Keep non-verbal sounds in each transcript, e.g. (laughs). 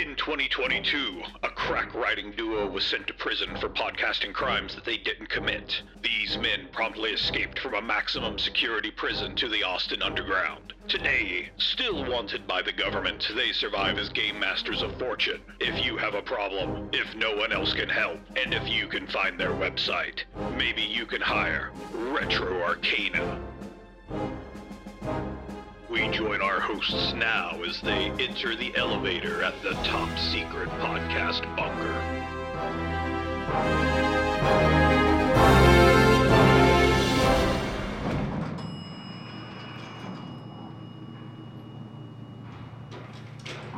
In 2022, a crack writing duo was sent to prison for podcasting crimes that they didn't commit. These men promptly escaped from a maximum security prison to the Austin Underground. Today, still wanted by the government, they survive as game masters of fortune. If you have a problem, if no one else can help, and if you can find their website, maybe you can hire Retro Arcana. We join our hosts now as they enter the elevator at the top secret podcast bunker.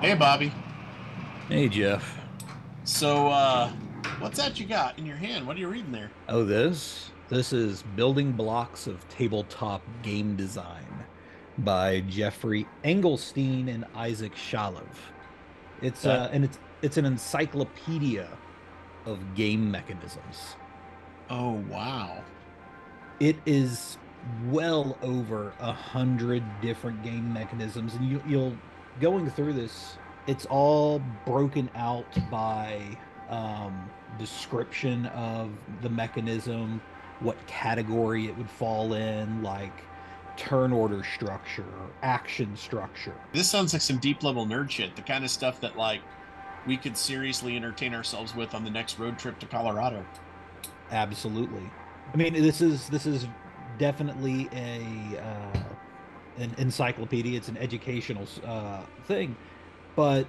Hey, Bobby. Hey, Jeff. So, uh, what's that you got in your hand? What are you reading there? Oh, this? This is Building Blocks of Tabletop Game Design by Geoffrey Engelstein and Isaac Shalev. It's uh, and it's it's an encyclopedia of game mechanisms. Oh wow! It is well over a hundred different game mechanisms, and you, you'll going through this. It's all broken out by um, description of the mechanism, what category it would fall in, like turn order structure, action structure. This sounds like some deep level nerd shit, the kind of stuff that like we could seriously entertain ourselves with on the next road trip to Colorado. Absolutely. I mean, this is this is definitely a uh, an encyclopedia. It's an educational uh, thing, but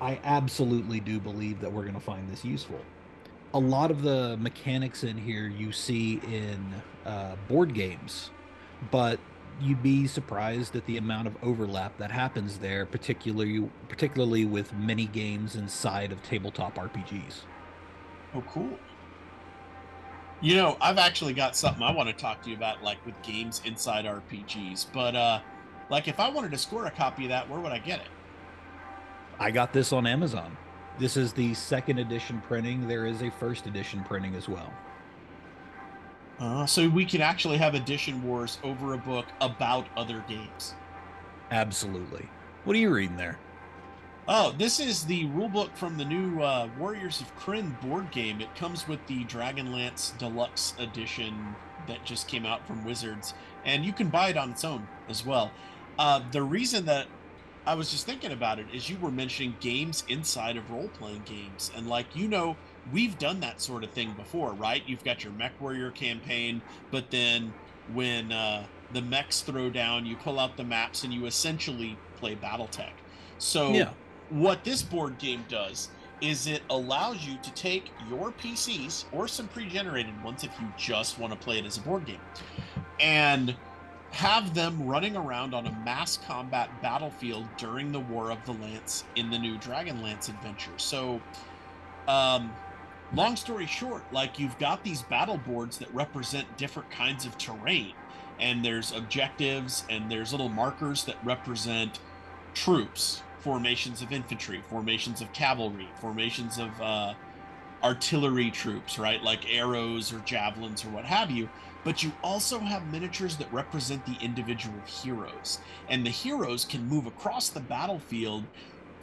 I absolutely do believe that we're going to find this useful. A lot of the mechanics in here you see in uh, board games, but you'd be surprised at the amount of overlap that happens there, particularly particularly with many games inside of tabletop RPGs. Oh, cool. You know, I've actually got something I want to talk to you about, like with games inside RPGs. But uh, like, if I wanted to score a copy of that, where would I get it? I got this on Amazon. This is the second edition printing. There is a first edition printing as well. Uh, so we can actually have edition wars over a book about other games. Absolutely. What are you reading there? Oh, this is the rulebook from the new uh, Warriors of Krynn board game. It comes with the Dragonlance Deluxe Edition that just came out from Wizards, and you can buy it on its own as well. Uh, the reason that I was just thinking about it is you were mentioning games inside of role playing games, and like you know, we've done that sort of thing before, right? You've got your Mech Warrior campaign, but then when uh, the mechs throw down, you pull out the maps and you essentially play BattleTech. So, yeah. what this board game does is it allows you to take your PCs or some pre generated ones if you just want to play it as a board game and have them running around on a mass combat battlefield during the War of the Lance in the new Dragonlance adventure. So, um, long story short, like you've got these battle boards that represent different kinds of terrain, and there's objectives and there's little markers that represent troops, formations of infantry, formations of cavalry, formations of uh, artillery troops, right? Like arrows or javelins or what have you. But you also have miniatures that represent the individual heroes. And the heroes can move across the battlefield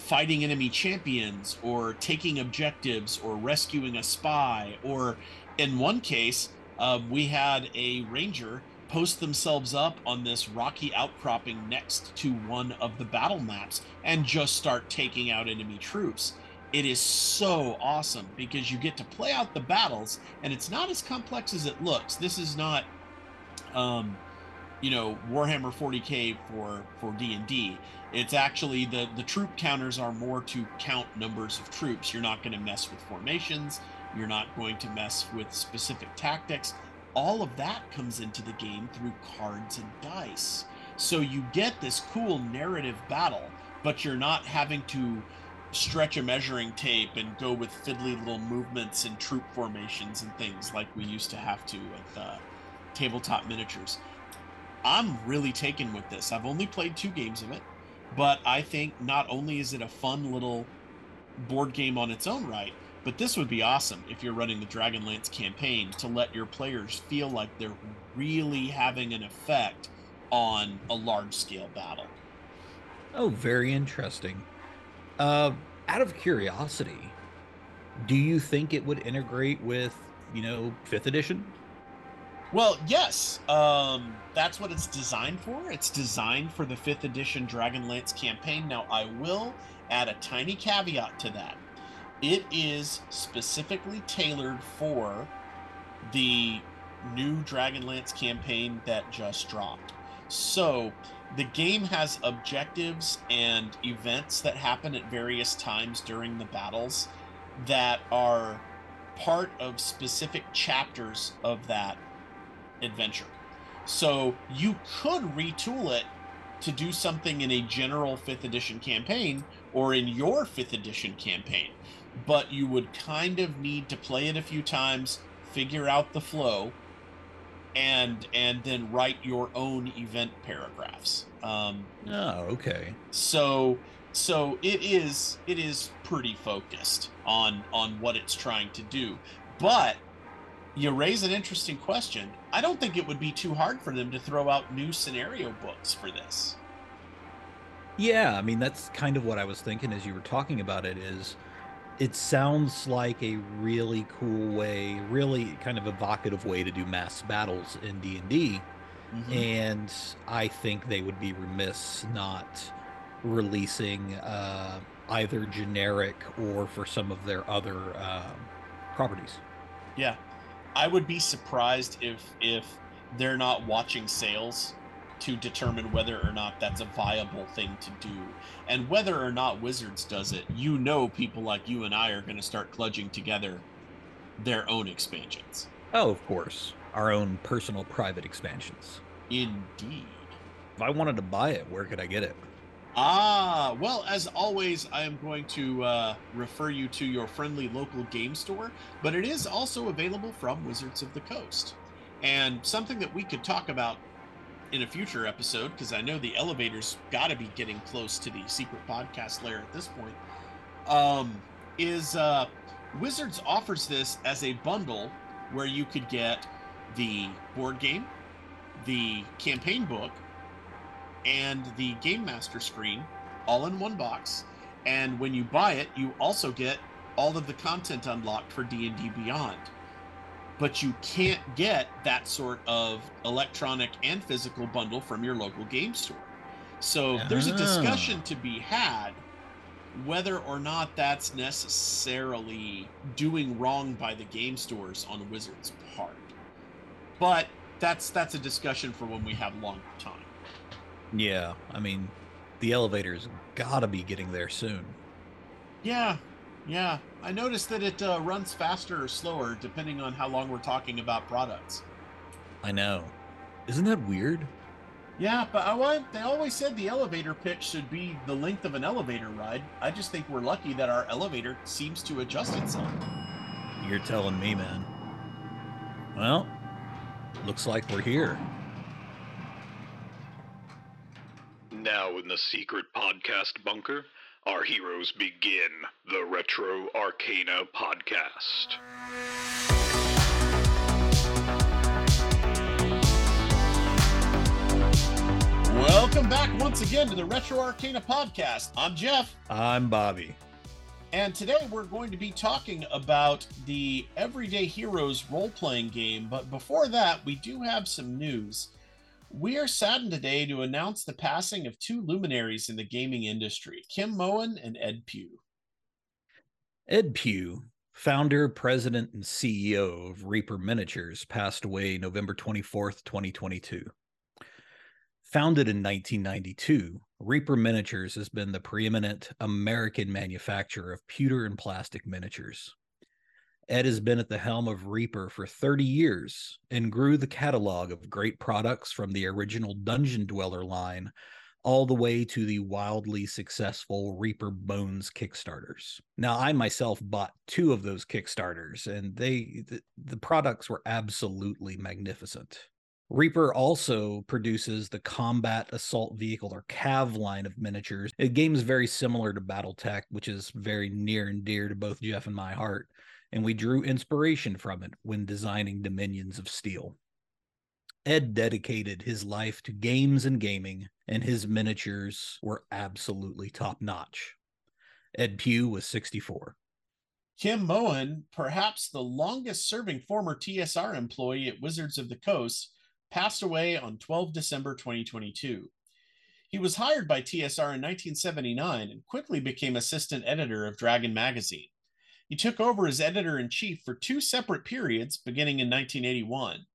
fighting enemy champions or taking objectives or rescuing a spy or in one case uh, we had a ranger post themselves up on this rocky outcropping next to one of the battle maps and just start taking out enemy troops. It is so awesome because you get to play out the battles and it's not as complex as it looks. This is not um you know warhammer 40k for for d&d it's actually the the troop counters are more to count numbers of troops. You're not going to mess with formations. You're not going to mess with specific tactics. All of that comes into the game through cards and dice. So you get this cool narrative battle but you're not having to stretch a measuring tape and go with fiddly little movements and troop formations and things like we used to have to with uh, tabletop miniatures i'm really taken with this i've only played two games of it but I think not only is it a fun little board game on its own right, but this would be awesome if you're running the Dragonlance campaign to let your players feel like they're really having an effect on a large scale battle. Oh, very interesting. Uh, out of curiosity, do you think it would integrate with, you know, fifth edition? Well, yes. Um, that's what it's designed for. It's designed for the fifth edition Dragonlance campaign. Now, I will add a tiny caveat to that. It is specifically tailored for the new Dragonlance campaign that just dropped. So, the game has objectives and events that happen at various times during the battles that are part of specific chapters of that adventure. So you could retool it to do something in a general 5th edition campaign or in your 5th edition campaign, but you would kind of need to play it a few times, figure out the flow, and and then write your own event paragraphs. Um, oh, okay. So so it is it is pretty focused on on what it's trying to do, but you raise an interesting question. I don't think it would be too hard for them to throw out new scenario books for this. Yeah, I mean that's kind of what I was thinking as you were talking about it is it sounds like a really cool way, really kind of evocative way to do mass battles in D&D. Mm-hmm. And I think they would be remiss not releasing uh, either generic or for some of their other uh, properties. Yeah, I would be surprised if if they're not watching sales to determine whether or not that's a viable thing to do. And whether or not Wizards does it, you know people like you and I are going to start cludging together their own expansions. Oh, of course. Our own personal private expansions. Indeed. If I wanted to buy it, where could I get it? Ah, well, as always, I am going to uh, refer you to your friendly local game store, but it is also available from Wizards of the Coast. And something that we could talk about in a future episode, because I know the elevator's got to be getting close to the secret podcast layer at this point, um, is uh, Wizards offers this as a bundle where you could get the board game, the campaign book, and the Game Master screen all in one box. And when you buy it, you also get all of the content unlocked for D&D Beyond. But you can't get that sort of electronic and physical bundle from your local game store. So there's a discussion ah. to be had whether or not that's necessarily doing wrong by the game stores on Wizards' part. But that's that's a discussion for when we have longer time. Yeah, I mean, the elevator's gotta be getting there soon. Yeah, yeah. I noticed that it uh, runs faster or slower depending on how long we're talking about products. I know. Isn't that weird? Yeah, but I want, they always said the elevator pitch should be the length of an elevator ride. I just think we're lucky that our elevator seems to adjust itself. You're telling me, man. Well, looks like we're here. Now, in the secret podcast bunker, our heroes begin the Retro Arcana podcast. Welcome back once again to the Retro Arcana podcast. I'm Jeff. I'm Bobby. And today we're going to be talking about the Everyday Heroes role playing game. But before that, we do have some news. We are saddened today to announce the passing of two luminaries in the gaming industry, Kim Mohan and Ed Pugh. Ed Pugh, founder, president, and CEO of Reaper Miniatures, passed away November 24th, 2022. Founded in 1992, Reaper Miniatures has been the preeminent American manufacturer of pewter and plastic miniatures. Ed has been at the helm of Reaper for 30 years and grew the catalog of great products from the original Dungeon Dweller line all the way to the wildly successful Reaper Bones Kickstarters. Now, I myself bought two of those Kickstarters and they the, the products were absolutely magnificent. Reaper also produces the Combat Assault Vehicle or CAV line of miniatures. A game is very similar to Battletech, which is very near and dear to both Jeff and my heart and we drew inspiration from it when designing Dominions of Steel. Ed dedicated his life to games and gaming, and his miniatures were absolutely top notch. Ed Pugh was 64. Kim Mohan, perhaps the longest serving former TSR employee at Wizards of the Coast, passed away on 12 December 2022. He was hired by TSR in 1979 and quickly became assistant editor of Dragon magazine. He took over as editor in chief for two separate periods beginning in 1981.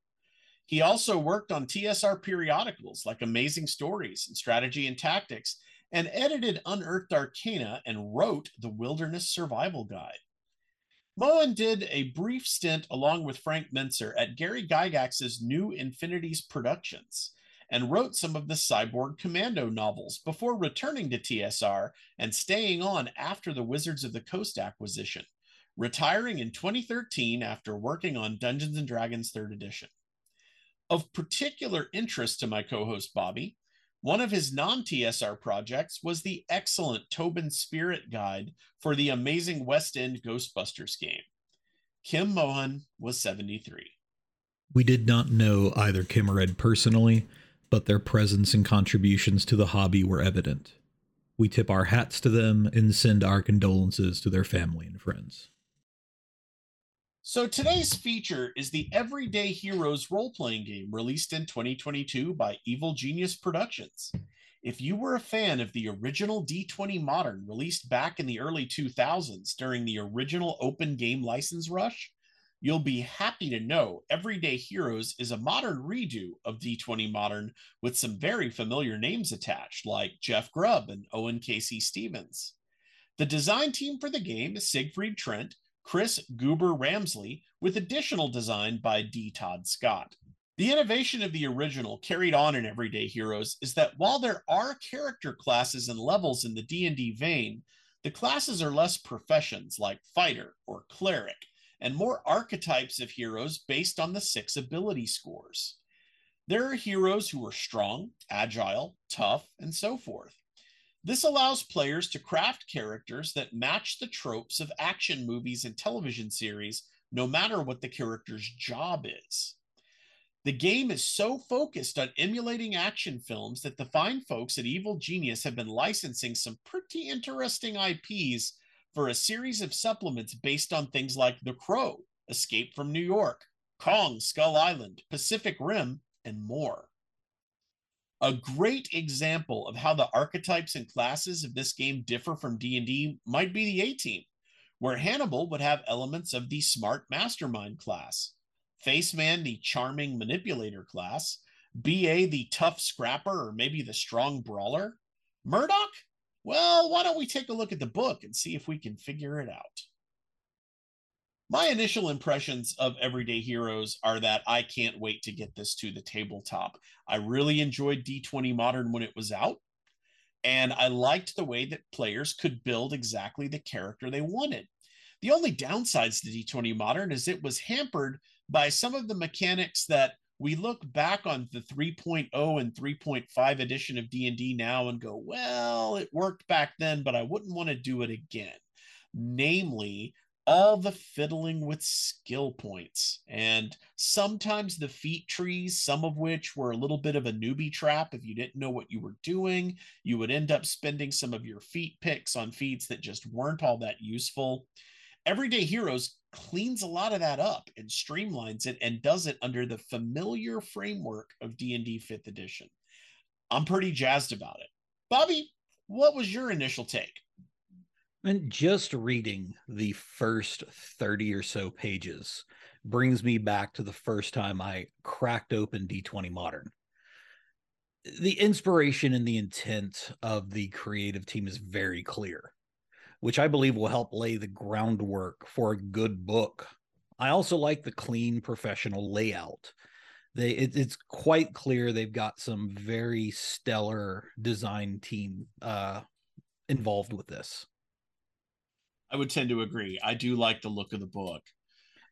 He also worked on TSR periodicals like Amazing Stories and Strategy and Tactics, and edited Unearthed Arcana and wrote the Wilderness Survival Guide. Mohan did a brief stint along with Frank Mentzer at Gary Gygax's New Infinities Productions and wrote some of the Cyborg Commando novels before returning to TSR and staying on after the Wizards of the Coast acquisition, retiring in 2013 after working on Dungeons and Dragons 3rd edition. Of particular interest to my co host Bobby, one of his non TSR projects was the excellent Tobin Spirit Guide for the amazing West End Ghostbusters game. Kim Mohan was 73. We did not know either Kim or Ed personally, but their presence and contributions to the hobby were evident. We tip our hats to them and send our condolences to their family and friends. So today's feature is the Everyday Heroes role-playing game released in 2022 by Evil Genius Productions. If you were a fan of the original D20 Modern released back in the early 2000s during the original open game license rush, you'll be happy to know Everyday Heroes is a modern redo of D20 Modern with some very familiar names attached, like Jeff Grubb and Owen K.C. Stephens. The design team for the game is Sigfried Trent, Chris Goober Ramsley, with additional design by D. Todd Scott. The innovation of the original carried on in Everyday Heroes is that while there are character classes and levels in the D&D vein, the classes are less professions like fighter or cleric and more archetypes of heroes based on the six ability scores. There are heroes who are strong, agile, tough, and so forth. This allows players to craft characters that match the tropes of action movies and television series, no matter what the character's job is. The game is so focused on emulating action films that the fine folks at Evil Genius have been licensing some pretty interesting IPs for a series of supplements based on things like The Crow, Escape from New York, Kong, Skull Island, Pacific Rim, and more. A great example of how the archetypes and classes of this game differ from D&D might be the A-Team, where Hannibal would have elements of the smart mastermind class, Faceman the charming manipulator class, BA the tough scrapper or maybe the strong brawler, Murdock? Well, why don't we take a look at the book and see if we can figure it out? My initial impressions of Everyday Heroes are that I can't wait to get this to the tabletop. I really enjoyed D20 Modern when it was out, and I liked the way that players could build exactly the character they wanted. The only downsides to D20 Modern is it was hampered by some of the mechanics that we look back on the 3.0 and 3.5 edition of D&D now and go, well, it worked back then, but I wouldn't want to do it again. Namely, all the fiddling with skill points and sometimes the feat trees, some of which were a little bit of a newbie trap. If you didn't know what you were doing, you would end up spending some of your feat picks on feats that just weren't all that useful. Everyday Heroes cleans a lot of that up and streamlines it and does it under the familiar framework of D&D 5th edition. I'm pretty jazzed about it. Bobby, what was your initial take? And just reading the first 30 or so pages brings me back to the first time I cracked open D20 Modern. The inspiration and the intent of the creative team is very clear, which I believe will help lay the groundwork for a good book. I also like the clean professional layout. They it, it's quite clear they've got some very stellar design team uh, involved with this. I would tend to agree. I do like the look of the book.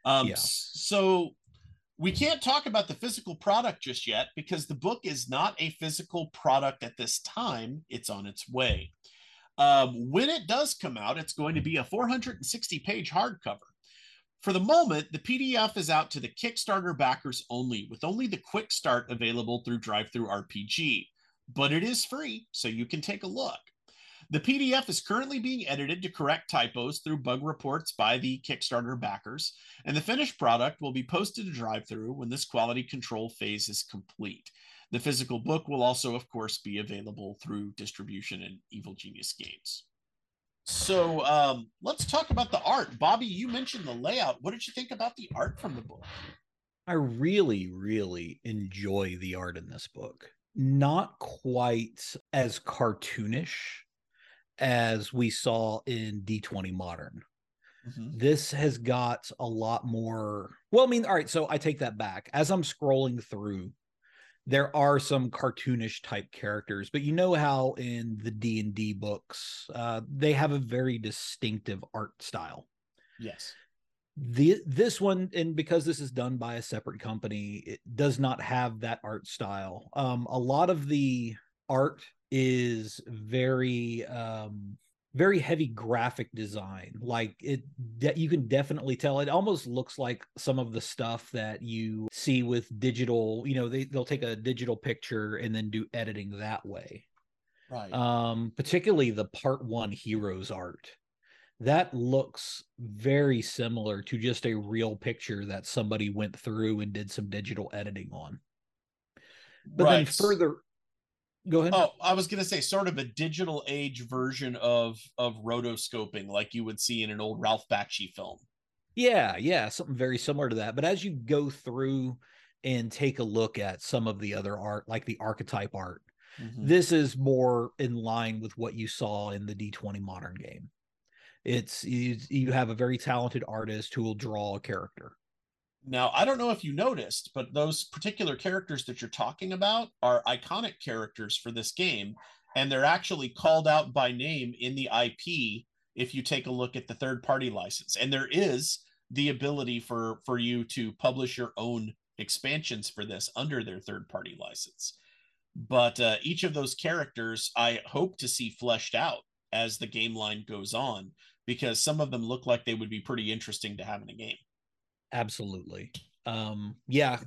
Um, yeah. So we can't talk about the physical product just yet because the book is not a physical product at this time. It's on its way. Um, when it does come out, it's going to be a 460 page hardcover. For the moment, the PDF is out to the Kickstarter backers only, with only the quick start available through DriveThru RPG, but it is free, so you can take a look. The PDF is currently being edited to correct typos through bug reports by the Kickstarter backers, and the finished product will be posted to DriveThru when this quality control phase is complete. The physical book will also, of course, be available through distribution in Evil Genius Games. So um, let's talk about the art. Bobby, you mentioned the layout. What did you think about the art from the book? I really, really enjoy the art in this book. Not quite as cartoonish as we saw in D20 Modern. Mm-hmm. This has got a lot more. Well, I mean, all right, so I take that back. As I'm scrolling through, there are some cartoonish type characters, but you know how in the D and D books, uh, they have a very distinctive art style. Yes. The this one, and because this is done by a separate company, it does not have that art style. Um, a lot of the art is very um very heavy graphic design like it de- you can definitely tell it almost looks like some of the stuff that you see with digital you know they, they'll take a digital picture and then do editing that way. Right. Um particularly the part one heroes art. That looks very similar to just a real picture that somebody went through and did some digital editing on. But right. then further Go ahead. Oh, I was gonna say sort of a digital age version of of rotoscoping, like you would see in an old Ralph Bakshi film. Yeah, yeah, something very similar to that. But as you go through and take a look at some of the other art, like the archetype art, mm-hmm. this is more in line with what you saw in the D20 modern game. It's you, you have a very talented artist who will draw a character. Now, I don't know if you noticed, but those particular characters that you're talking about are iconic characters for this game, and they're actually called out by name in the IP if you take a look at the third party license. And there is the ability for for you to publish your own expansions for this under their third party license. But uh, each of those characters, I hope to see fleshed out as the game line goes on, because some of them look like they would be pretty interesting to have in a game. Absolutely. Um, yeah,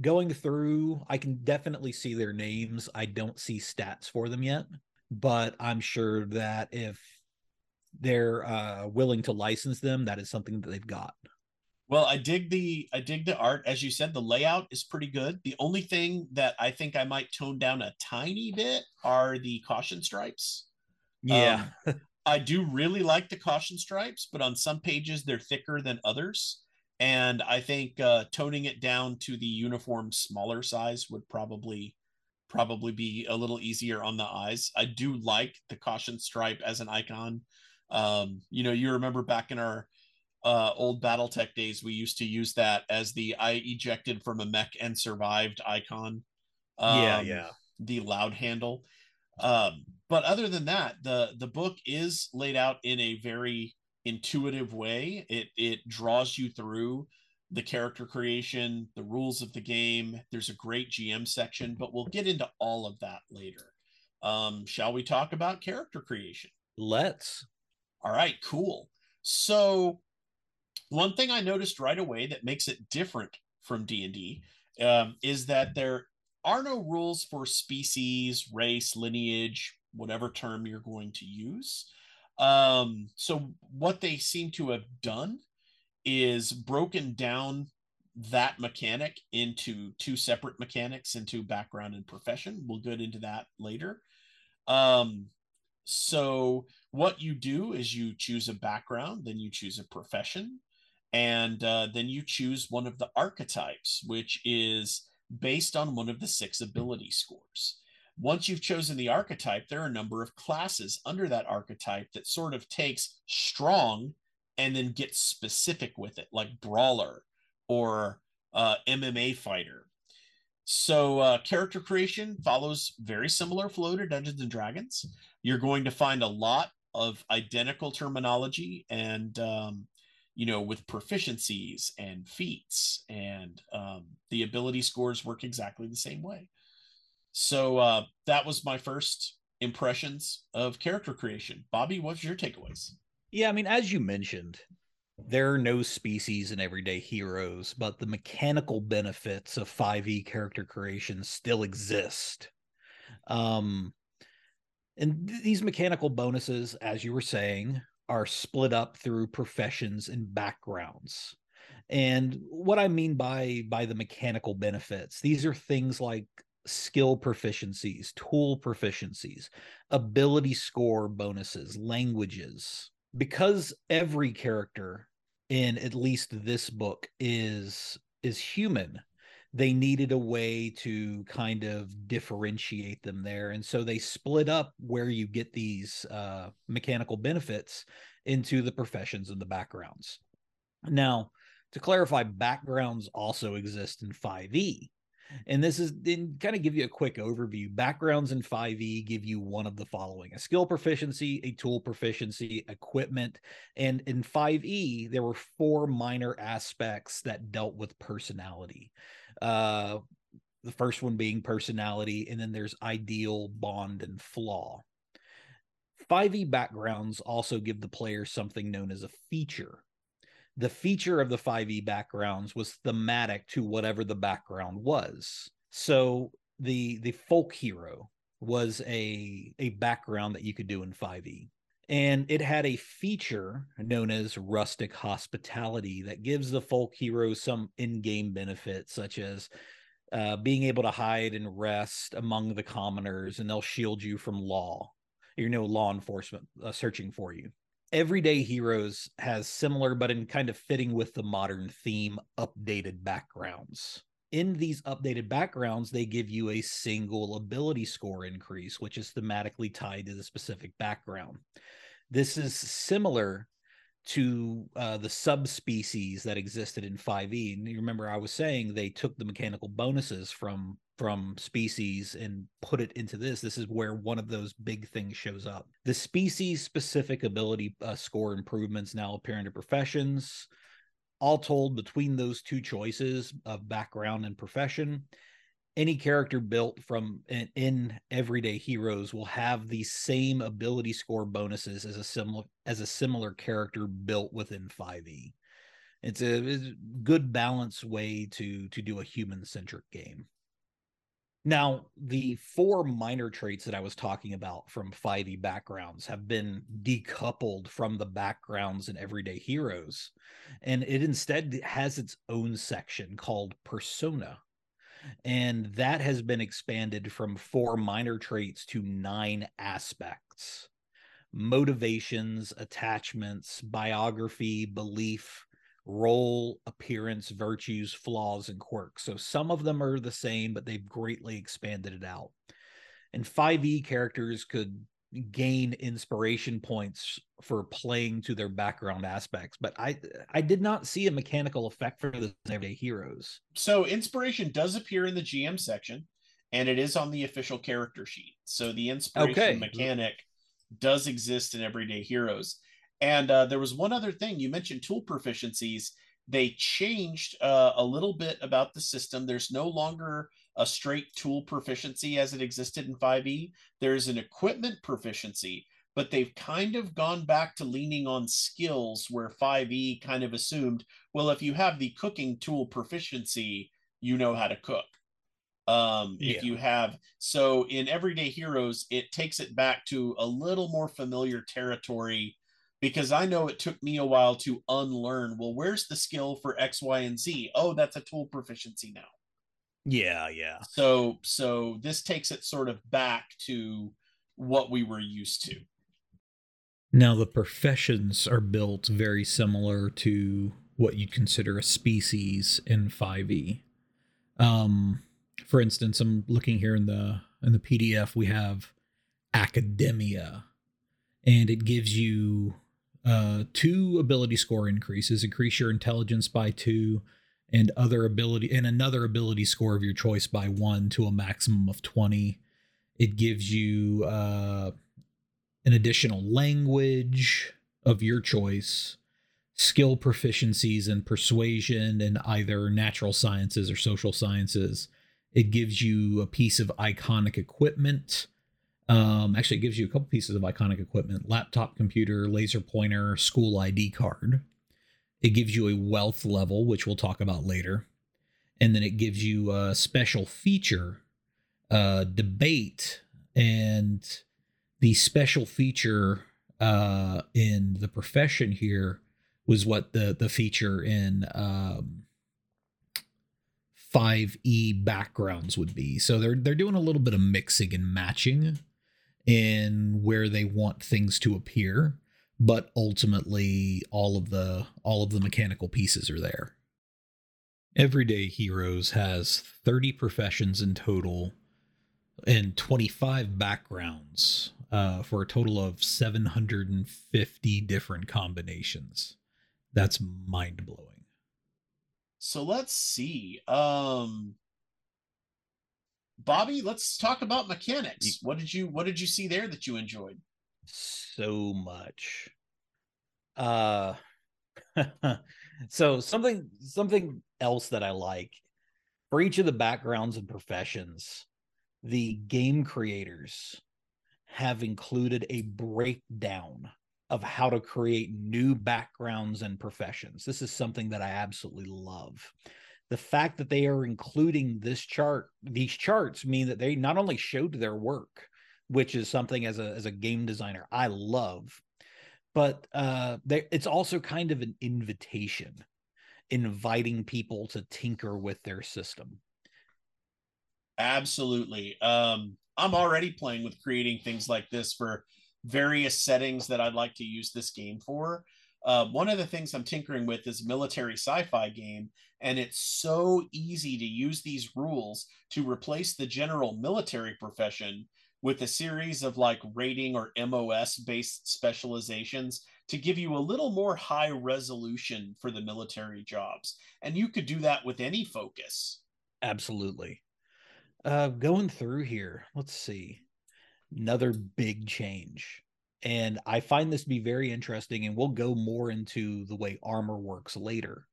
going through, I can definitely see their names. I don't see stats for them yet, but I'm sure that if they're uh, willing to license them, that is something that they've got. Well, I dig the I dig the art. As you said, the layout is pretty good. The only thing that I think I might tone down a tiny bit are the caution stripes. Yeah. Um, I do really like the caution stripes, but on some pages they're thicker than others and I think uh, toning it down to the uniform smaller size would probably probably be a little easier on the eyes. I do like the caution stripe as an icon. Um, you know, you remember back in our uh, old BattleTech days, we used to use that as the "I ejected from a mech and survived" icon. Um, yeah, yeah. The loud handle. Um, but other than that, the the book is laid out in a very intuitive way. It it draws you through the character creation, the rules of the game. There's a great GM section, but we'll get into all of that later. Um, shall we talk about character creation? Let's. All right, cool. So, one thing I noticed right away that makes it different from D and D um, is that there are no rules for species, race, lineage, whatever term you're going to use. Um, so what they seem to have done is broken down that mechanic into two separate mechanics into background and profession. We'll get into that later. Um, so what you do is you choose a background, then you choose a profession, and uh, then you choose one of the archetypes, which is based on one of the six ability scores. Once you've chosen the archetype, there are a number of classes under that archetype that sort of takes strong and then gets specific with it, like brawler or uh, MMA fighter. So uh, character creation follows very similar flow to Dungeons and Dragons. You're going to find a lot of identical terminology and um, you know with proficiencies and feats and um, the ability scores work exactly the same way so uh, that was my first impressions of character creation. Bobby, what's your takeaways? Yeah, I mean, as you mentioned, there are no species in everyday heroes, but the mechanical benefits of 5e character creation still exist. Um, And th- these mechanical bonuses, as you were saying, are split up through professions and backgrounds. And what I mean by by the mechanical benefits, these are things like skill proficiencies, tool proficiencies, ability score bonuses, languages. Because every character in at least this book is is human, they needed a way to kind of differentiate them there and so they split up where you get these uh, mechanical benefits into the professions and the backgrounds now to clarify backgrounds also exist in 5e and this is then kind of give you a quick overview backgrounds in 5e give you one of the following a skill proficiency a tool proficiency equipment and in 5e there were four minor aspects that dealt with personality uh, the first one being personality, and then there's ideal, bond, and flaw. 5e backgrounds also give the player something known as a feature. The feature of the 5e backgrounds was thematic to whatever the background was. So the the folk hero was a a background that you could do in 5e and it had a feature known as rustic hospitality that gives the folk heroes some in-game benefits such as uh, being able to hide and rest among the commoners and they'll shield you from law you know law enforcement uh, searching for you everyday heroes has similar but in kind of fitting with the modern theme updated backgrounds in these updated backgrounds, they give you a single ability score increase, which is thematically tied to the specific background. This is similar to uh, the subspecies that existed in 5e. And you remember I was saying they took the mechanical bonuses from from species and put it into this. This is where one of those big things shows up. The species specific ability uh, score improvements now appear into professions all told between those two choices of background and profession any character built from in, in, everyday heroes will have the same ability score bonuses as a similar as a similar character built within 5e it's a, it's a good balanced way to to do a human centric game now, the four minor traits that I was talking about from 5e backgrounds have been decoupled from the backgrounds in Everyday Heroes, and it instead has its own section called Persona. And that has been expanded from four minor traits to nine aspects motivations, attachments, biography, belief, role, appearance, virtues, flaws, and quirks. So some of them are the same, but they've greatly expanded it out. And 5e characters could gain inspiration points for playing to their background aspects but i i did not see a mechanical effect for the everyday heroes so inspiration does appear in the gm section and it is on the official character sheet so the inspiration okay. mechanic does exist in everyday heroes and uh, there was one other thing you mentioned tool proficiencies. They changed uh, a little bit about the system. There's no longer a straight tool proficiency as it existed in 5e. There's an equipment proficiency, but they've kind of gone back to leaning on skills where 5e kind of assumed, well, if you have the cooking tool proficiency, you know how to cook um if you have so in everyday heroes it takes it back to a little more familiar territory because I know it took me a while to unlearn. Well, where's the skill for X, Y, and Z? Oh, that's a tool proficiency now. Yeah, yeah. So, so this takes it sort of back to what we were used to. Now, the professions are built very similar to what you'd consider a species in 5e. Um, for instance, I'm looking here in the in the PDF. We have academia, and it gives you uh, two ability score increases, increase your intelligence by two, and other ability and another ability score of your choice by one to a maximum of 20. It gives you uh, an additional language of your choice, skill proficiencies in persuasion and either natural sciences or social sciences. It gives you a piece of iconic equipment um, actually, it gives you a couple pieces of iconic equipment laptop computer, laser pointer, school ID card. It gives you a wealth level, which we'll talk about later. And then it gives you a special feature, uh, debate. And The special feature uh, in the profession here was what the the feature in um, 5e backgrounds would be. So they're they're doing a little bit of mixing and matching in where they want things to appear, but ultimately all of the all of the mechanical pieces are there. Everyday Heroes has 30 professions in total and 25 backgrounds uh, for a total of 750 different combinations. That's mind blowing. So let's see. Um Bobby, let's talk about mechanics. What did you what did you see there that you enjoyed? So much. Uh (laughs) so something something else that I like for each of the backgrounds and professions, the game creators have included a breakdown of how to create new backgrounds and professions. This is something that I absolutely love. The fact that they are including this chart, these charts mean that they not only showed their work, which is something as a as a game designer I love, but uh, it's also kind of an invitation, inviting people to tinker with their system. Absolutely. Um, I'm already playing with creating things like this for various settings that I'd like to use this game for. Uh, one of the things I'm tinkering with is military sci-fi game, and it's so easy to use these rules to replace the general military profession with a series of like rating or MOS based specializations to give you a little more high resolution for the military jobs. And you could do that with any focus. Absolutely. Uh, going through here, let's see another big change. And I find this to be very interesting, and we'll go more into the way armor works later.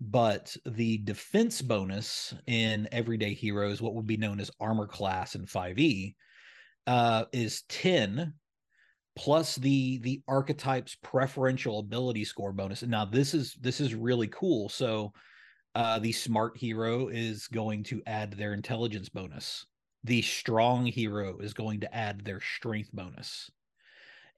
But the defense bonus in Everyday Heroes, what would be known as armor class in 5e, uh, is 10 plus the the archetype's preferential ability score bonus. And now this is this is really cool. So uh, the smart hero is going to add their intelligence bonus the strong hero is going to add their strength bonus.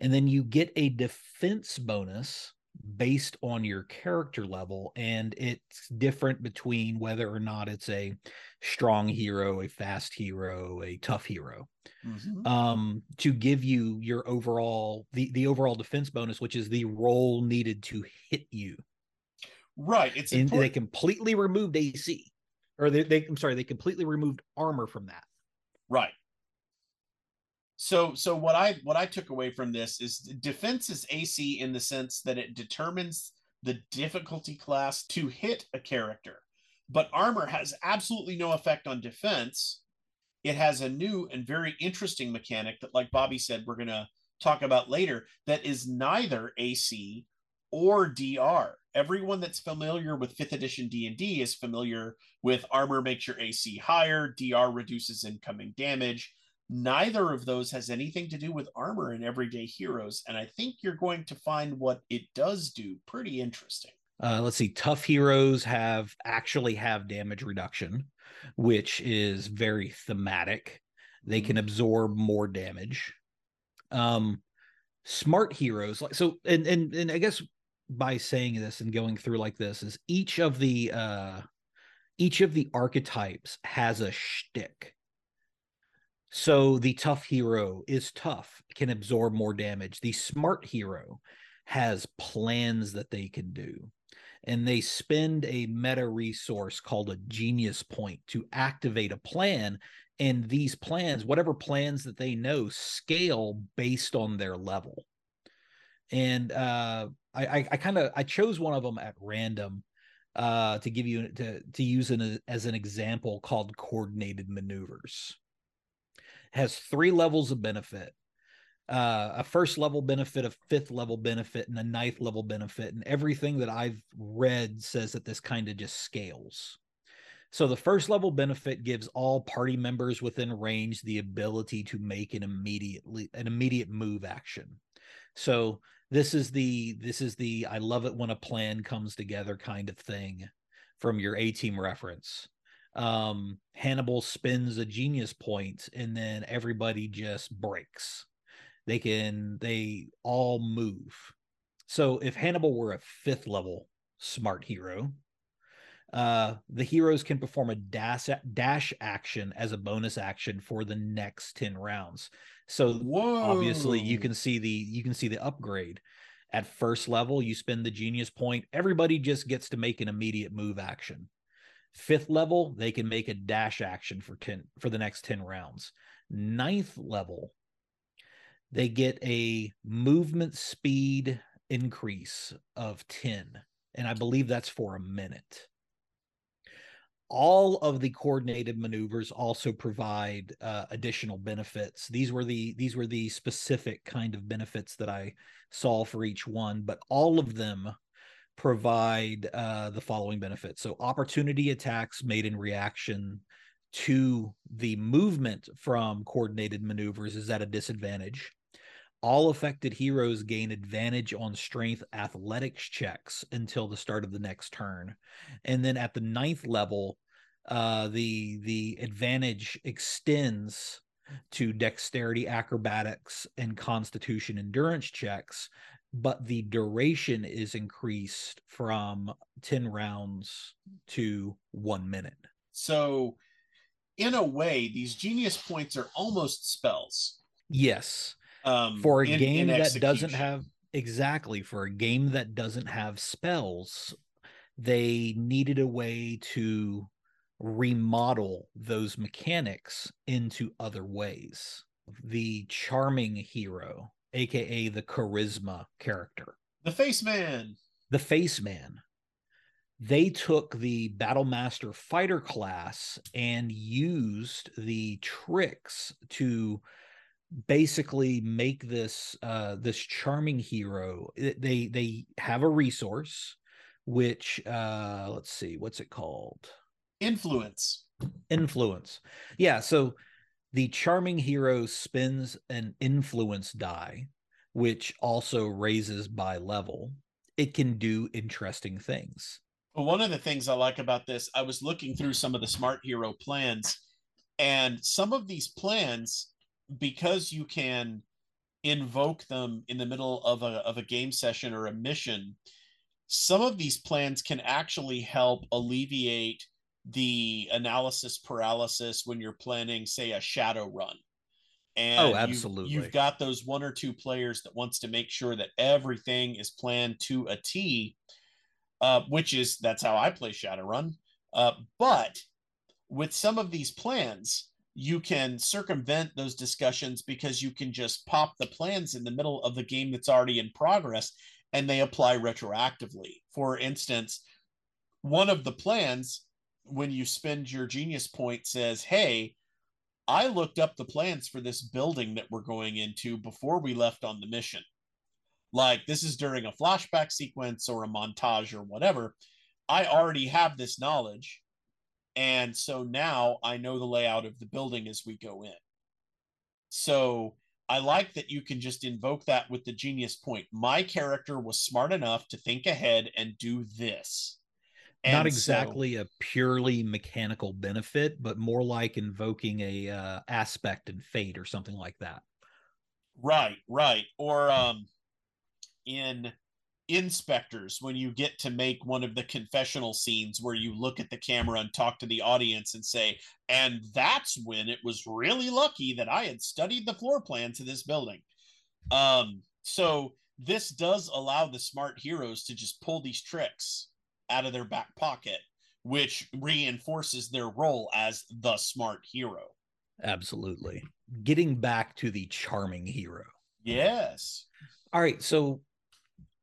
And then you get a defense bonus based on your character level. And it's different between whether or not it's a strong hero, a fast hero, a tough hero. Mm-hmm. Um, to give you your overall the, the overall defense bonus, which is the roll needed to hit you. Right. It's and important. they completely removed AC. Or they, they I'm sorry, they completely removed armor from that. Right. So so what I what I took away from this is defense is AC in the sense that it determines the difficulty class to hit a character. But armor has absolutely no effect on defense. It has a new and very interesting mechanic that like Bobby said we're going to talk about later that is neither AC or DR. Everyone that's familiar with 5th edition D&D is familiar with armor makes your AC higher, DR reduces incoming damage. Neither of those has anything to do with armor in everyday heroes, and I think you're going to find what it does do pretty interesting. Uh, let's see, tough heroes have actually have damage reduction, which is very thematic. They can mm-hmm. absorb more damage. Um, smart heroes like so, and and and I guess by saying this and going through like this is each of the uh each of the archetypes has a shtick. So the tough hero is tough, can absorb more damage. The smart hero has plans that they can do. And they spend a meta resource called a genius point to activate a plan. And these plans, whatever plans that they know, scale based on their level. And uh, I I, I kind of I chose one of them at random uh, to give you to to use an, as an example called coordinated maneuvers. Has three levels of benefit. Uh, a first level benefit, a fifth level benefit, and a ninth level benefit. And everything that I've read says that this kind of just scales. So the first level benefit gives all party members within range the ability to make an immediately an immediate move action. So this is the this is the I love it when a plan comes together kind of thing from your A team reference. Um, Hannibal spins a genius point and then everybody just breaks. they can they all move. So if hannibal were a fifth level smart hero uh the heroes can perform a dash dash action as a bonus action for the next 10 rounds. So Whoa. obviously you can see the you can see the upgrade. At first level you spend the genius point. Everybody just gets to make an immediate move action fifth level they can make a dash action for 10 for the next 10 rounds. Ninth level they get a movement speed increase of 10 and i believe that's for a minute. All of the coordinated maneuvers also provide uh, additional benefits. These were the these were the specific kind of benefits that i saw for each one but all of them provide uh, the following benefits. So opportunity attacks made in reaction to the movement from coordinated maneuvers is at a disadvantage. All affected heroes gain advantage on strength athletics checks until the start of the next turn. And then at the ninth level uh the the advantage extends to dexterity acrobatics and constitution endurance checks but the duration is increased from 10 rounds to 1 minute. So, in a way, these genius points are almost spells. yes. Um, for a in- game in that doesn't have exactly for a game that doesn't have spells they needed a way to remodel those mechanics into other ways. The charming hero aka the charisma character. The face man. the face man. They took the battle master fighter class and used the tricks to basically make this uh this charming hero. They they have a resource which uh let's see what's it called? Influence. influence. Yeah so the charming hero spins an influence die which also raises by level. It can do interesting things. But one of the things I like about this, I was looking through some of the smart hero plans, and some of these plans, because you can invoke them in the middle of a of a game session or a mission, some of these plans can actually help alleviate the analysis paralysis when you're planning, say, a shadow run. And Oh, you've- absolutely. you've got those one or two players that wants to make sure that everything is planned to a T uh, which is that's how I play Shadowrun. Uh, but with some of these plans, you can circumvent those discussions because you can just pop the plans in the middle of the game that's already in progress and they apply retroactively. For instance, one of the plans, when you spend your genius point, says, Hey, I looked up the plans for this building that we're going into before we left on the mission. Like this is during a flashback sequence or a montage or whatever. I already have this knowledge. And so now i know the layout of the building as we go in. So i like that you can just invoke that with the genius point. My character was smart enough to think ahead and do this not And so- exactly a purely mechanical benefit but more like invoking a uh, aspect and fate or something like that Right, right. Or um in InSpectres when you get to make one of the confessional scenes where you look at the camera and talk to the audience and say, and that's when it was really lucky that I had studied the floor plan to this building. Um so this does allow the smart heroes to just pull these tricks out of their back pocket, which reinforces their role as the smart hero. absolutely. Getting back to the charming hero. Yes. all right so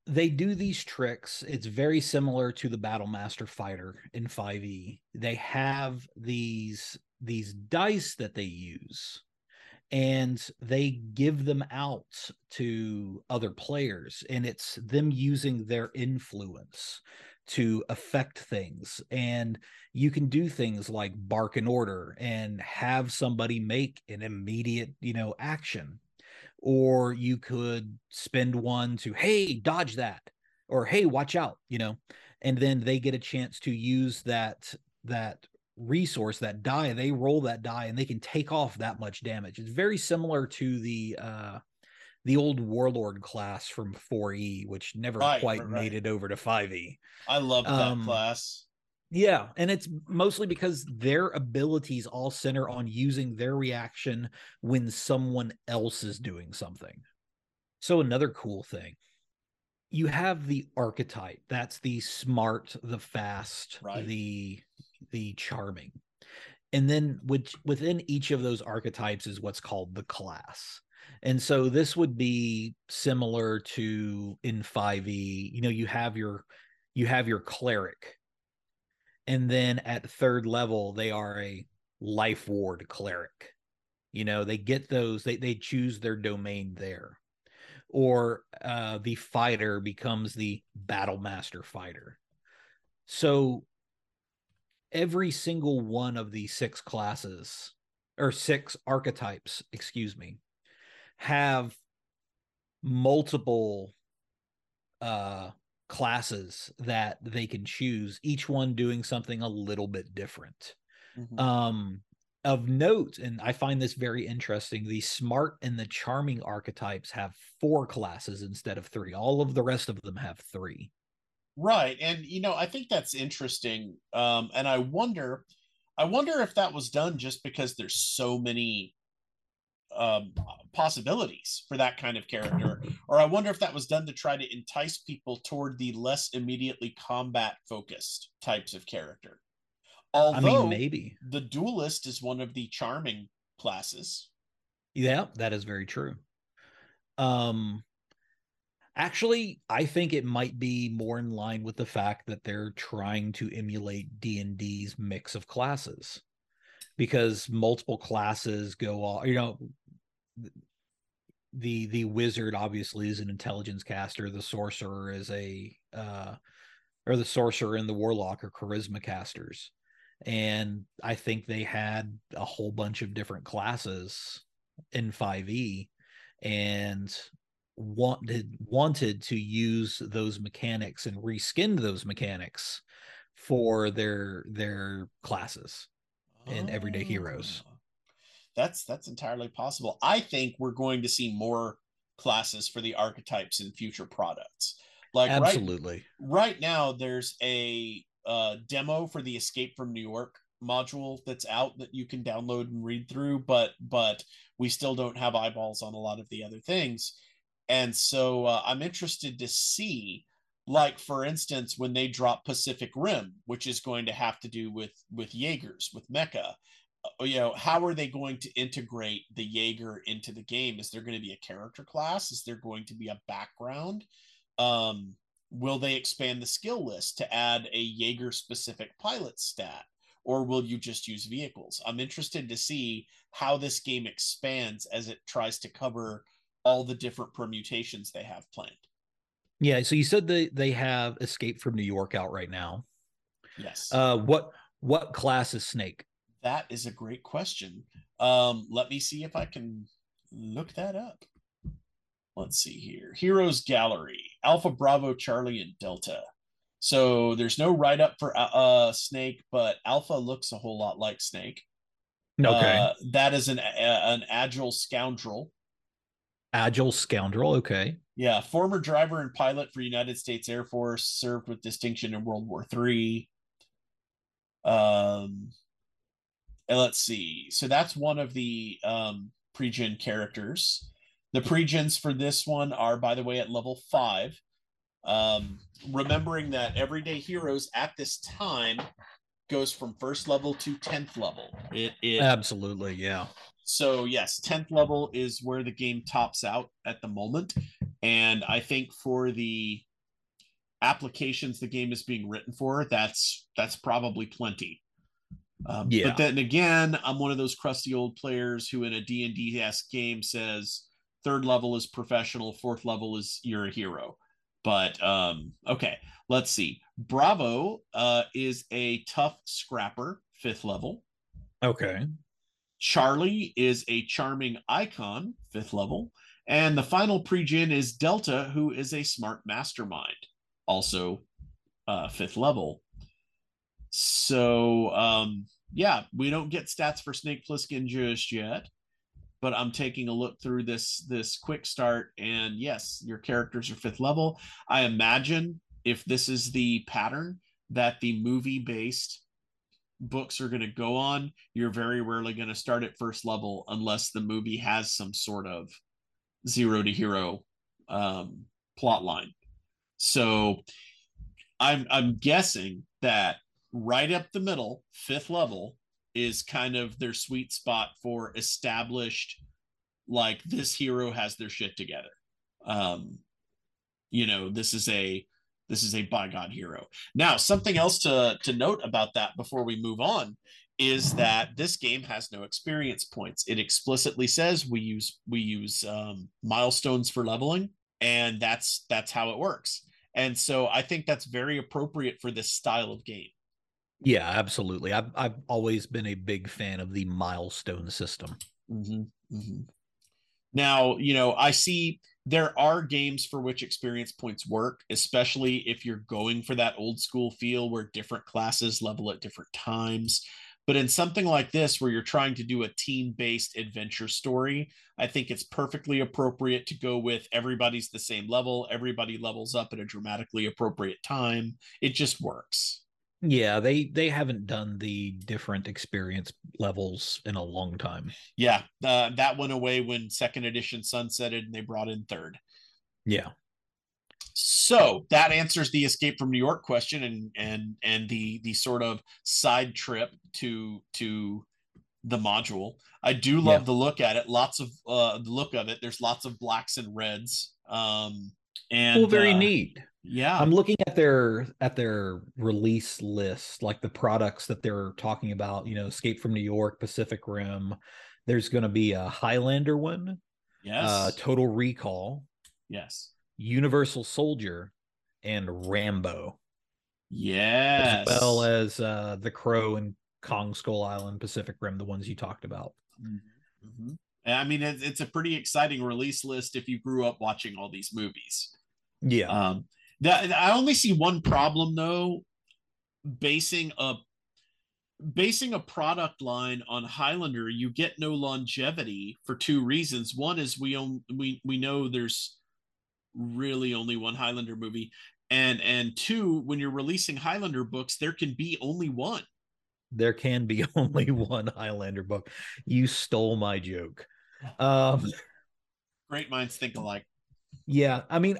they do these tricks. It's very similar to the battle master fighter in 5e they have these these dice that they use and they give them out to other players and it's them using their influence to affect things and you can do things like bark an order and have somebody make an immediate you know action. Or you could spend one to hey dodge that or hey watch out you know? And then they get a chance to use that that resource that die they roll that die and they can take off that much damage. It's very similar to the uh the old warlord class from 4e which never Right, quite right, made right. it over to 5e I love that Um, class. yeah and it's mostly because their abilities all center on using their reaction when someone else is doing something. So another cool thing you have the archetype. That's the smart the fast the the charming. And then which within each of those archetypes is what's called the class and so this would be similar to in 5e you know you have your you have your cleric. And then at third level they are a life ward cleric. You know they get those they they choose their domain there. Or uh the fighter becomes the battle master fighter. So every single one of the six classes or six archetypes excuse me have multiple uh classes that they can choose each one doing something a little bit different Mhm. um of note and i find this very interesting the smart and the charming archetypes have four classes instead of three all of the rest of them have three Right. And you know, I think that's interesting. Um, and I wonder, I wonder if that was done just because there's so many um possibilities for that kind of character, or I wonder if that was done to try to entice people toward the less immediately combat focused types of character. Although i mean maybe the duelist is one of the charming classes. Yeah, that is very true. Um actually, I think it might be more in line with the fact that they're trying to emulate D&D's mix of classes. Because multiple classes go all, you know, the the wizard obviously is an intelligence caster, the sorcerer is a uh or the sorcerer and the warlock are charisma casters. And I think they had a whole bunch of different classes in 5e and wanted wanted to use those mechanics and reskin those mechanics for their their classes in Everyday Heroes. That's that's entirely possible. I think we're going to see more classes for the archetypes in future products. Like right Absolutely. right now there's a uh, demo for the Escape from New York module that's out that you can download and read through, but but we still don't have eyeballs on a lot of the other things. And so uh, I'm interested to see like for instance when they drop Pacific Rim, which is going to have to do with with Jaegers, with Mecha. Uh, You know, how are they going to integrate the Jaeger into the game? Is there going to be a character class? Is there going to be a background? Um, will they expand the skill list to add a Jaeger specific pilot stat? Or will you just use vehicles? I'm interested to see how this game expands as it tries to cover all the different permutations they have planned. Yeah, so you said they they have Escape from New York out right now. Yes. Uh what what class is Snake? That is a great question. Um, let me see if I can look that up. Let's see here. Heroes Gallery, Alpha, Bravo, Charlie, and Delta. So there's no write up for uh, uh Snake, but Alpha looks a whole lot like Snake. Okay. Uh, that is an an agile scoundrel. Agile scoundrel, okay. Yeah, former driver and pilot for United States Air Force, served with distinction in World War III. Um, and let's see. So that's one of the um, pre-gen characters. The pre-gens for this one are, by the way, at level five. Um, remembering that Everyday Heroes at this time goes from first level to tenth level. It it Absolutely, yeah. so yes, tenth level is where the game tops out at the moment, and I think for the applications the game is being written for, that's that's probably plenty. Um, Yeah. But then again, I'm one of those crusty old players who, in a D and D esque game, says third level is professional, fourth level is you're a hero. But um, okay, let's see. Bravo uh, is a tough scrapper, fifth level. Okay. Charlie is a charming icon, fifth level. And the final pregen is Delta, who is a smart mastermind, also uh, fifth level. So, um, yeah, we don't get stats for Snake Plissken just yet. but I'm taking a look through this this quick start, and yes, your characters are fifth level. I imagine if this is the pattern that the movie based books are going to go on, you're very rarely going to start at first level unless the movie has some sort of zero to hero um, plot line. So I'm I'm guessing that right up the middle, fifth level, is kind of their sweet spot for established like this hero has their shit together. Um, you know, this is a this is a by God hero. Now, something else to to note about that before we move on is that this game has no experience points. It explicitly says we use we use um, milestones for leveling, and that's that's how it works. And so I think that's very appropriate for this style of game. Yeah, absolutely. I've I've always been a big fan of the milestone system. Mm-hmm, mm-hmm. Now, you know, I see there are games for which experience points work, especially if you're going for that old school feel where different classes level at different times. But in something like this, where you're trying to do a team based adventure story, I think it's perfectly appropriate to go with everybody's the same level, everybody levels up at a dramatically appropriate time. It just works. Yeah, they they haven't done the different experience levels in a long time. Yeah, uh, that went away when second edition sunsetted and they brought in third. Yeah. So that answers the escape from New York question and and and the the sort of side trip to to the module. I do love yeah. the look at it. Lots of uh the look of it. There's lots of blacks and reds. Um and well, very uh, neat yeah. I'm looking at their at their release list like the products that they're talking about you know escape from new york pacific rim. There's going to be a highlander one yes. Uh, total recall yes. Universal soldier and rambo. Yes as well as uh the crow and kong skull island pacific rim the ones you talked about. Mm-hmm. mm-hmm. i mean it's a pretty exciting release list if you grew up watching all these movies. Yeah. Um that I only see one problem though, basing a basing a product line on Highlander, you get no longevity for two reasons. One is we own we we know there's really only one Highlander movie. And and two, when you're releasing Highlander books, there can be only one. There can be (laughs) only one Highlander book. You stole my joke. Um great minds think alike. Yeah, I mean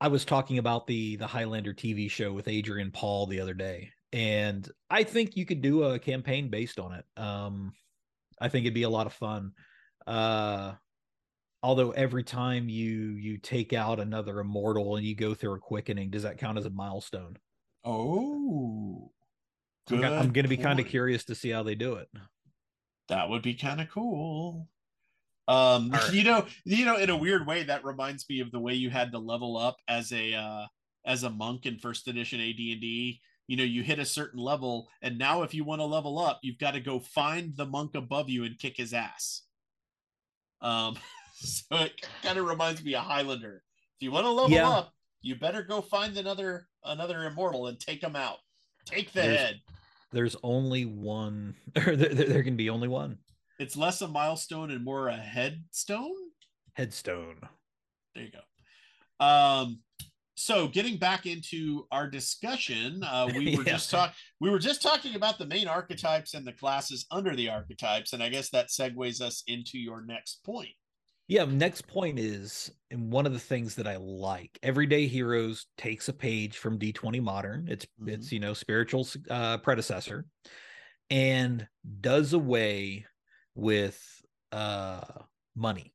I was talking about the the Highlander TV show with Adrian Paul the other day, and I think you could do a campaign based on it. Um, I think it'd be a lot of fun. Uh, although every time you you take out another immortal and you go through a quickening, does that count as a milestone? Oh, I'm, I'm going to be kind of curious to see how they do it. That would be kind of cool. Um, right. (laughs) you know, you know, in a weird way, that reminds me of the way you had to level up as a uh, as a monk in first edition AD and D. You know, you hit a certain level, and now if you want to level up, you've got to go find the monk above you and kick his ass. Um, (laughs) so it kind of reminds me of Highlander. If you want to level yeah. up, you better go find another another immortal and take him out. Take the there's, head. There's only one, (laughs) or there, there can be only one. It's less a milestone and more a headstone. Headstone. There you go. Um, so getting back into our discussion, uh, we (laughs) were yeah. just talking. We were just talking about the main archetypes and the classes under the archetypes, and I guess that segues us into your next point. Yeah, next point is, and one of the things that I like, Everyday Heroes takes a page from D20 Modern. It's mm-hmm. it's you know spiritual uh, predecessor, and does away with uh, money.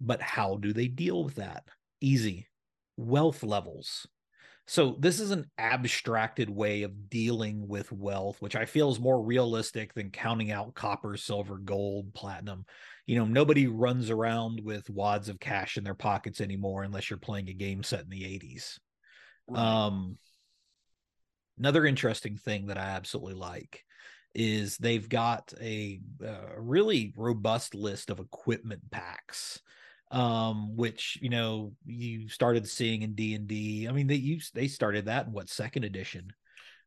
But how do they deal with that? Easy. Wealth levels. So this is an abstracted way of dealing with wealth, which I feel is more realistic than counting out copper, silver, gold, platinum. You know, nobody runs around with wads of cash in their pockets anymore unless you're playing a game set in the 80s. Right. Um another interesting thing that I absolutely like is they've got a, a uh, really robust list of equipment packs um which you know you started seeing in d&d i mean they used they started that in what second edition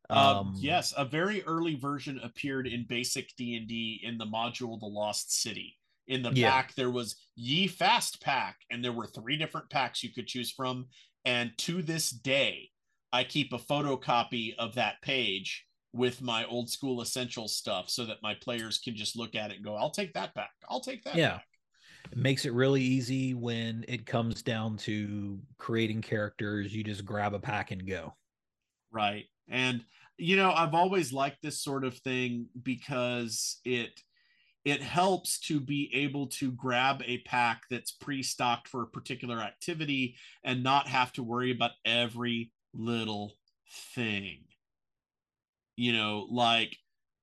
um, um yes a very early version appeared in basic d&d in the module the lost city In the Yeah. back, there was Ye Fast Pack, and there were three different packs you could choose from. And to this day, I keep a photocopy of that page with my old school essential stuff so that my players can just look at it and go, I'll take that back. I'll take that Yeah. pack. It makes it really easy when it comes down to creating characters. You just grab a pack and go. Right. And you know, I've always liked this sort of thing because it it helps to be able to grab a pack that's pre-stocked for a particular activity and not have to worry about every little thing. You know, like,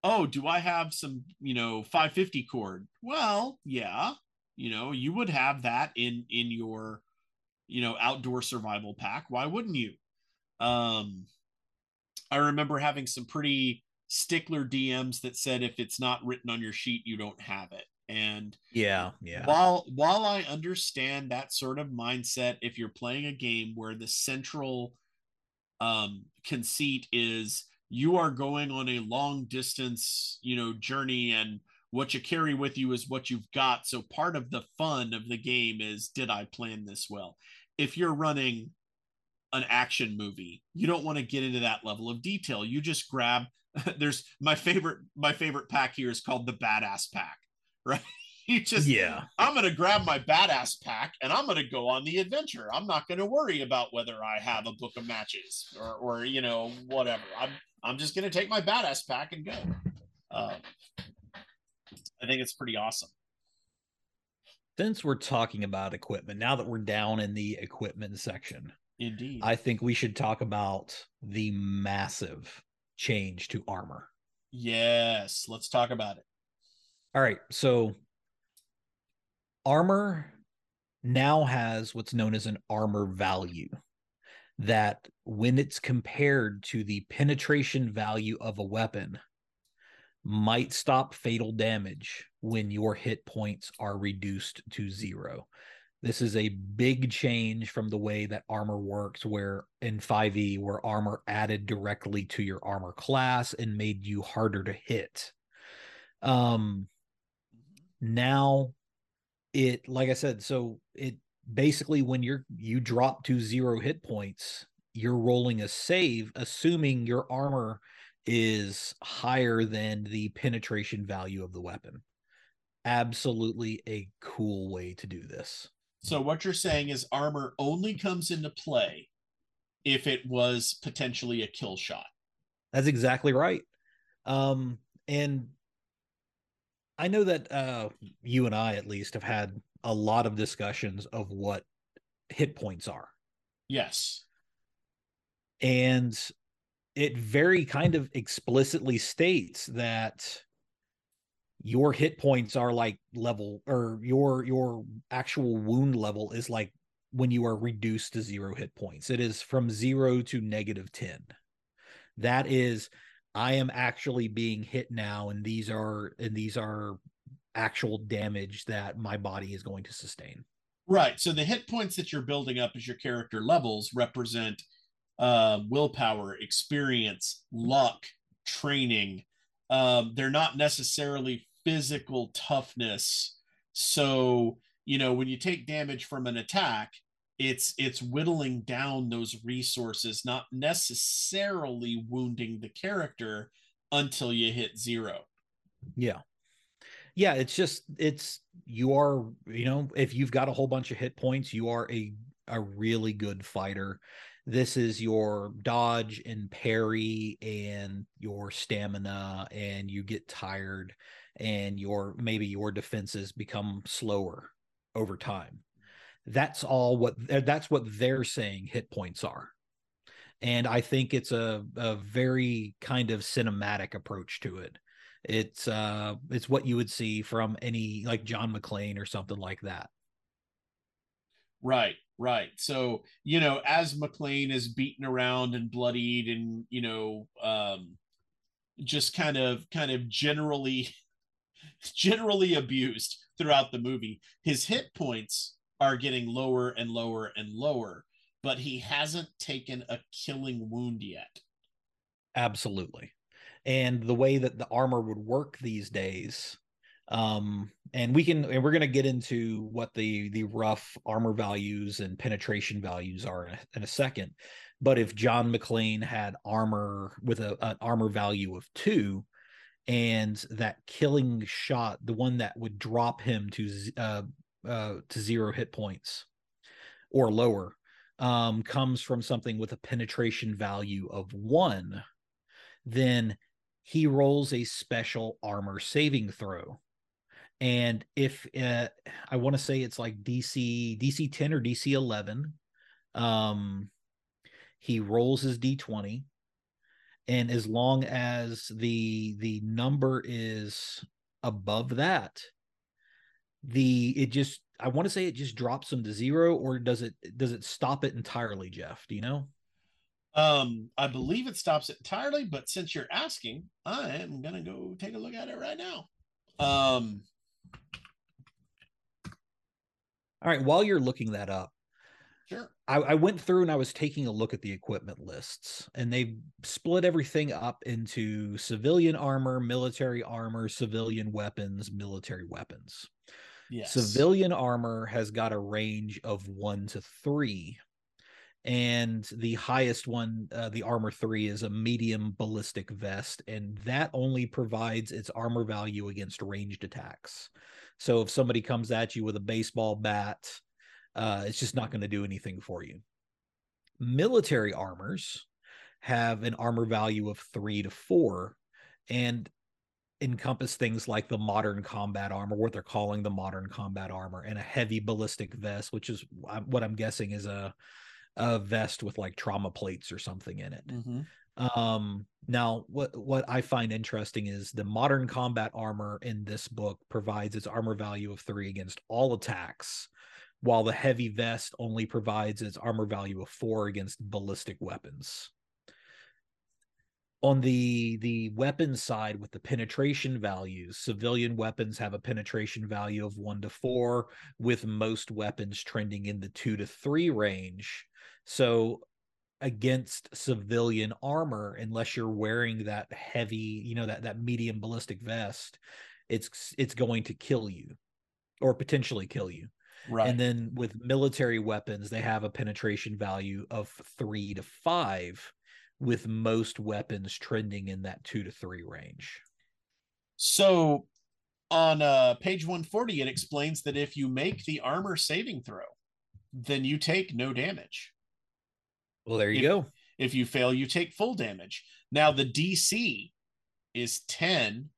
oh, do I have some, you know, 550 cord? Well, yeah, you know, you would have that in in your, you know, outdoor survival pack. Why wouldn't you? Um I remember having some pretty stickler DMs that said if it's not written on your sheet, you don't have it. And Yeah, yeah. while while I understand that sort of mindset, if you're playing a game where the central um, conceit is you are going on a long distance, you know, journey, and what you carry with you is what you've got. So part of the fun of the game is did I plan this well? If you're running an action movie, you don't want to get into that level of detail. You just grab. (laughs) There's my favorite. My favorite pack here is called the badass pack (laughs) right? You just, yeah. I'm going to grab my badass pack and I'm going to go on the adventure. I'm not going to worry about whether I have a book of matches or, or you know, whatever. I'm, I'm just going to take my badass pack and go. Um, I think it's pretty awesome. Since we're talking about equipment, now that we're down in the equipment section, Indeed. I think we should talk about the massive change to armor. yes. Let's talk about it. All right. So armor now has what's known as an armor value that when it's compared to the penetration value of a weapon might stop fatal damage when your hit points are reduced to zero. This is a big change from the way that armor works, where in 5e, where armor added directly to your armor class and made you harder to hit. Um, now it like i said so it basically when you're you drop to zero hit points you're rolling a save assuming your armor is higher than the penetration value of the weapon absolutely a cool way to do this So what you're saying is armor only comes into play if it was potentially a kill shot. That's exactly right. Um, and I know that uh, you and I, at least, have had a lot of discussions of what hit points are. Yes. And it very kind of explicitly states that your hit points are like level or your your actual wound level is like when you are reduced to zero hit points it is from zero to negative 10 that is i am actually being hit now and these are and these are actual damage that my body is going to sustain Right. So the hit points that you're building up as your character levels represent uh, willpower, experience, luck, training. Um, they're not necessarily physical toughness. So you know when you take damage from an attack, it's it's whittling down those resources, not necessarily wounding the character until you hit zero. Yeah. Yeah, it's just it's you are, you know, if you've got a whole bunch of hit points, you are a a really good fighter. This is your dodge and parry and your stamina and you get tired and your maybe your defenses become slower over time. That's all what that's what they're saying hit points are. And I think it's a, a very kind of cinematic approach to it it's uh it's what you would see from any like John McClane or something like that. Right, right. So, you know, as McClane is beaten around and bloodied and, you know, um just kind of kind of generally (laughs) generally abused throughout the movie, his hit points are getting lower and lower and lower, but he hasn't taken a killing wound yet. Absolutely. And the way that the armor would work these days, Um, and we can and we're going to get into what the the rough armor values and penetration values are in a, in a second. But if John McClane had armor with a, an armor value of two, and that killing shot, the one that would drop him to uh, uh, to zero hit points or lower, um, comes from something with a penetration value of one, then he rolls a special armor saving throw. And if uh, I want to say it's like DC DC 10 or DC 11, um, he rolls his D20 and as long as the the number is above that the it just i want to say it just drops them to zero or does it does it stop it entirely jeff? Do you know um i believe it stops it entirely but since you're asking i am gonna go take a look at it right now um all right while you're looking that up Sure. I, I, went through and I was taking a look at the equipment lists, and they split everything up into civilian armor, military armor, civilian weapons, military weapons. Yes. Civilian armor has got a range of one to three. And the highest one, uh, the armor three, is a medium ballistic vest, and that only provides its armor value against ranged attacks. So if somebody comes at you with a baseball bat, uh, it's just not going to do anything for you. Military armors have an armor value of three to four and encompass things like the modern combat armor, what they're calling the modern combat armor, and a heavy ballistic vest, which is what I'm guessing is a a vest with like trauma plates or something in it. Mm-hmm. Um, now, what what I find interesting is the modern combat armor in this book provides its armor value of three against all attacks, while the heavy vest only provides its armor value of four against ballistic weapons. On the the weapon side, with the penetration values, civilian weapons have a penetration value of one to four, with most weapons trending in the two to three range. So against civilian armor unless you're wearing that heavy you know that that medium ballistic vest it's it's going to kill you or potentially kill you Right. And then with military weapons, they have a penetration value of three to five, with most weapons trending in that two to three range. So on uh, page 140, it explains that if you make the armor saving throw, then you take no damage. Well, there you if, go. If you fail, you take full damage. Now, the DC is 10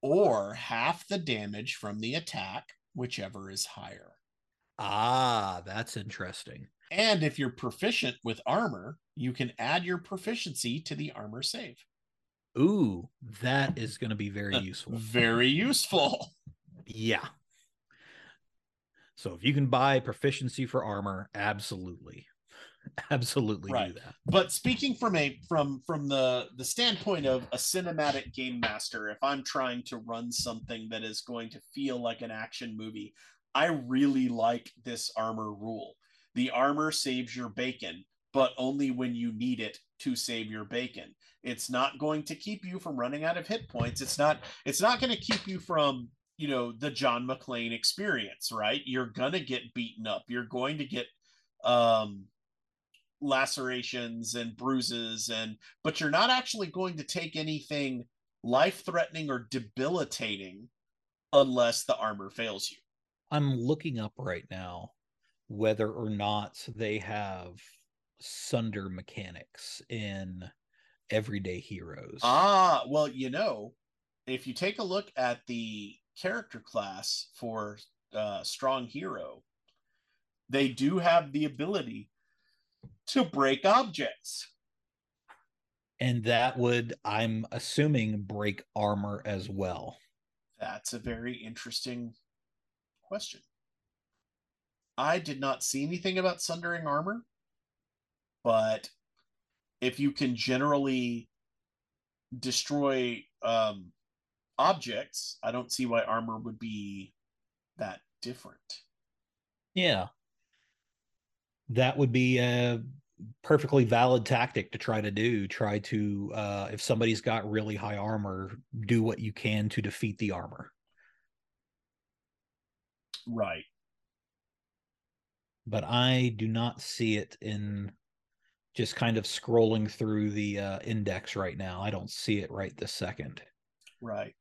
or half the damage from the attack, whichever is higher. Ah, that's interesting. And if you're proficient with armor, you can add your proficiency to the armor save. Ooh, that is going to be very (laughs) useful. very useful. Yeah. So if you can buy proficiency for armor, absolutely. (laughs) Absolutely right. do that. But speaking from a from from the the standpoint of a cinematic game master, if I'm trying to run something that is going to feel like an action movie, I really like this armor rule. The armor saves your bacon, but only when you need it to save your bacon. It's not going to keep you from running out of hit points. It's not it's not going to keep you from, you know, the John McClane experience, right? You're going to get beaten up. You're going to get um lacerations and bruises and but you're not actually going to take anything life threatening or debilitating unless the armor fails you. I'm looking up right now whether or not they have sunder mechanics in everyday heroes. Ah, well, you know, if you take a look at the character class for uh, strong hero, they do have the ability to break objects. And that would, I'm assuming, break armor as well. That's a very interesting question. I did not see anything about sundering armor, but if you can generally destroy um, objects, I don't see why armor would be that different. Yeah. That would be a perfectly valid tactic to try to do. Try to, uh, if somebody's got really high armor, do what you can to defeat the armor. Right. But I do not see it in just kind of scrolling through the uh, index right now. I don't see it right this second. Right.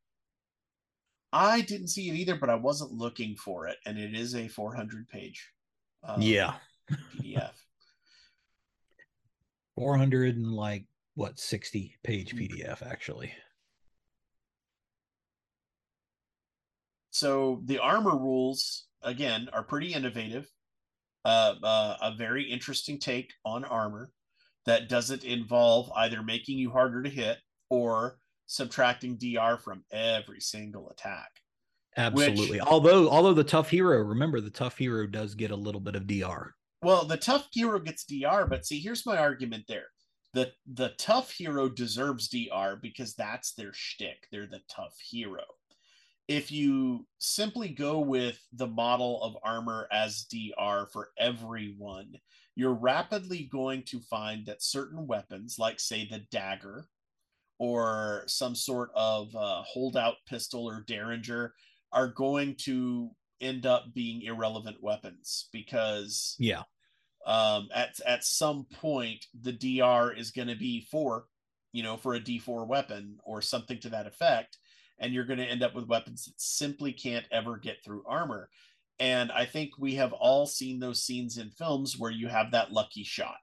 I didn't see it either, but I wasn't looking for it, and it is a 400 page. Um, yeah. PDF. (laughs) 400 and like what 60 page. PDF actually. So the armor rules again are pretty innovative. Uh, uh, a very interesting take on armor that doesn't involve either making you harder to hit or subtracting DR from every single attack. Absolutely. Which- although although the tough hero, remember the tough hero does get a little bit of DR. Well, the tough hero gets DR, but see, here's my argument there. The the tough hero deserves DR because that's their shtick. They're the tough hero. If you simply go with the model of armor as DR for everyone, you're rapidly going to find that certain weapons, like say the dagger or some sort of uh, holdout pistol or derringer, are going to end up being irrelevant weapons because Yeah. Um, at at some point the DR is going to be four, you know, for a D4 weapon or something to that effect, and you're going to end up with weapons that simply can't ever get through armor. And I think we have all seen those scenes in films where you have that lucky shot.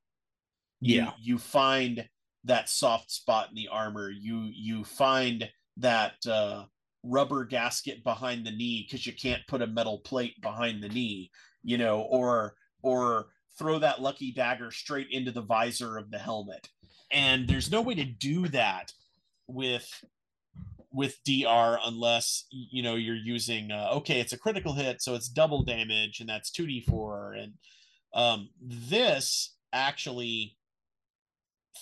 You- Yeah. you, find that soft spot in the armor. You you find that uh, rubber gasket behind the knee because you can't put a metal plate behind the knee, you know, or or throw that lucky dagger straight into the visor of the helmet. And there's no way to do that with with DR unless you know you're using uh, okay, it's a critical hit, so it's double damage, and that's two d4. And um, this actually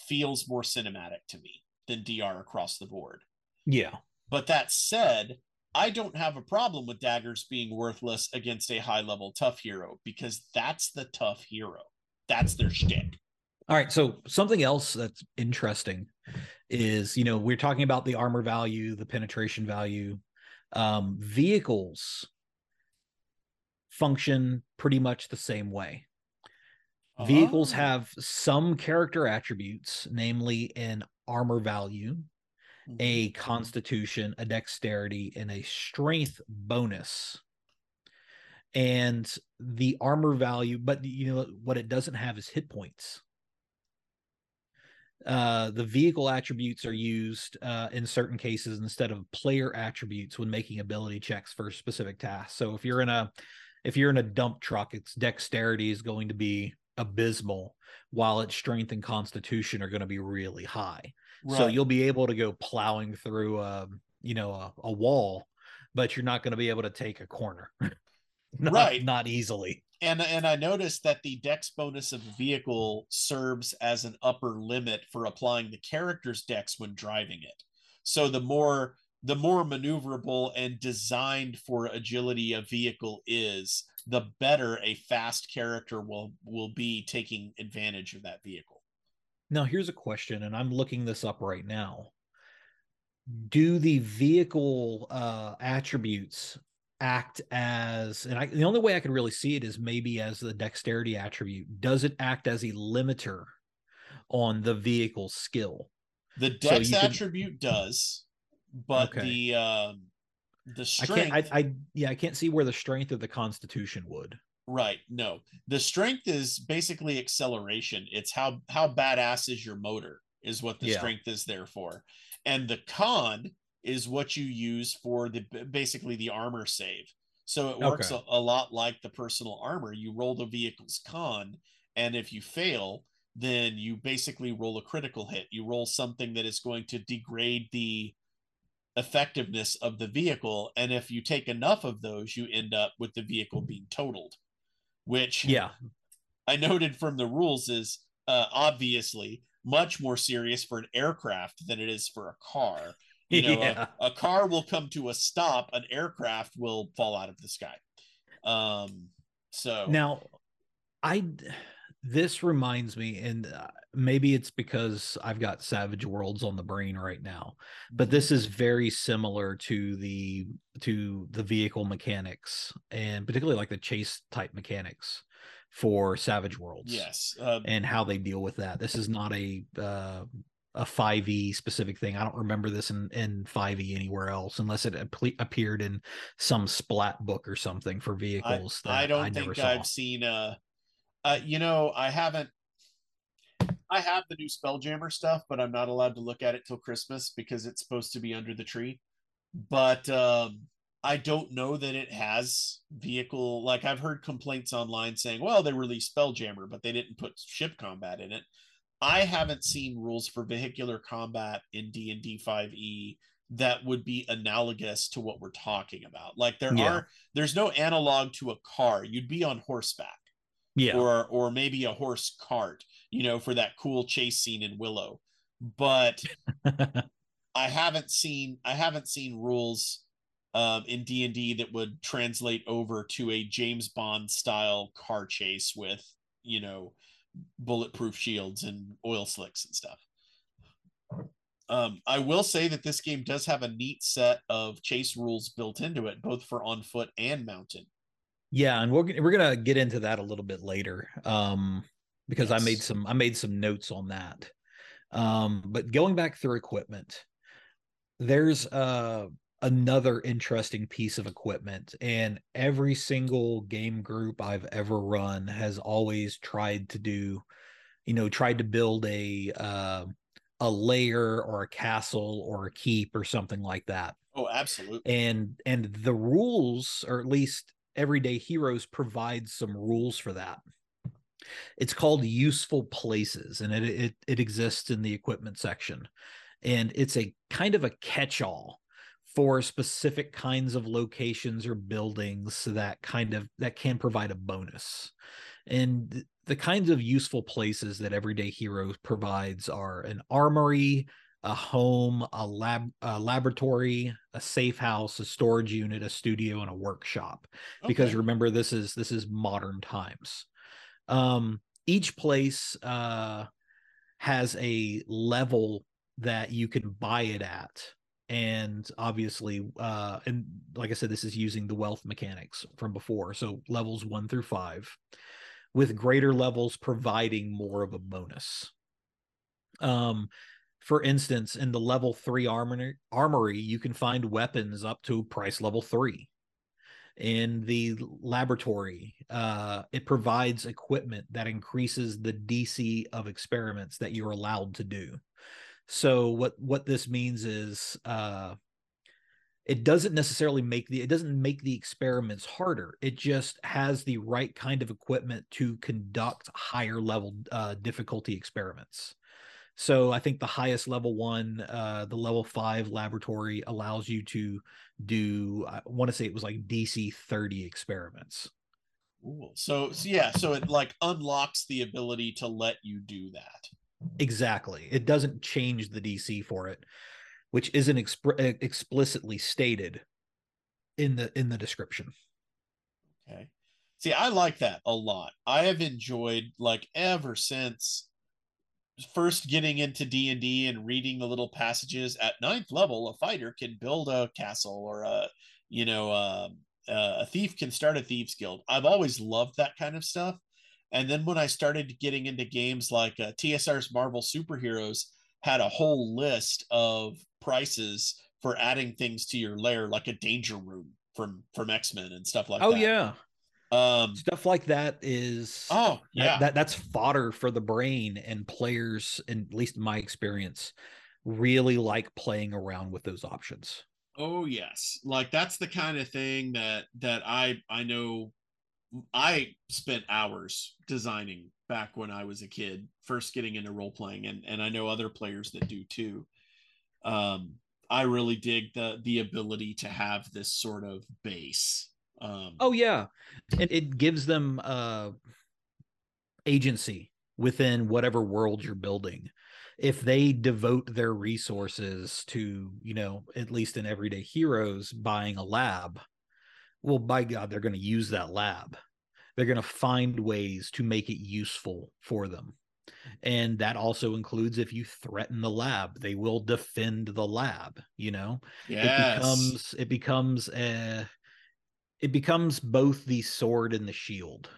feels more cinematic to me than DR across the board. Yeah. But that said, I don't have a problem with daggers being worthless against a high level tough hero because that's the tough hero. That's their shtick. All right. So something else that's interesting is, you know, we're talking about the armor value, the penetration value. Um, vehicles function pretty much the same way. Vehicles Oh. have some character attributes, namely an armor value. A constitution, a dexterity, and a strength bonus. And the armor value, but you know what it doesn't have is hit points. Uh, the vehicle attributes are used uh, in certain cases instead of player attributes when making ability checks for specific tasks. So if you're in a if you're in a dump truck, its dexterity is going to be abysmal, while its strength and constitution are going to be really high so you'll be able to go plowing through um you know a, a wall but you're not going to be able to take a corner (laughs) not, Right. not easily and and I noticed that the dex bonus of the vehicle serves as an upper limit for applying the character's dex when driving it. So the more the more maneuverable and designed for agility a vehicle is, the better a fast character will will be taking advantage of that vehicle. Now here's a question and i'm looking this up right now. Do the vehicle uh attributes act as and I, the only way i could really see it is maybe as the dexterity attribute. Does it act as a limiter on the vehicle skill? The So dex can- attribute does, but Okay. the um the i strength can't I, I yeah i can't see where the strength of the constitution would Right. No. The strength is basically acceleration. It's how how badass is your motor is what the Yeah. strength is there for. And the con is what you use for the basically the armor save. So it works Okay. a, a lot like the personal armor. You roll the vehicle's con and if you fail, then you basically roll a critical hit. You roll something that is going to degrade the effectiveness of the vehicle and if you take enough of those you end up with the vehicle being totaled which yeah I noted from the rules is uh, obviously much more serious for an aircraft than it is for a car. You know, (laughs) Yeah. a, a car will come to a stop, an aircraft will fall out of the sky. Um, so Now, I this reminds me, and uh, maybe it's because I've got Savage Worlds on the brain right now, but Mm-hmm. this is very similar to the to the vehicle mechanics and particularly like the chase type mechanics for Savage Worlds. Yes. Um, and how they deal with that. This is not a uh, a 5e specific thing. I don't remember this in in 5e anywhere else unless it appe- appeared in some splat book or something for I, vehicles that I don't never think. I've seen uh uh you know, I haven't I have the new Spelljammer stuff, but I'm not allowed to look at it till Christmas because it's supposed to be under the tree. But um I don't know that it has vehicle like I've heard complaints online saying, well, they released Spelljammer, but they didn't put ship combat in it. I haven't seen rules for vehicular combat in D&D 5e that would be analogous to what we're talking about. Like there Yeah. are there's no analog to a car. You'd be on horseback Yeah, or or maybe a horse cart, you know, for that cool chase scene in Willow. But (laughs) I haven't seen I haven't seen rules um, in D and D that would translate over to a James Bond style car chase with you know bulletproof shields and oil slicks and stuff. Um, I will say that this game does have a neat set of chase rules built into it, both for on foot and mountain. Yeah, and we're we're gonna get into that a little bit later, um, because I made some I made some notes on that. Um, but going back through equipment, there's uh another interesting piece of equipment and every single game group I've ever run has always tried to do you know tried to build a uh, a layer or a castle or a keep or something like that Oh, absolutely. and and the rules or at least everyday heroes provides some rules for that. It's called useful places and it it, it exists in the equipment section. And it's a kind of a catch-all for specific kinds of locations or buildings that kind of that can provide a bonus. And the kinds of useful places that everyday hero provides are an armory a home a lab a laboratory a safe house a storage unit a studio and a workshop. Because remember this is this is modern times. Um each place uh has a level that you can buy it at. And obviously uh and like i said this is using the wealth mechanics from before. So levels 1 through 5 with greater levels providing more of a bonus. Um for instance in the level 3 armory armory you can find weapons up to price level 3 in the laboratory uh, it provides equipment that increases the dc of experiments that you're allowed to do. So what what this means is uh, it doesn't necessarily make the it doesn't make the experiments harder. It just has the right kind of equipment to conduct higher level uh, difficulty experiments so i think the highest level one uh, the level five laboratory allows you to do i want to say it was like dc 30 experiments Cool. So, so yeah, so it like unlocks the ability to let you do that. exactly it doesn't change the dc for it which isn't expr- uh, explicitly stated in the in the description Okay. See, I like that a lot. I have enjoyed like ever since first getting into D&D and reading the little passages at ninth level, a fighter can build a castle or a, you know, uh, uh, a thief can start a thieves guild. I've always loved that kind of stuff. And then when I started getting into games like uh, TSR's Marvel Superheroes had a whole list of prices for adding things to your lair, like a danger room from from X-Men and stuff like that. oh yeah Um, stuff like that is oh yeah, that, that's fodder for the brain and players in at least in my experience really like playing around with those options oh yes. Like that's the kind of thing that that I I know. I spent hours designing back when I was a kid, first getting into role playing, and and I know other players that do too. Um, I really dig the the ability to have this sort of base. Um, oh yeah. It, it gives them uh agency within whatever world you're building. If they devote their resources to you know at least in everyday heroes buying a lab well by god they're going to use that lab. They're going to find ways to make it useful for them. And that also includes if you threaten the lab they will defend the lab you know? Yes. it becomes it becomes a it becomes both the sword and the shield.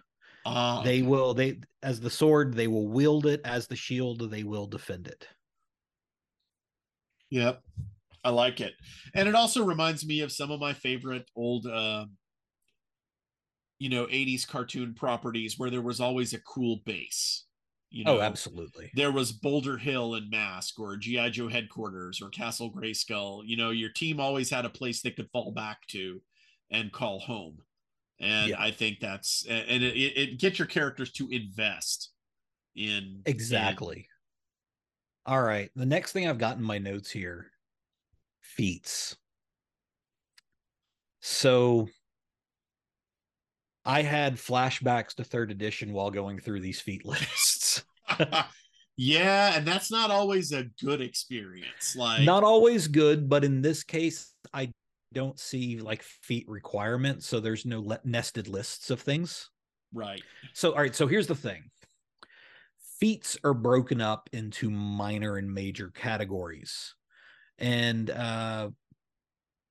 Uh, they will they as the sword they will wield it. As the shield they will defend it. Yep. I like it. And it also reminds me of some of my favorite old uh, you know 80s cartoon properties where there was always a cool base you oh, know? oh absolutely. There was boulder hill and mask or gi joe headquarters or castle grayskull. You know your team always had a place they could fall back to and call home. And yeah. i think that's and it, it gets your characters to invest in exactly. In... all right. The next thing i've got in my notes here feats. So i had flashbacks to third edition while going through these feat (laughs) lists. (laughs) Yeah and that's not always a good experience like not always good but in this case i don't see like feat requirements, so there's no le- nested lists of things. Right. So, all right. So here's the thing: feats are broken up into minor and major categories, and uh,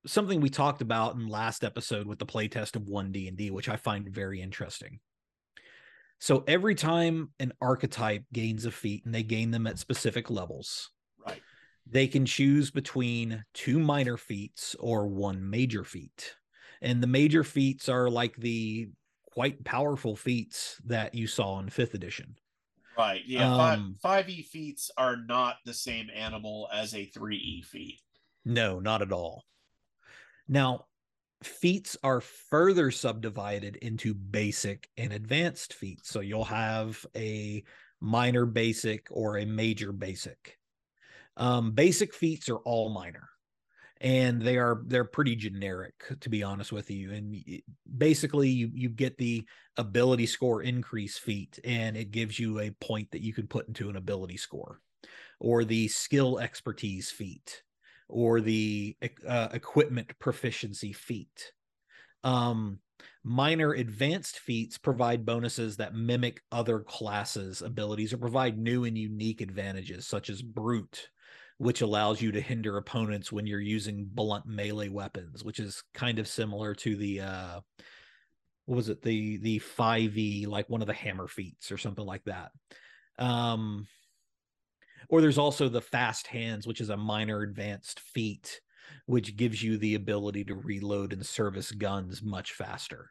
something we talked about in last episode with the playtest of one D and D, which I find very interesting. So every time an archetype gains a feat, and they gain them at specific levels? They can choose between two minor feats or one major feat. And the major feats are like the quite powerful feats that you saw in fifth edition. Right. Yeah. Um, five E feats are not the same animal as a three E feat. No, not at all. Now, feats are further subdivided into basic and advanced feats. So you'll have a minor basic or a major basic. Um, basic feats are all minor and they are they're pretty generic to be honest with you. And basically you you get the ability score increase feat and it gives you a point that you can put into an ability score or the skill expertise feat or the uh, equipment proficiency feat. Um minor advanced feats provide bonuses that mimic other classes abilities or provide new and unique advantages such as brute which allows you to hinder opponents when you're using blunt melee weapons, which is kind of similar to the uh what was it, the the 5e, like one of the hammer feats or something like that. Um or there's also the fast hands, which is a minor advanced feat, which gives you the ability to reload and service guns much faster.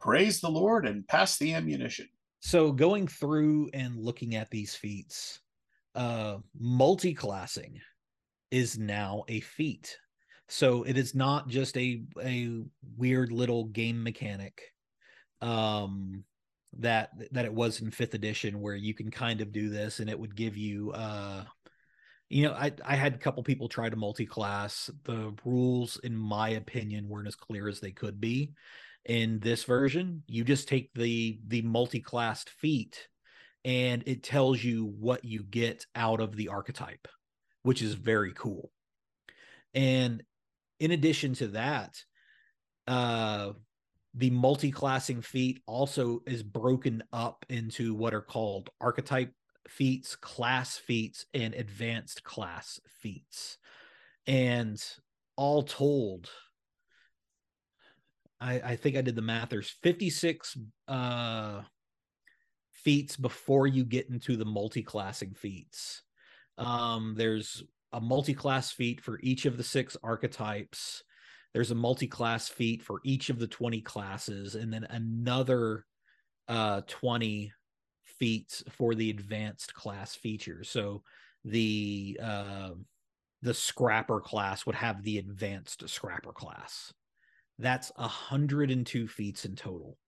Praise the Lord and pass the ammunition. So going through and looking at these feats, uh multi-classing is now a feat. So it is not just a a weird little game mechanic um that that it was in fifth edition where you can kind of do this and it would give you uh you know i i had a couple people try to multi-class. The rules in my opinion weren't as clear as they could be. In this version you just take the the multi-classed feat and it tells you what you get out of the archetype, which is very cool. And in addition to that, uh, the multi-classing feat also is broken up into what are called archetype feats, class feats, and advanced class feats. And all told, I, I think I did the math. There's 56 uh, feats before you get into the multi-classing feats. Um, there's a multi-class feat for each of the six archetypes. There's a multi-class feat for each of the 20 classes, and then another uh 20 feats for the advanced class features. So the uh, the scrapper class would have the advanced scrapper class. That's 102 feats in total.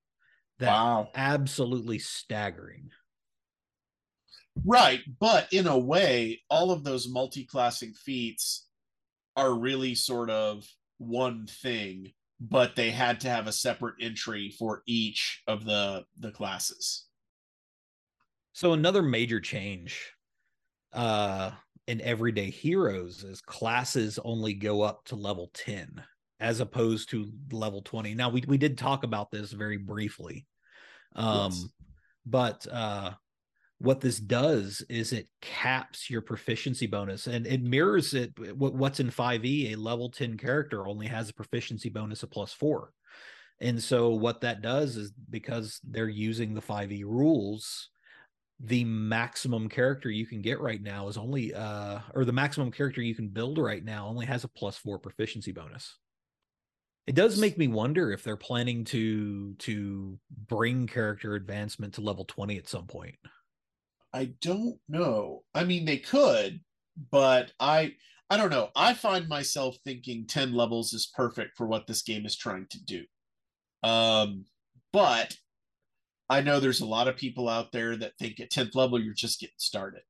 That wow. absolutely staggering. Right, but in a way, all of those multi-classing feats are really sort of one thing, but they had to have a separate entry for each of the the classes. So another major change uh in everyday heroes is classes only go up to level 10 as opposed to level 20. Now we we did talk about this very briefly Um, yes. But uh, what this does is it caps your proficiency bonus and it mirrors it. What's in 5e, a level 10 character only has a proficiency bonus of plus four. And so what that does is because they're using the 5e rules, the maximum character you can get right now is only uh or the maximum character you can build right now only has a plus 4 proficiency bonus. It does make me wonder if they're planning to to bring character advancement to level 20 at some point. I don't know. I mean they could, but I I don't know. I find myself thinking 10 levels is perfect for what this game is trying to do. Um but I know there's a lot of people out there that think at 10th level you're just getting started.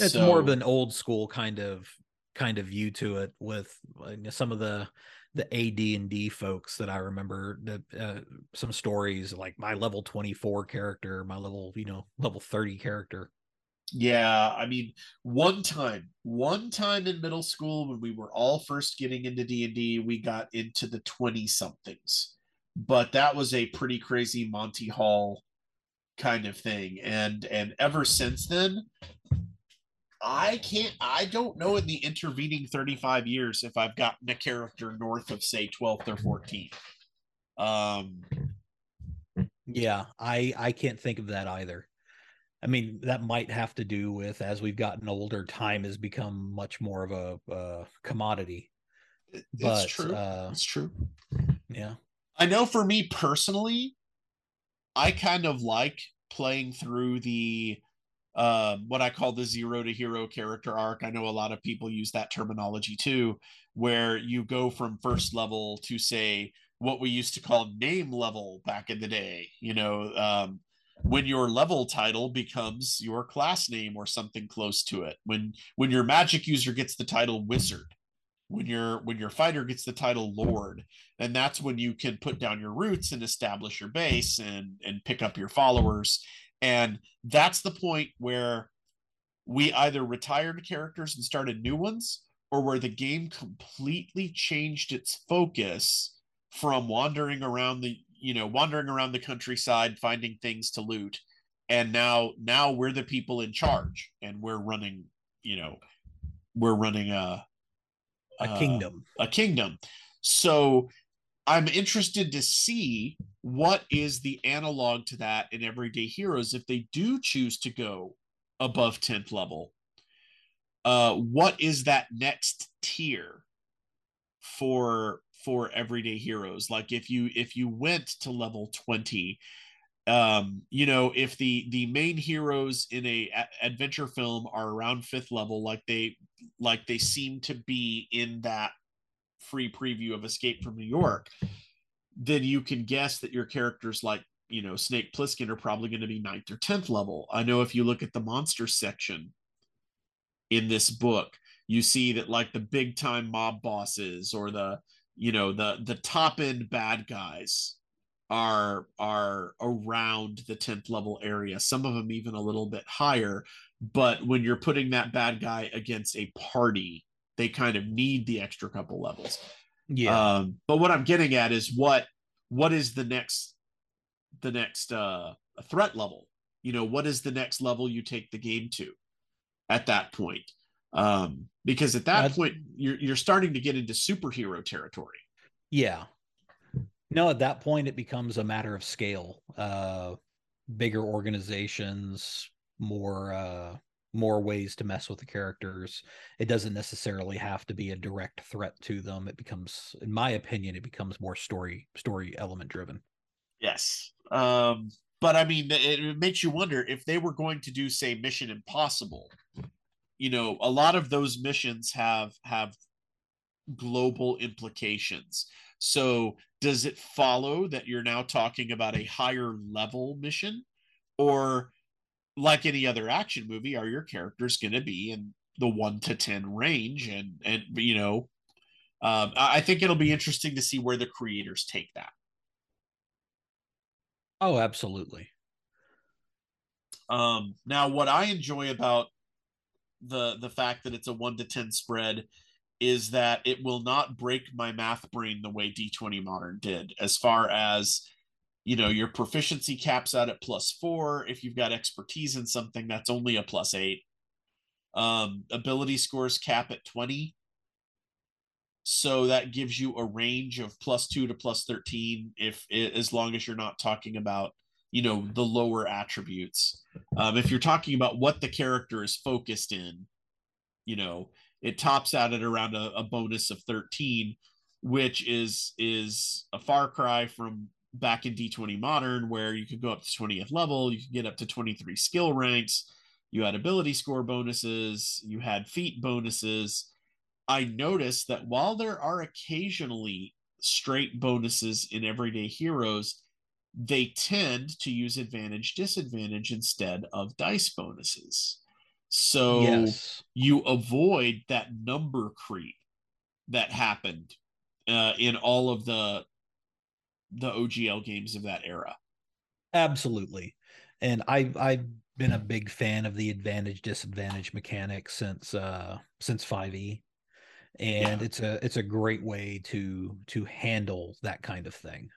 It's so, more of an old school kind of kind of view to it with some of the the AD and D folks that I remember the uh, some stories like my level 24 character, my level, you know, level 30 character. Yeah, I mean, one time, one time in middle school when we were all first getting into D&D, we got into the 20 somethings. But that was a pretty crazy Monty Hall kind of thing and and ever since then I can't, I don't know in the intervening 35 years if I've gotten a character north of, say, 12th or 14th. Um, yeah, I, I can't think of that either. I mean, that might have to do with as we've gotten older, time has become much more of a, a commodity. It's but, true. Uh, it's true. Yeah. I know for me personally, I kind of like playing through the uh, what I call the zero to hero character arc. I know a lot of people use that terminology too, where you go from first level to say what we used to call name level back in the day. You know, um, when your level title becomes your class name or something close to it. When when your magic user gets the title wizard, when your when your fighter gets the title lord, and that's when you can put down your roots and establish your base and and pick up your followers and that's the point where we either retired characters and started new ones, or where the game completely changed its focus from wandering around the you know wandering around the countryside finding things to loot and now now we're the people in charge and we're running you know we're running a a kingdom. a kingdom. So I'm interested to see what is the analog to that in Everyday Heroes if they do choose to go above 10th level. Uh, what is that next tier for for everyday heroes like if you if you went to level 20 um you know if the the main heroes in a, a adventure film are around fifth level like they like they seem to be in that free preview of Escape from New York, then you can guess that your characters like you know Snake Plissken are probably going to be ninth or tenth level. I know if you look at the monster section in this book, you see that like the big time mob bosses or the you know the the top end bad guys are are around the 10th level area some of them even a little bit higher but when you're putting that bad guy against a party they kind of need the extra couple levels. Yeah. Um, but what I'm getting at is what what is the next the next uh threat level? You know, what is the next level you take the game to at that point? Um, because at that That's, point you're you're starting to get into superhero territory. Yeah. No, at that point it becomes a matter of scale. Uh bigger organizations, more uh more ways to mess with the characters. It doesn't necessarily have to be a direct threat to them. It becomes, in my opinion, it becomes more story story element driven. Yes. Um, but I mean, it, it makes you wonder if they were going to do, say, Mission Impossible. You know, a lot of those missions have have global implications. So, does it follow that you're now talking about a higher level mission, or like any other action movie, are your characters going to be in the one to ten range? And and you know, um, I think it'll be interesting to see where the creators take that. Oh, absolutely. Um, now, what I enjoy about the the fact that it's a one to ten spread is that it will not break my math brain the way D20 Modern did, as far as you know your proficiency caps out at plus four. If you've got expertise in something that's only a plus eight. Um ability scores cap at 20 so that gives you a range of plus 2 to plus 13 if as long as you're not talking about you know the lower attributes. Um if you're talking about what the character is focused in you know it tops out at around a, a bonus of 13 which is is a far cry from back in D20 Modern, where you could go up to 20th level, you could get up to 23 skill ranks, you had ability score bonuses, you had feat bonuses. I noticed that while there are occasionally straight bonuses in Everyday Heroes, they tend to use advantage disadvantage instead of dice bonuses. So yes. you avoid that number creep that happened uh, in all of the the OGL games of that era. Absolutely. And I I've been a big fan of the advantage disadvantage mechanic since uh since 5e. And yeah. it's a it's a great way to to handle that kind of thing.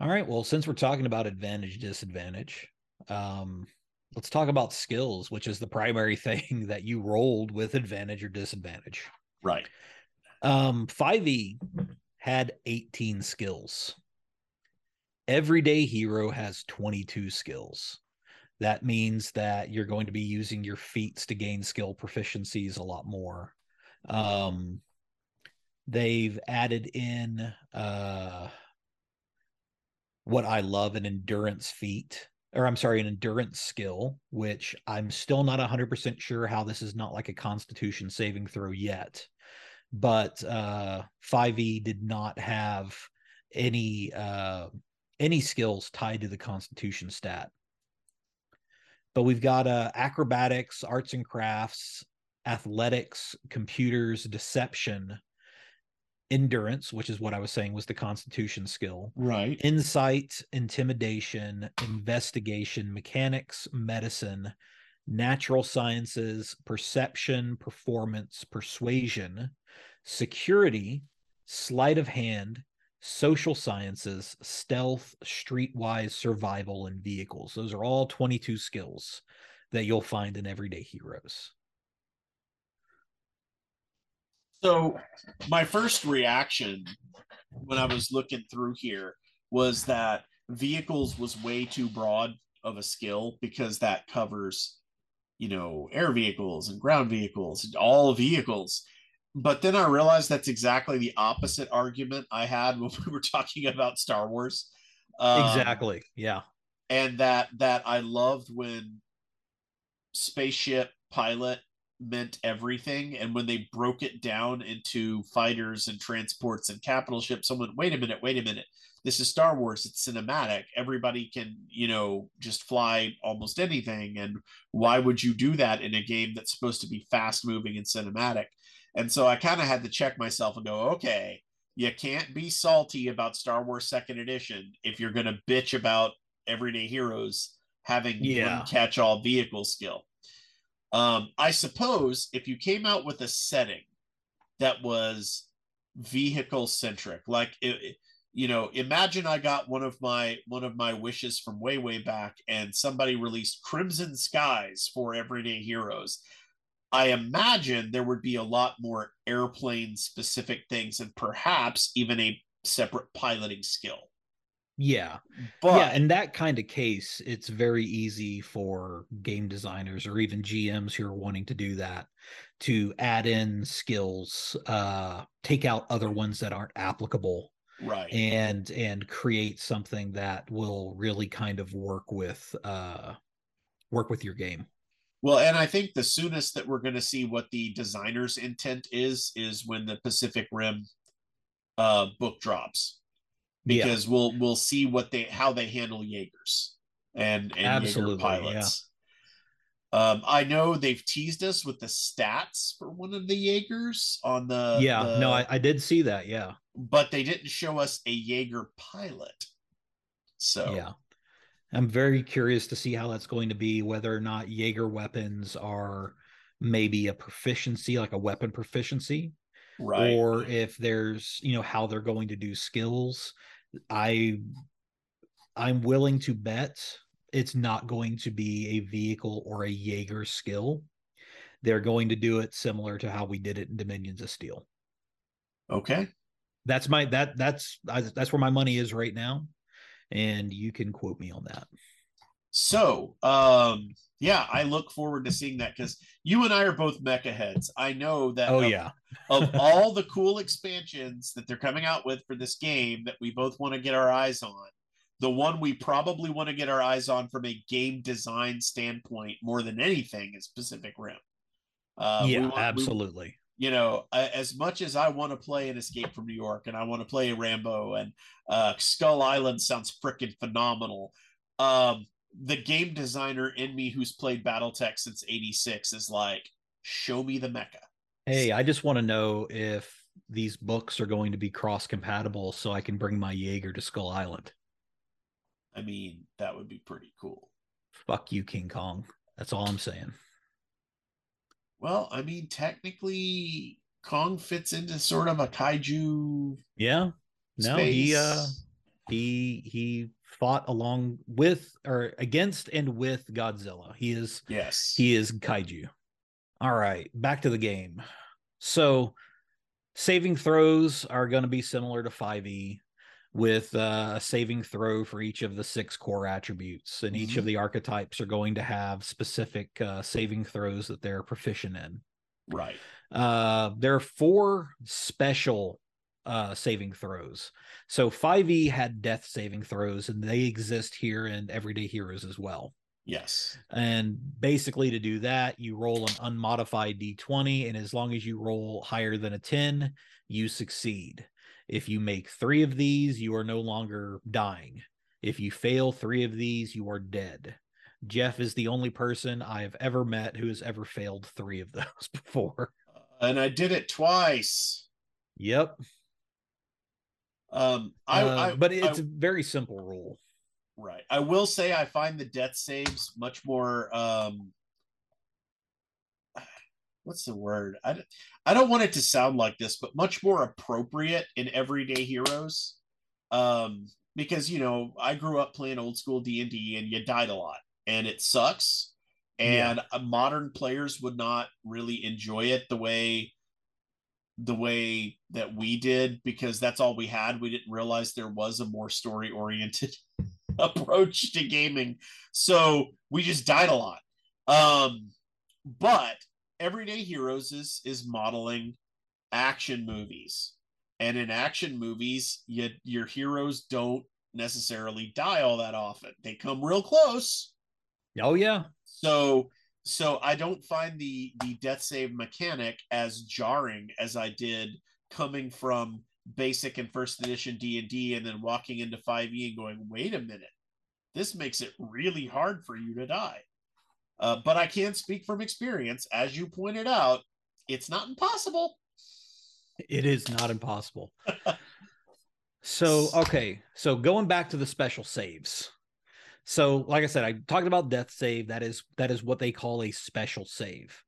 All right, well, since we're talking about advantage disadvantage, um let's talk about skills, which is the primary (laughs) thing that you rolled with advantage or disadvantage. Right. Um 5e had 18 skills. Everyday hero has 22 skills. That means that you're going to be using your feats to gain skill proficiencies a lot more. Um, they've added in uh, what I love an endurance feat, or I'm sorry, an endurance skill, which I'm still not 100% sure how this is not like a constitution saving throw yet but uh 5e did not have any uh any skills tied to the constitution stat. But we've got uh acrobatics arts and crafts athletics computers deception endurance which is what i was saying was the constitution skill right. insight intimidation investigation mechanics medicine natural sciences perception performance persuasion security, sleight of hand, social sciences, stealth, streetwise survival, and vehicles. Those are all 22 skills that you'll find in everyday heroes. So, my first reaction when I was looking through here was that vehicles was way too broad of a skill because that covers, you know, air vehicles and ground vehicles, and all vehicles but then I realized that's exactly the opposite argument I had (laughs) when we were talking about Star Wars. Um, exactly. Yeah. And that that I loved when spaceship pilot meant everything, and when they broke it down into fighters and transports and capital ships, someone wait a minute, wait a minute. This is Star Wars. It's cinematic. Everybody can, you know, just fly almost anything. And why would you do that in a game that's supposed to be fast moving and cinematic? And so I kind of had to check myself and go, okay, you can't be salty about Star Wars Second Edition if you're going to bitch about Everyday Heroes having yeah. one catch all vehicle skill. Um, I suppose if you came out with a setting that was vehicle centric, like it, you know, imagine I got one of my one of my wishes from way way back, and somebody released Crimson Skies for Everyday Heroes, I imagine there would be a lot more airplane specific things and perhaps even a separate piloting skill. Yeah. But yeah, in that kind of case, it's very easy for game designers or even GMs who are wanting to do that to add in skills, uh, take out other ones that aren't applicable. Right. And and create something that will really kind of work with uh work with your game. Well, and I think the soonest that we're going to see what the designer's intent is is when the Pacific Rim uh, book drops, because yeah. we'll we'll see what they how they handle Jaegers and and Absolutely, Jaeger pilots. Yeah. Um, I know they've teased us with the stats for one of the Jaegers on the. Yeah, the, no, I, I did see that. Yeah, but they didn't show us a Jaeger pilot. So yeah, I'm very curious to see how that's going to be, whether or not Jaeger weapons are maybe a proficiency, like a weapon proficiency, right? Or if there's, you know, how they're going to do skills. I I'm willing to bet it's not going to be a vehicle or a Jaeger skill. They're going to do it similar to how we did it in Dominions of Steel. Okay. That's my that that's that's where my money is right now, and you can quote me on that. So, um, yeah, I look forward to seeing that because you and I are both mecha heads. I know that. Oh of, yeah, of (laughs) all the cool expansions that they're coming out with for this game that we both want to get our eyes on, the one we probably want to get our eyes on from a game design standpoint more than anything is Pacific Rim. Uh, yeah, want, absolutely. We, you know, as much as I want to play an Escape from New York and I want to play a Rambo and uh, Skull Island sounds freaking phenomenal. Um, the game designer in me who's played Battletech since 86 is like, show me the mecha. Hey, I just want to know if these books are going to be cross compatible so I can bring my Jaeger to Skull Island. I mean, that would be pretty cool. Fuck you, King Kong. That's all I'm saying. Well, I mean, technically, Kong fits into sort of a kaiju. Yeah. No, space. he uh he he fought along with or against and with Godzilla. He is yes, he is kaiju. All right, back to the game. So saving throws are going to be similar to 5e with uh, a saving throw for each of the six core attributes and mm-hmm. each of mm-hmm. the archetypes are going to have specific uh, saving throws that they're proficient in right uh, there are four special uh, saving throws. So 5e had death saving throws, and they exist here in Everyday Heroes as well. Yes. And basically, to do that, you roll an unmodified d20, and as long as you roll higher than a 10, you succeed. If you make three of these, you are no longer dying. If you fail three of these, you are dead. Jeff is the only person I have ever met who has ever failed three of those (laughs) before. And I did it twice. Yep. Um, I, uh, I but it's I, a very simple rule. Right. I will say I find the death saves much more. Um, (sighs) what's the word? I, I don't want it to sound like this, but much more appropriate in everyday heroes. Um, because you know I grew up playing old school D and D, and you died a lot, and it sucks. And yeah. modern players would not really enjoy it the way the way that we did because that's all we had. We didn't realize there was a more story oriented (laughs) approach to gaming. So we just died a lot. Um, but Everyday Heroes is is modeling action movies. And in action movies, you, your heroes don't necessarily die all that often. They come real close. Oh yeah. So so I don't find the the death save mechanic as jarring as I did coming from basic and first edition D&D and then walking into 5e and going, "Wait a minute. This makes it really hard for you to die." Uh, but I can't speak from experience as you pointed out, it's not impossible. It is not impossible. (laughs) so, okay. So going back to the special saves. So, like I said, I talked about death save. That is that is what they call a special save.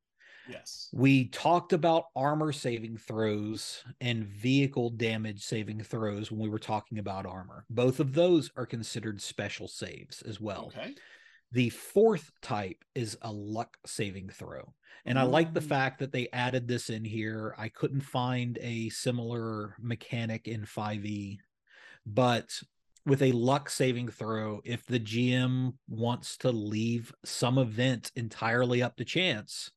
Yes. We talked about armor saving throws and vehicle damage saving throws when we were talking about armor. Both of those are considered special saves as well. Okay. The fourth type is a luck saving throw. And I like the mm. fact that they added this in here. I couldn't find a similar mechanic in 5e, but with a luck saving throw, if the GM wants to leave some event entirely up to chance,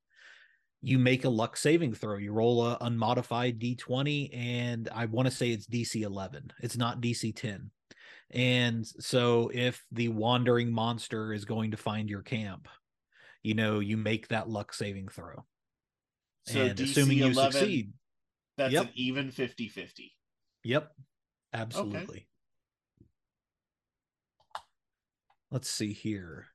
you make a luck saving throw. You roll a unmodified D20, and I want to say it's DC 11. It's not DC 10. And so if the wandering monster is going to find your camp, you know, you make that luck saving throw. So and DC assuming 11, you succeed, that's yep. an even 50 50. Yep. Absolutely. Okay. Let's see here.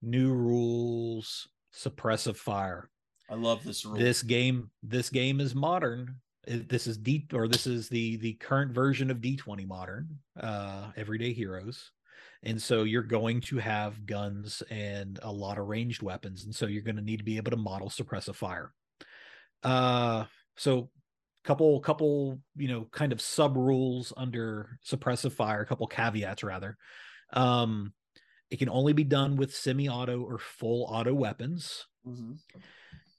New rules, suppressive fire. I love this rule. This game, this game is modern. This is D or this is the the current version of D20 modern, uh, everyday heroes. And so you're going to have guns and a lot of ranged weapons. And so you're going to need to be able to model suppressive fire. Uh so couple couple you know kind of sub rules under suppressive fire a couple caveats rather um it can only be done with semi-auto or full auto weapons Mhm.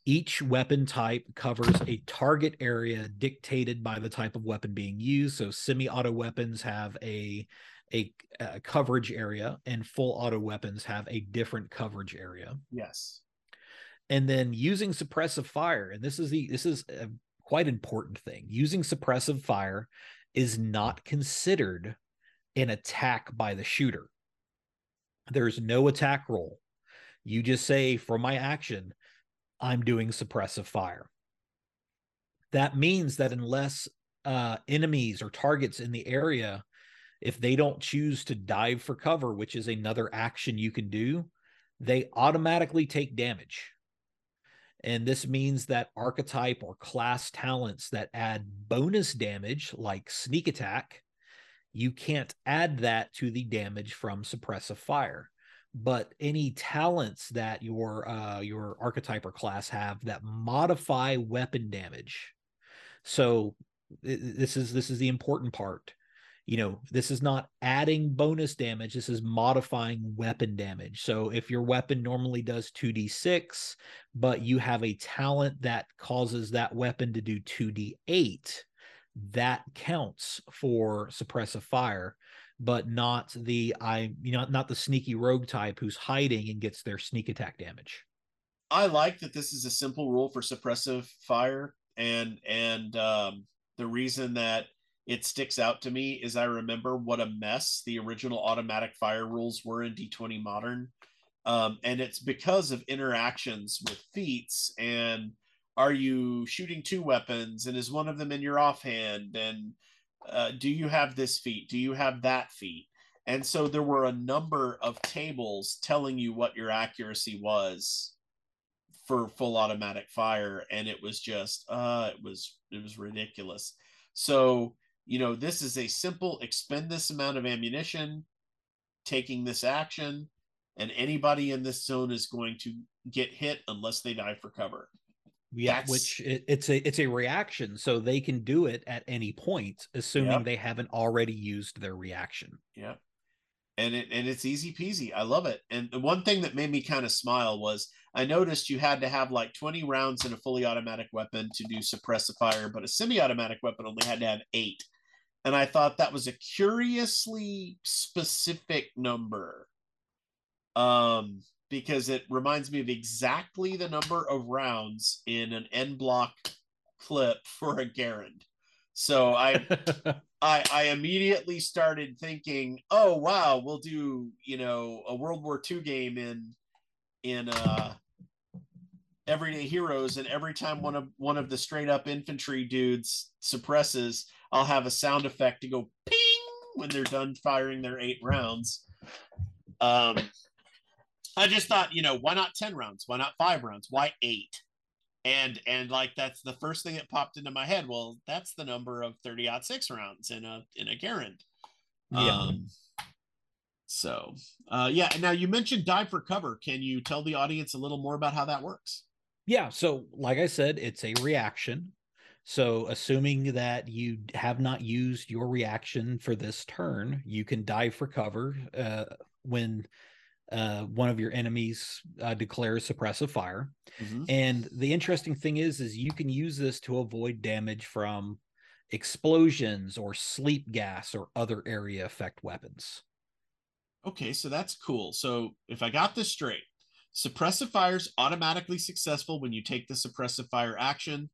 each weapon type covers a target area dictated by the type of weapon being used so semi-auto weapons have a a, a coverage area and full auto weapons have a different coverage area Yes. and then using suppressive fire and this is the this is a quite important thing using suppressive fire is not considered an attack by the shooter. There's no attack roll. You just say for my action i'm doing suppressive fire. That means that unless uh, enemies or targets in the area if they don't choose to dive for cover which is another action you can do they automatically take damage. And this means that archetype or class talents that add bonus damage, like sneak attack, you can't add that to the damage from suppressive fire. But any talents that your uh, your archetype or class have that modify weapon damage. So this is this is the important part you know this is not adding bonus damage this is modifying weapon damage so if your weapon normally does 2d6 but you have a talent that causes that weapon to do 2d8 that counts for suppressive fire but not the i you know not the sneaky rogue type who's hiding and gets their sneak attack damage. I like that this is a simple rule for suppressive fire, and and um, the reason that it sticks out to me is I remember what a mess the original automatic fire rules were in D20 Modern, um, and it's because of interactions with feats and are you shooting two weapons and is one of them in your offhand? And uh, do you have this feat? Do you have that feat? And so there were a number of tables telling you what your accuracy was for full automatic fire and it was just uh it was it was ridiculous. So you know this is a simple expend this amount of ammunition taking this action and anybody in this zone is going to get hit unless they die for cover yeah which it, it's a it's a reaction so they can do it at any point assuming Yep. they haven't already used their reaction. Yeah and it and it's easy peasy. I love it. And the one thing that made me kind of smile was i noticed you had to have like 20 rounds in a fully automatic weapon to do suppressive fire but a semi-automatic weapon only had to have eight. And i thought that was a curiously specific number. Um because it reminds me of exactly the number of rounds in an en bloc clip (laughs) for a garand so i (laughs) I, I immediately started thinking, oh wow, we'll do you know a World War II game in in uh, Everyday Heroes, and every time one of one of the straight up infantry dudes suppresses, I'll have a sound effect to go ping when they're done firing their eight rounds. Um, I just thought, you know, why not ten rounds? Why not five rounds? Why eight? and and like that's the first thing that popped into my head well that's the number of 30 aught six rounds in a in a garand Yeah. um so uh yeah and now you mentioned dive for cover can you tell the audience a little more about how that works Yeah. So, like I said, it's a reaction. So, assuming that you have not used your reaction for this turn, you can dive for cover uh, when uh, one of your enemies uh, declares suppressive fire. And the interesting thing is, is you can use this to avoid damage from explosions or sleep gas or other area effect weapons. okay so that's cool so if i got this straight suppressive fire is automatically successful when you take the suppressive fire action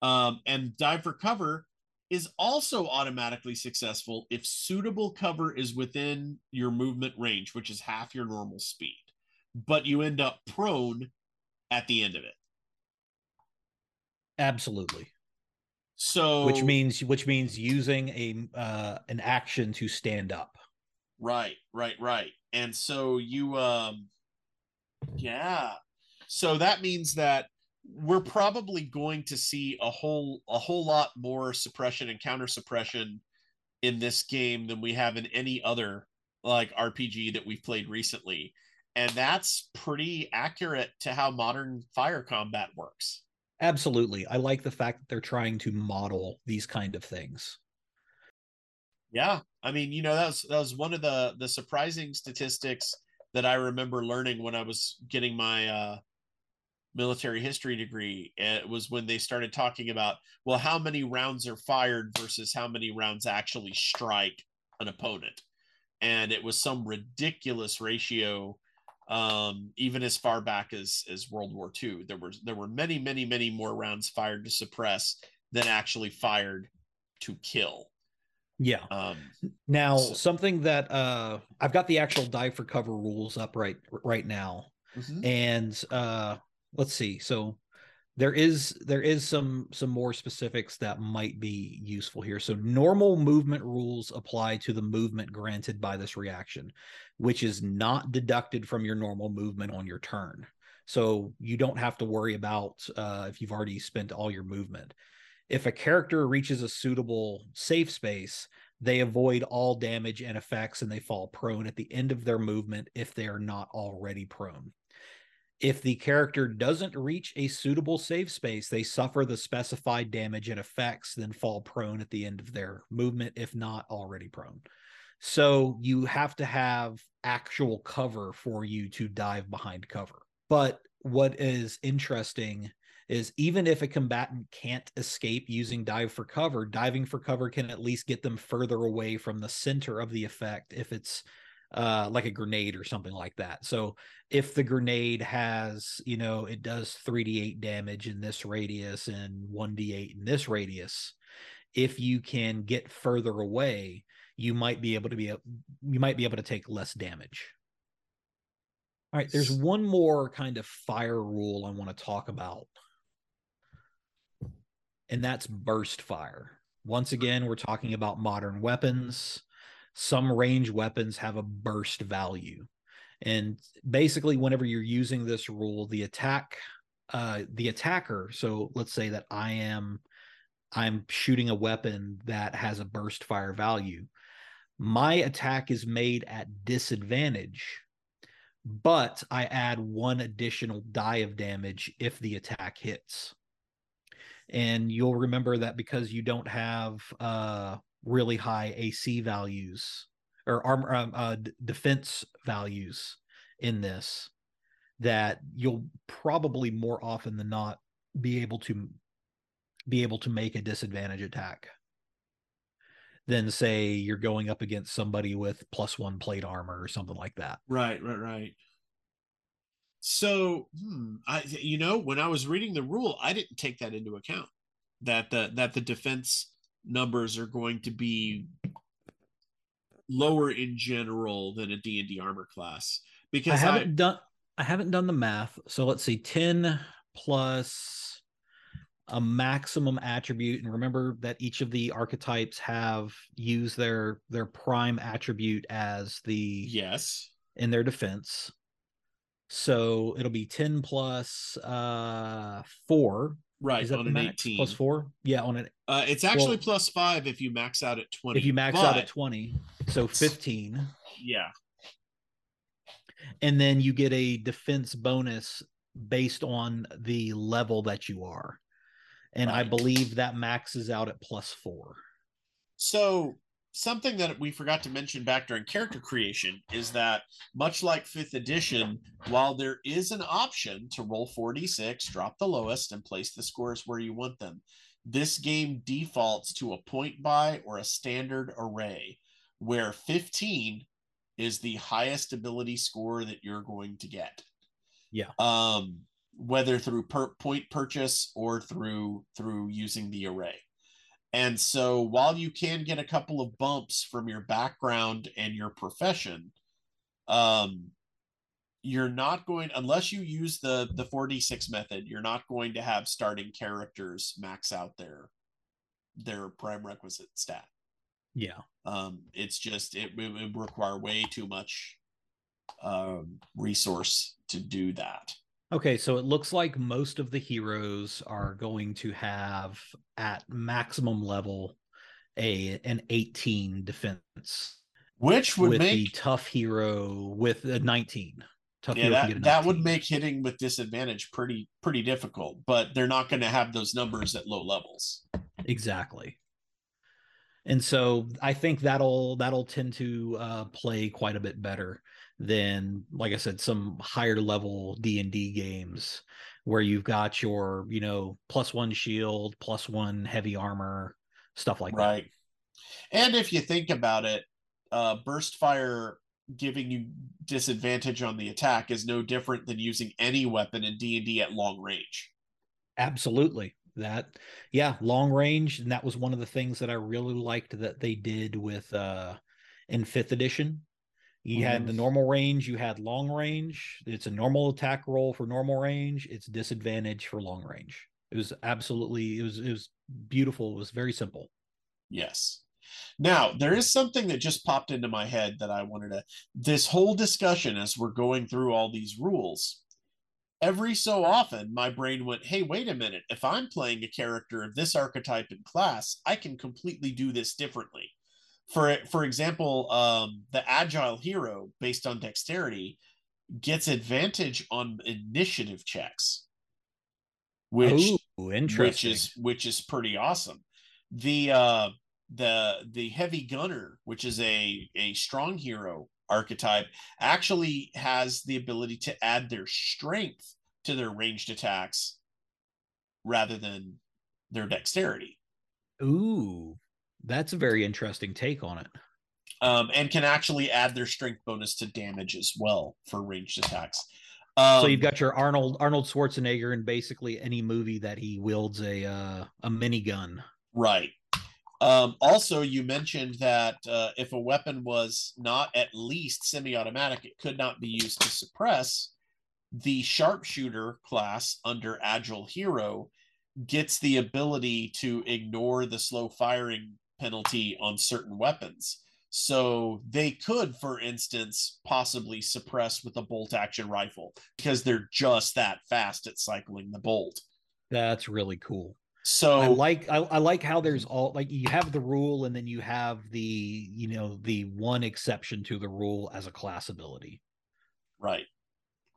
um, and dive for cover is also automatically successful if suitable cover is within your movement range which is half your normal speed but you end up prone at the end of it Absolutely. so Which means which means using a uh, an action to stand up. Right, right, right. And so you um yeah. So that means that we're probably going to see a whole a whole lot more suppression and counter suppression in this game than we have in any other like RPG that we've played recently. And that's pretty accurate to how modern fire combat works. Absolutely. I like the fact that they're trying to model these kind of things. Yeah. I mean, you know, that was that was one of the the surprising statistics that I remember learning when I was getting my uh military history degree. It was when they started talking about, well, how many rounds are fired versus how many rounds actually strike an opponent. And it was some ridiculous ratio um, even as far back as as World War II. There were there were many, many, many more rounds fired to suppress than actually fired to kill. Yeah. Um, now so, something that uh, I've got the actual die for cover rules up right right now, mm-hmm. and uh, let's see. So there is there is some some more specifics that might be useful here. So normal movement rules apply to the movement granted by this reaction which is not deducted from your normal movement on your turn. So you don't have to worry about uh, if you've already spent all your movement. If a character reaches a suitable safe space they avoid all damage and effects and they fall prone at the end of their movement if they are not already prone if the character doesn't reach a suitable save space, they suffer the specified damage and effects, then fall prone at the end of their movement, if not already prone. So you have to have actual cover for you to dive behind cover. But what is interesting is even if a combatant can't escape using dive for cover, diving for cover can at least get them further away from the center of the effect if it's uh, like a grenade or something like that. So if the grenade has, you know, it does 3d8 damage in this radius and 1d8 in this radius, if you can get further away, you might be able to be you might be able to take less damage. All right, there's one more kind of fire rule I want to talk about. And that's burst fire. Once again, we're talking about modern weapons some range weapons have a burst value. And basically, whenever you're using this rule, the attack, uh, the attacker. So let's say that I am, I'm shooting a weapon that has a burst fire value. My attack is made at disadvantage, but I add one additional die of damage if the attack hits. And you'll remember that because you don't have uh, really high AC values or armor um, uh, defense values in this that you'll probably more often than not be able to be able to make a disadvantage attack than say you're going up against somebody with plus one plate armor or something like that. Right, right, right. So, hmm, I you know when I was reading the rule, I didn't take that into account that the that the defense numbers are going to be lower in general than a D&D armor class because I haven't I, done I haven't done the math. So let's see 10 plus a maximum attribute and remember that each of the archetypes have used their their prime attribute as the yes in their defense. So it'll be 10 plus uh 4 Right, Is on an max? 18. Plus four? Yeah, on it. Uh, it's actually well, plus five if you max out at 20. If you max but... out at 20. So 15. Yeah. And then you get a defense bonus based on the level that you are. And right. I believe that maxes out at plus four. So something that we forgot to mention back during character creation is that much like fifth edition while there is an option to roll 4d6 drop the lowest and place the scores where you want them this game defaults to a point buy or a standard array where 15 is the highest ability score that you're going to get. Yeah. Um whether through per point purchase or through through using the array and so while you can get a couple of bumps from your background and your profession, um, you're not going unless you use the the 4d6 method, you're not going to have starting characters max out their their prime requisite stat. Yeah. Um, it's just it, it would require way too much um resource to do that. Okay, so it looks like most of the heroes are going to have at maximum level a an 18 defense. Which would with make the tough hero with a 19. Tough yeah, hero that, that would make hitting with disadvantage pretty pretty difficult, but they're not going to have those numbers at low levels. exactly. And so I think that'll that'll tend to uh, play quite a bit better than, like I said, some higher level D and D games where you've got your you know plus one shield, plus one heavy armor, stuff like that. right. And if you think about it, uh, burst fire giving you disadvantage on the attack is no different than using any weapon in D and D at long range. Absolutely. That yeah, long range. And that was one of the things that I really liked that they did with uh in fifth edition. You had Mhm. the normal range, you had long range. It's a normal attack roll for normal range, it's disadvantage for long range. It was absolutely it was it was beautiful. It was very simple. Yes. Now, there is something that just popped into my head that I wanted to. This whole discussion, as we're going through all these rules, every so often my brain went, hey, wait a minute. If I'm playing a character of this archetype in class, I can completely do this differently. For, for example, um, the agile hero based on dexterity gets advantage on initiative checks, which Ooh, which is which is pretty awesome. The uh the the heavy gunner, which is a a strong hero archetype, actually has the ability to add their strength to their ranged attacks rather than their dexterity. Ooh, that's a very interesting take on it. Um, and can actually add their strength bonus to damage as well for ranged attacks. Um, so you've got your Arnold Arnold Schwarzenegger in basically any movie that he wields a uh, a minigun. Right. Um, also, you mentioned that uh, if a weapon was not at least semi automatic, it could not be used to suppress. The sharpshooter class under Agile Hero gets the ability to ignore the slow firing penalty on certain weapons. So they could, for instance, possibly suppress with a bolt action rifle because they're just that fast at cycling the bolt. That's really cool. So I like I, I like how there's all like you have the rule and then you have the you know the one exception to the rule as a class ability. Right.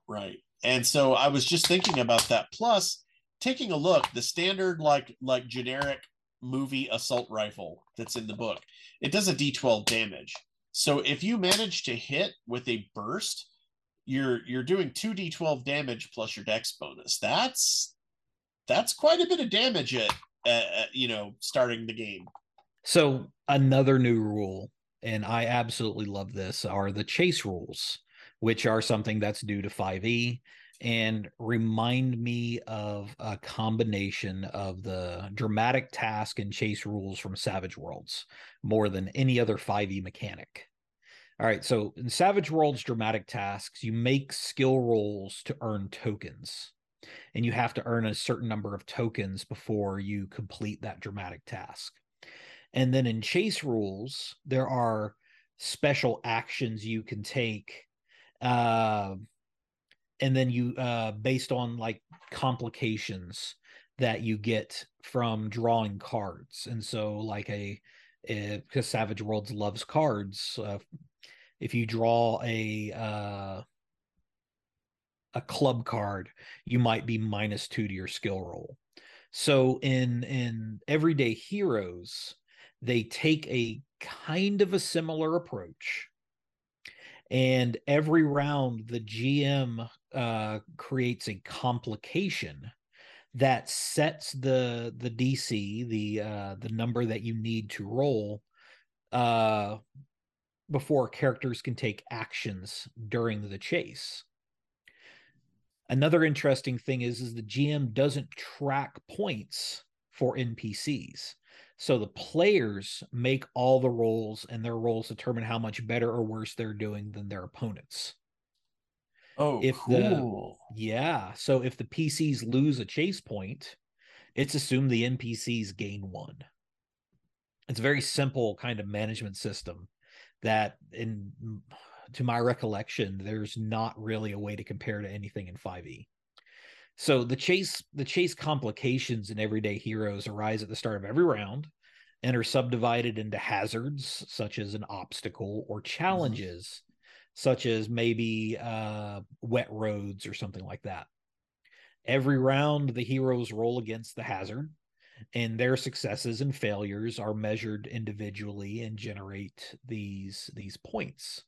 Right. And so I was just thinking about that. Plus, taking a look, the standard like like generic movie assault rifle that's in the book, it does a D12 damage. So if you manage to hit with a burst, you're you're doing 2d12 damage plus your dex bonus. That's that's quite a bit of damage at, uh, you know starting the game. So another new rule, and I absolutely love this, are the chase rules, which are something that's due to 5e and remind me of a combination of the dramatic task and chase rules from Savage Worlds more than any other 5e mechanic. All right, so in Savage Worlds dramatic tasks, you make skill rolls to earn tokens. And you have to earn a certain number of tokens before you complete that dramatic task. And then in chase rules, there are special actions you can take. Uh, and then you, uh, based on like complications that you get from drawing cards. And so, like a, because Savage Worlds loves cards, uh, if you draw a, uh, a club card, you might be minus two to your skill roll. So in in everyday heroes, they take a kind of a similar approach. And every round, the GM uh, creates a complication that sets the the DC, the uh, the number that you need to roll, uh, before characters can take actions during the chase. Another interesting thing is, is the GM doesn't track points for NPCs. So the players make all the rolls, and their rolls determine how much better or worse they're doing than their opponents. Oh, If cool. the yeah, so if the PCs lose a chase point, it's assumed the NPCs gain one. It's a very simple kind of management system that, in to my recollection, there's not really a way to compare to anything in 5e. So the chase the chase complications in everyday heroes arise at the start of every round and are subdivided into hazards such as an obstacle or challenges such as maybe uh, wet roads or something like that. Every round, the heroes roll against the hazard, and their successes and failures are measured individually and generate these these points.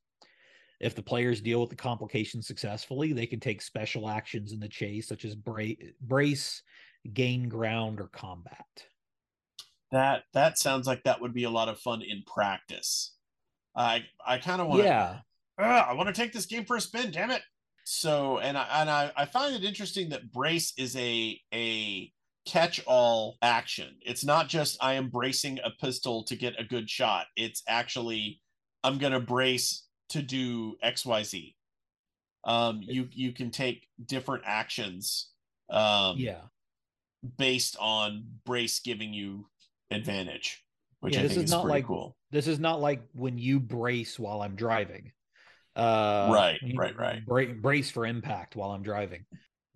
If the players deal with the complication successfully, they can take special actions in the chase, such as bra- brace, gain ground, or combat. That that sounds like that would be a lot of fun in practice. I I kind of want Yeah, I want to take this game for a spin. Damn it! So and I and I, I find it interesting that brace is a a catch all action. It's not just I am bracing a pistol to get a good shot. It's actually I'm gonna brace to do X Y Z. Um, you you can take different actions. Um, yeah. based on brace giving you advantage, which Yeah, I this think is is not pretty like- cool. This is not like when you brace while I'm driving. Uh, Right, right, right. Bra- brace for impact while I'm driving.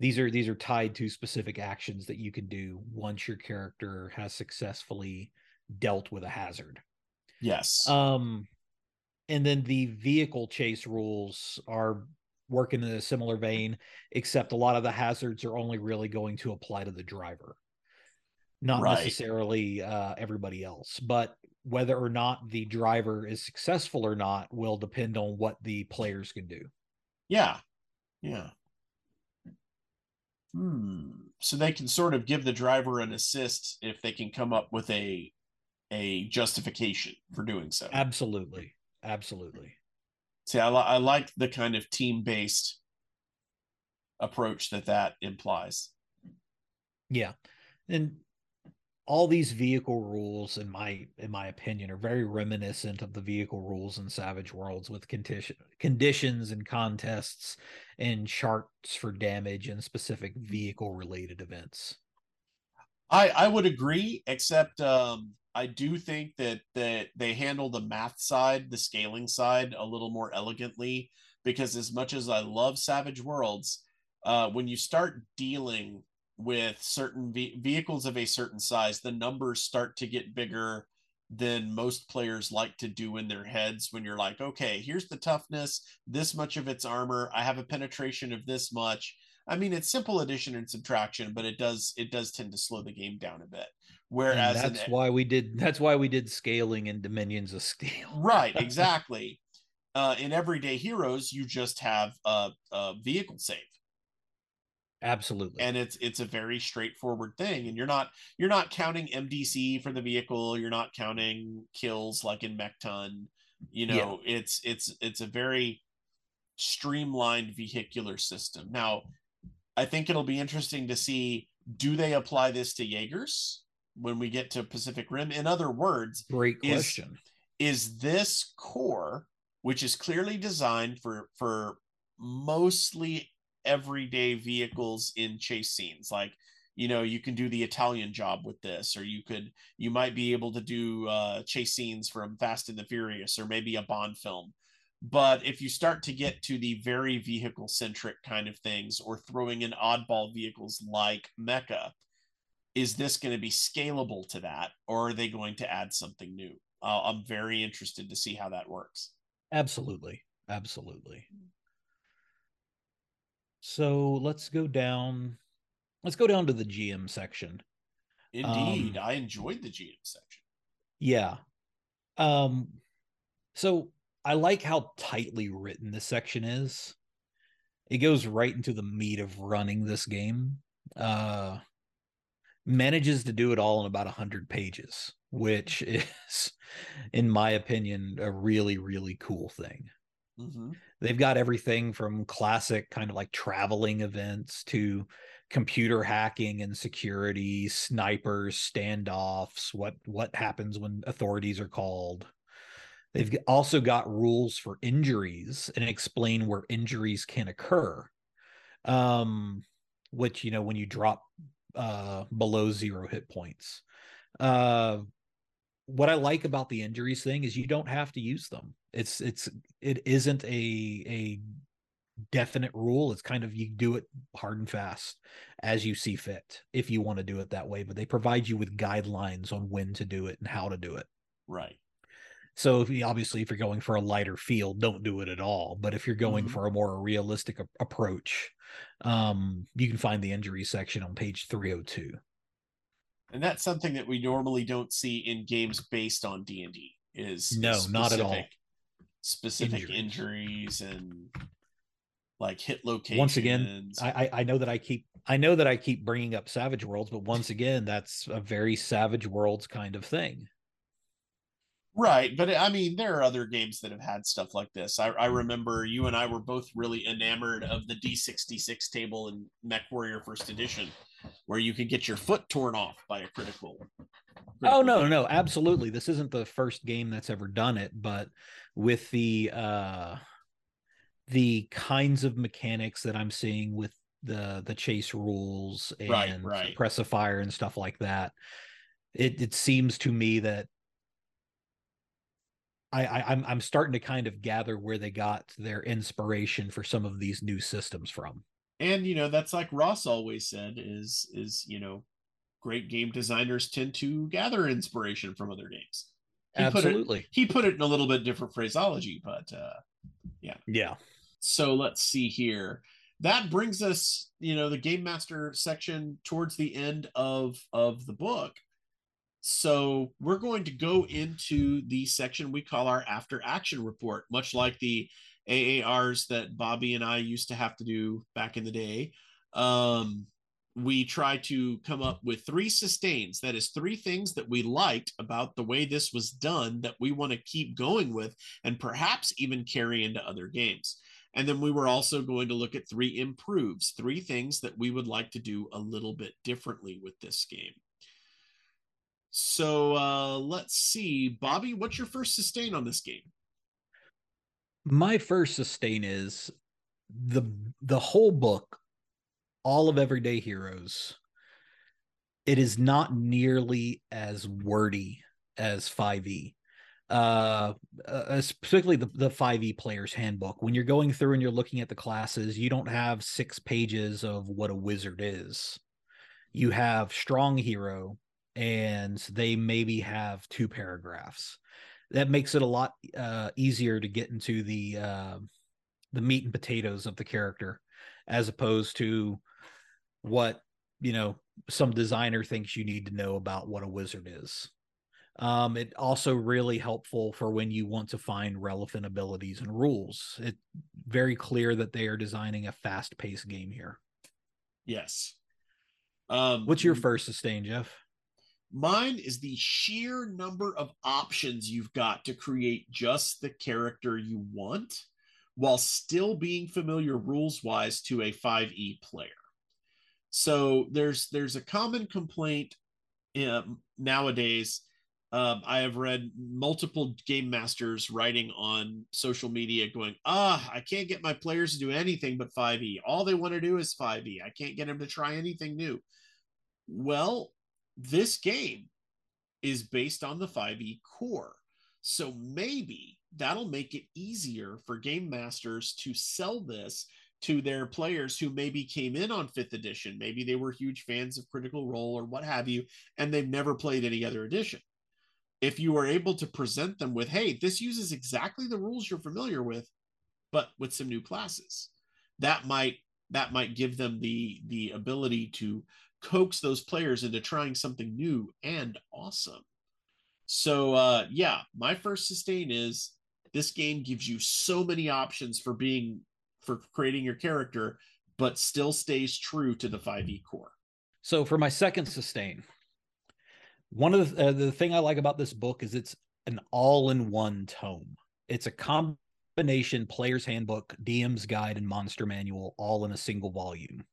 These are these are tied to specific actions that you can do once your character has successfully dealt with a hazard. Yes. Um, and then the vehicle chase rules are working in a similar vein, except a lot of the hazards are only really going to apply to the driver, not Right. necessarily uh, everybody else. But whether or not the driver is successful or not will depend on what the players can do. Yeah. Yeah. Hmm. So they can sort of give the driver an assist if they can come up with a a justification for doing so. Absolutely, absolutely. See, I, li- I like the kind of team based approach that that implies. Yeah. And all these vehicle rules in my in my opinion are very reminiscent of the vehicle rules in Savage Worlds with condition conditions and contests and charts for damage and specific vehicle related events. I I would agree, except um, I do think that that they handle the math side, the scaling side, a little more elegantly. Because as much as I love Savage Worlds, uh, when you start dealing with certain ve- vehicles of a certain size, the numbers start to get bigger than most players like to do in their heads. When you're like, okay, here's the toughness, this much of its armor, I have a penetration of this much. I mean, it's simple addition and subtraction, but it does it does tend to slow the game down a bit. Whereas and that's why we did that's why we did scaling in Dominions of Steel. right, (laughs) exactly. uh, in everyday heroes, you just have a, a vehicle save, Absolutely. and it's it's a very straightforward thing. And you're not you're not counting MDC for the vehicle. You're not counting kills like in Mekton. You Yeah. know, it's it's it's a very streamlined vehicular system. Now, I think it'll be interesting to see do they apply this to Jaegers when we get to Pacific Rim? In other words, Great is- question. is this core which is clearly designed for for mostly everyday vehicles in chase scenes like you know you can do the italian job with this or you could you might be able to do uh chase scenes from fast and the furious or maybe a bond film but if you start to get to the very vehicle centric kind of things or throwing in oddball vehicles like mecha is this going to be scalable to that or are they going to add something new uh, i'm very interested to see how that works Absolutely. Absolutely. So let's go down. Let's go down to the GM section. indeed Um, i enjoyed the gm section Yeah. Um so I like how tightly written this section is. It goes right into the meat of running this game. Uh manages to do it all in about 100 pages, which (laughs) is in my opinion a really really cool thing. Mhm. They've got everything from classic kind of like traveling events to computer hacking and security, snipers, standoffs, what what happens when authorities are called. They've also got rules for injuries and explain where injuries can occur. Um which you know when you drop uh below zero hit points. Uh what I like about the injuries thing is you don't have to use them. It's it's it isn't a a definite rule. It's kind of you do it hard and fast as you see fit if you want to do it that way. But they provide you with guidelines on when to do it and how to do it. right So if you, obviously, if you're going for a lighter feel, don't do it at all. But if you're going Mhm. for a more realistic a- approach, um, you can find the injury section on page 302. and that's something that we normally don't see in games based on D and D. Is No, is not at all. specific- Specific Injuries. injuries. and like hit locations. Once again, I, I I know that I keep I know that I keep bringing up Savage Worlds, but once again, that's a very Savage Worlds kind of thing. Right, but I mean, there are other games that have had stuff like this. I, I remember you and I were both really enamored of the D66 table in MechWarrior First Edition, where you could get your foot torn off by a critical. Oh no, hit. no, absolutely. This isn't the first game that's ever done it, but with the uh the kinds of mechanics that I'm seeing with the the chase rules and Right, right. pressifier and stuff like that, it it seems to me that I, I I'm I'm starting to kind of gather where they got their inspiration for some of these new systems from. And you know, that's like Ross always said: is is you know, great game designers tend to gather inspiration from other games. He put it Absolutely. he put it in a little bit different phraseology, but uh, yeah. Yeah. so let's see here that brings us you know the game master section towards the end of of the book so we're going to go into the section we call our after action report much like the aars that bobby and i used to have to do back in the day um we try to come up with three sustains that is three things that we liked about the way this was done that we want to keep going with and perhaps even carry into other games and then we were also going to look at three improves, three things that we would like to do a little bit differently with this game. So uh, let's see. Bobby, what's your first sustain on this game? my first sustain is the the whole book all of everyday heroes it is not nearly as wordy as 5e uh uh, specifically the, the 5e player's handbook when you're going through and you're looking at the classes you don't have six pages of what a wizard is you have strong hero and they maybe have two paragraphs. That makes it a lot uh, easier to get into the uh, the meat and potatoes of the character as opposed to what you know some designer thinks you need to know about what a wizard is. Um, it also really helpful for when you want to find relevant abilities and rules. It very clear that they are designing a fast-paced game here. Yes. Um, what's your first sustain jeff Mine is the sheer number of options you've got to create just the character you want while still being familiar rules wise to a 5e player. So there's there's a common complaint um, nowadays. Um, I have read multiple game masters writing on social media going, ah, I can't get my players to do anything but 5e. All they want to do is 5e. I can't get them to try anything new. Well, this game is based on the 5e core. So maybe that'll make it easier for game masters to sell this to their players who maybe came in on fifth edition. Maybe they were huge fans of Critical Role or what have you, and they've never played any other edition. If you are able to present them with, hey, this uses exactly the rules you're familiar with, but with some new classes, that might that might give them the the ability to coax those players into trying something new and awesome. So uh yeah, my first sustain is this game gives you so many options for being for creating your character but still stays true to the 5e core. So for my second sustain, one of the uh, the thing I like about this book is it's an all-in-one tome. It's a combination player's handbook, DM's guide, and monster manual all in a single volume.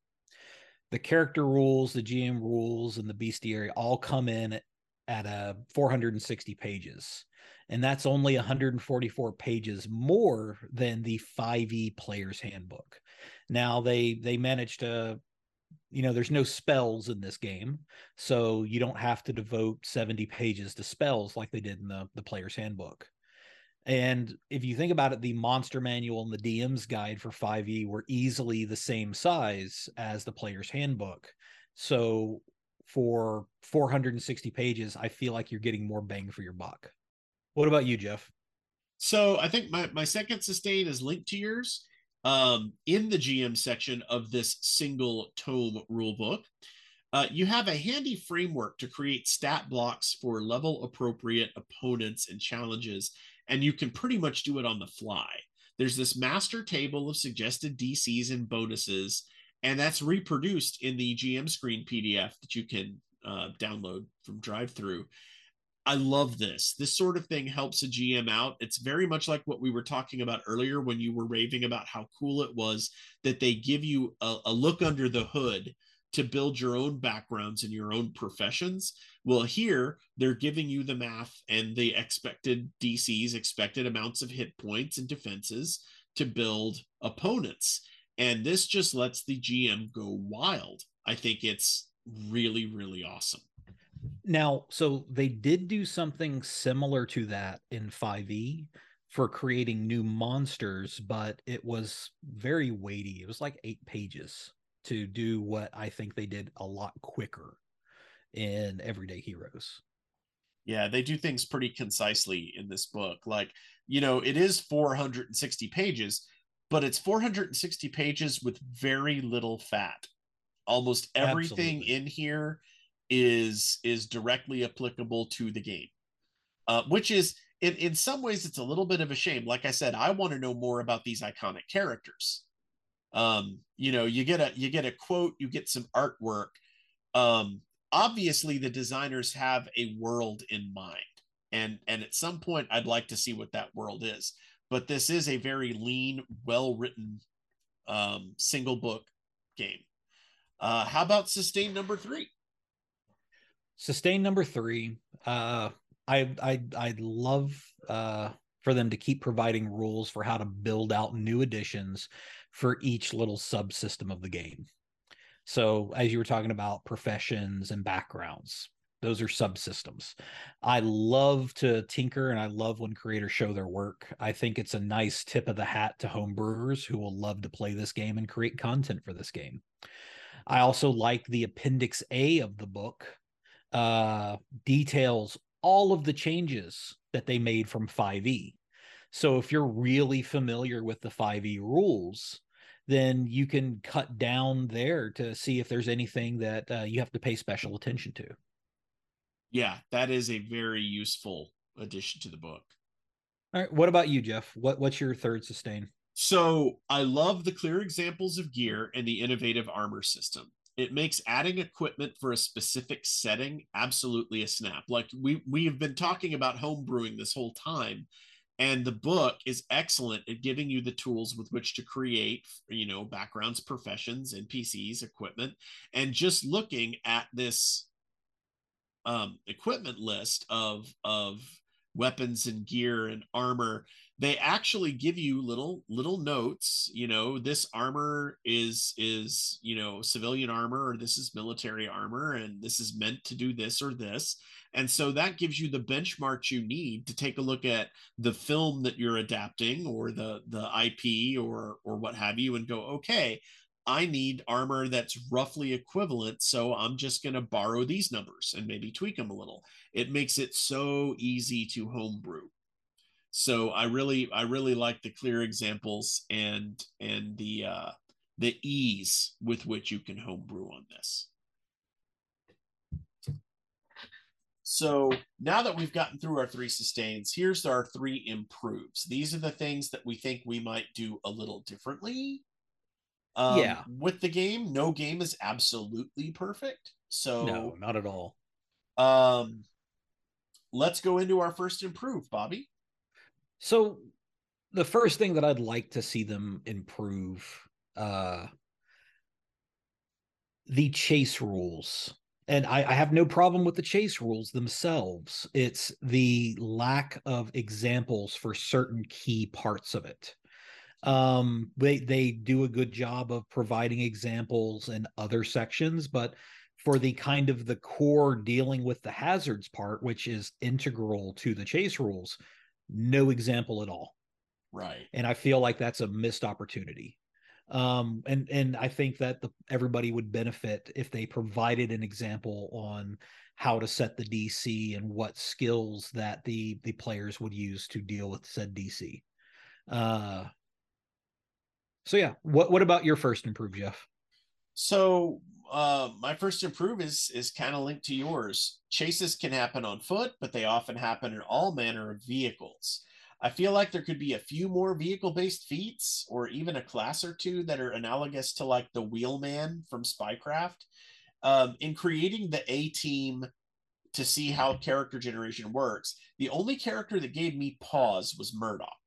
The character rules, the GM rules, and the bestiary all come in at uh, a 460 pages. And that's only mm-hmm. 144 pages more than the 5e player's handbook. Now they they managed to you know there's no spells in this game so you don't have to devote 70 pages to spells like they did in the, the player's handbook and if you think about it the monster manual and the dm's guide for 5e were easily the same size as the player's handbook so for 460 pages i feel like you're getting more bang for your buck What about you, Jeff? So I think my, my second sustain is linked to yours um, in the GM section of this single tome rulebook. Uh, you have a handy framework to create stat blocks for level appropriate opponents and challenges, and you can pretty much do it on the fly. There's this master table of suggested DCs and bonuses, and that's reproduced in the GM screen PDF that you can uh, download from DriveThru. I love this. This sort of thing helps a GM out. It's very much like what we were talking about earlier when you were raving about how cool it was that they give you a, a look under the hood to build your own backgrounds and your own professions. Well, here they're giving you the math and the expected DCs, expected amounts of hit points and defenses to build opponents. And this just lets the GM go wild. I think it's really, really awesome. Now, so they did do something similar to that in 5e for creating new monsters, but it was very weighty. It was like eight pages to do what I think they did a lot quicker in Everyday Heroes. Yeah, they do things pretty concisely in this book. Like, you know, it is 460 pages, but it's 460 pages with very little fat. Almost everything Absolutely. in here is is directly applicable to the game. Uh, which is in, in some ways it's a little bit of a shame. Like I said, I want to know more about these iconic characters um you know you get a you get a quote you get some artwork. Um obviously the designers have a world in mind. And and at some point i'd like to see what that world is. But this is a very lean well written um single book game. Uh how about sustain number three? Sustain number three uh i i i love uh for them to keep providing rules for how to build out new editions for each little subsystem of the game. So, as you were talking about professions and backgrounds, those are subsystems. I love to tinker and I love when creators show their work. I think it's a nice tip of the hat to homebrewers who will love to play this game and create content for this game. I also like the appendix A of the book uh, details all of the changes that they made from 5e. So if you're really familiar with the 5e rules, then you can cut down there to see if there's anything that uh, you have to pay special attention to. Yeah, that is a very useful addition to the book. All right, what about you, Jeff? What what's your third sustain? So I love the clear examples of gear and the innovative armor system. It makes adding equipment for a specific setting absolutely a snap. Like we we have been talking about home brewing this whole time, and the book is excellent at giving you the tools with which to create you know backgrounds professions npcs equipment. And just looking at this um, equipment list of of weapons and gear and armor they actually give you little little notes you know this armor is is you know civilian armor or this is military armor and this is meant to do this or this and so that gives you the benchmarks you need to take a look at the film that you're adapting or the the ip or or what have you and go okay I need armor that's roughly equivalent. So I'm just going to borrow these numbers and maybe tweak them a little. It makes it so easy to homebrew. So I really, I really like the clear examples and and the uh, the ease with which you can homebrew on this. So now that we've gotten through our three sustains, here's our three improves. These are the things that we think we might do a little differently um, yeah. With the game, no game is absolutely perfect. So no, not at all. Um, let's go into our first improve, Bobby. So the first thing that I'd like to see them improve, uh, the chase rules. And I, I have no problem with the chase rules themselves. It's the lack of examples for certain key parts of it um they they do a good job of providing examples in other sections but for the kind of the core dealing with the hazards part which is integral to the chase rules no example at all right and i feel like that's a missed opportunity Um, and and I think that the, everybody would benefit if they provided an example on how to set the DC and what skills that the the players would use to deal with said DC. Uh, so yeah, what what about your first improve, Jeff? So uh, my first improve is is kind of linked to yours. Chases can happen on foot, but they often happen in all manner of vehicles. I feel like there could be a few more vehicle based feats or even a class or two that are analogous to like the Wheelman from Spycraft. Um, in creating the A team to see how character generation works, the only character that gave me pause was Murdock.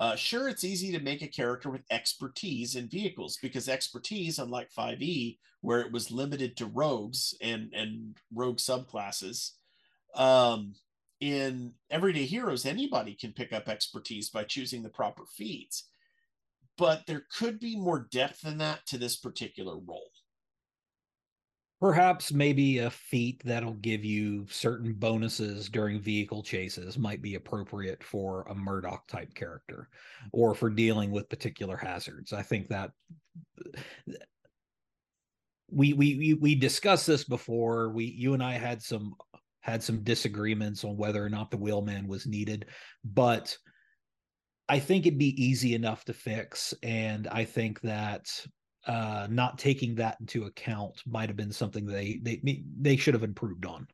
Uh, sure, it's easy to make a character with expertise in vehicles because expertise, unlike 5e, where it was limited to rogues and, and rogue subclasses, um, in everyday heroes, anybody can pick up expertise by choosing the proper feats. But there could be more depth than that to this particular role. Perhaps maybe a feat that'll give you certain bonuses during vehicle chases might be appropriate for a Murdock type character or for dealing with particular hazards. I think that we we we discussed this before. We you and I had some had some disagreements on whether or not the wheelman was needed, but I think it'd be easy enough to fix. And I think that uh, not taking that into account might have been something they they they should have improved on.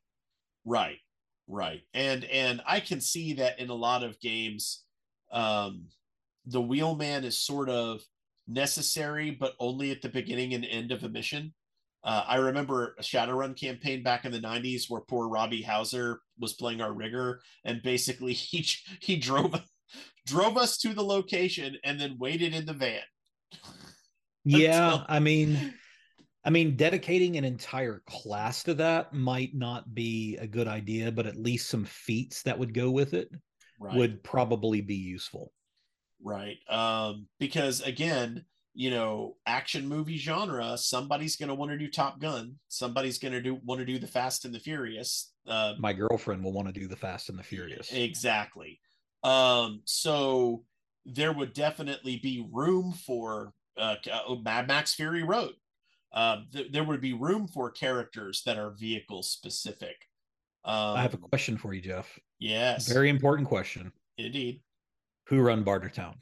Right, right, and and I can see that in a lot of games, um, the wheelman is sort of necessary, but only at the beginning and end of a mission. Uh, I remember a Shadowrun campaign back in the '90s where poor Robbie Hauser was playing our rigger, and basically (laughs) he he drove drove us to the location and then waited in the van. (laughs) yeah, I mean, I mean, dedicating an entire class to that might not be a good idea, but at least some feats that would go with it right. would probably be useful. Right. Um, because again, you know action movie genre somebody's going to want to do top gun somebody's going to do want to do the fast and the furious uh, my girlfriend will want to do the fast and the furious exactly um so there would definitely be room for uh, uh mad max fury road uh, th- there would be room for characters that are vehicle specific um, i have a question for you jeff yes very important question indeed who run bartertown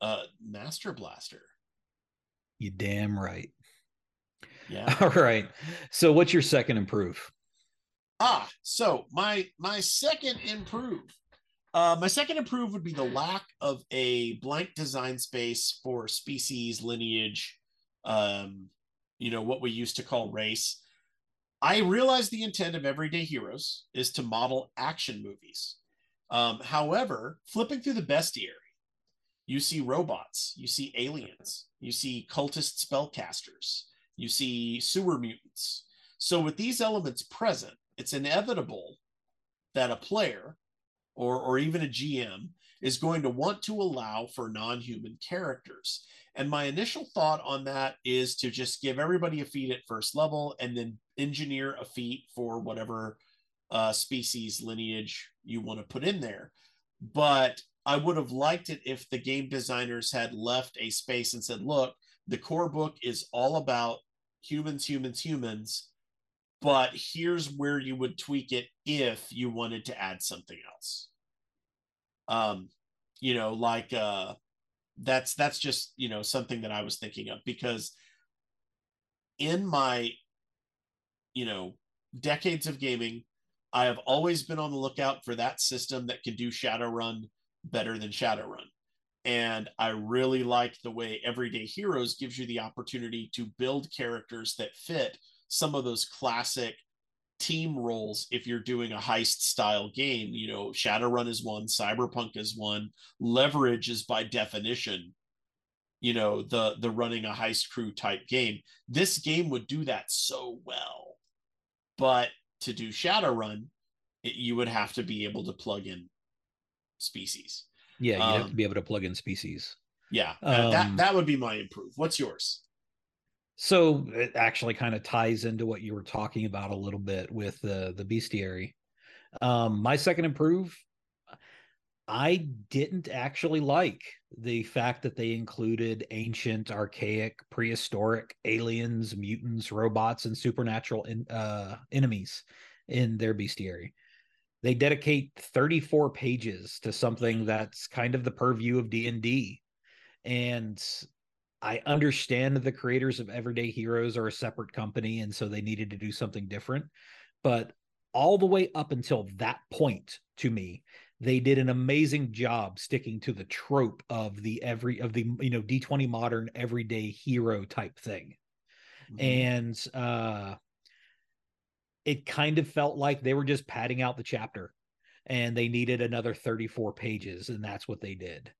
uh Master Blaster. You damn right. Yeah. (laughs) All right. So what's your second improve? Ah, so my my second improve. Uh, my second improve would be the lack of a blank design space for species, lineage, um, you know, what we used to call race. I realize the intent of Everyday Heroes is to model action movies. Um, however, flipping through the bestiary, you see robots, you see aliens, you see cultist spellcasters, you see sewer mutants. So, with these elements present, it's inevitable that a player or, or even a GM is going to want to allow for non human characters. And my initial thought on that is to just give everybody a feat at first level and then engineer a feat for whatever uh, species lineage you want to put in there. But I would have liked it if the game designers had left a space and said, look, the core book is all about humans, humans, humans, but here's where you would tweak it if you wanted to add something else. Um, you know, like uh that's that's just, you know, something that I was thinking of because in my you know, decades of gaming, I have always been on the lookout for that system that can do Shadowrun better than Shadowrun. And I really like the way Everyday Heroes gives you the opportunity to build characters that fit some of those classic team roles if you're doing a heist style game. You know, Shadowrun is one, Cyberpunk is one, Leverage is by definition, you know, the the running a heist crew type game. This game would do that so well. But to do Shadowrun, it, you would have to be able to plug in species. Yeah, you um, have to be able to plug in species. Yeah, um, that that would be my improve. What's yours? So it actually kind of ties into what you were talking about a little bit with the the bestiary. Um, my second improve, I didn't actually like the fact that they included ancient, archaic, prehistoric aliens, mutants, robots, and supernatural in, uh, enemies in their bestiary. They dedicate 34 pages to something that's kind of the purview of D&D. And I understand the creators of Everyday Heroes are a separate company and so they needed to do something different, but all the way up until that point to me, they did an amazing job sticking to the trope of the every of the you know d20 modern everyday hero type thing mm-hmm. and uh it kind of felt like they were just padding out the chapter and they needed another 34 pages and that's what they did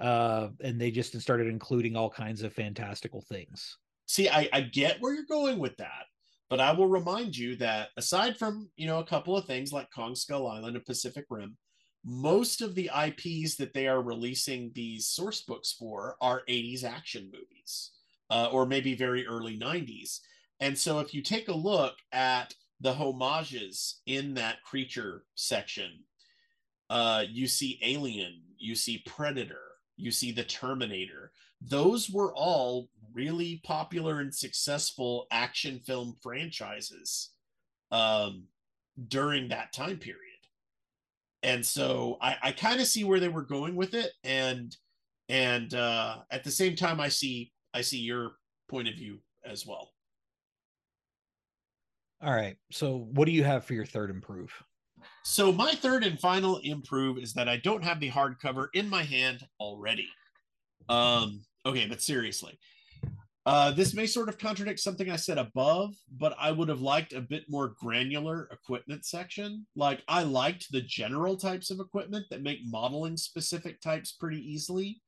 uh and they just started including all kinds of fantastical things see i i get where you're going with that but i will remind you that aside from you know a couple of things like kong skull island and pacific rim most of the IPs that they are releasing these source books for are 80s action movies uh, or maybe very early 90s. And so if you take a look at the homages in that creature section, uh, you see Alien, you see Predator, you see the Terminator. Those were all really popular and successful action film franchises um, during that time period and so I, I kind of see where they were going with it, and and uh, at the same time, I see I see your point of view as well. All right. So, what do you have for your third improve? So, my third and final improve is that I don't have the hardcover in my hand already. Um. Okay, but seriously, uh, this may sort of contradict something I said above, but I would have liked a bit more granular equipment section. Like, I liked the general types of equipment that make modeling specific types pretty easily.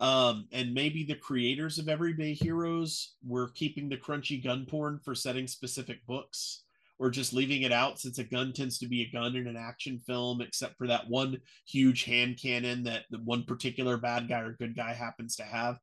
Um, and maybe the creators of Everyday Heroes were keeping the crunchy gun porn for setting specific books or just leaving it out since a gun tends to be a gun in an action film, except for that one huge hand cannon that the one particular bad guy or good guy happens to have.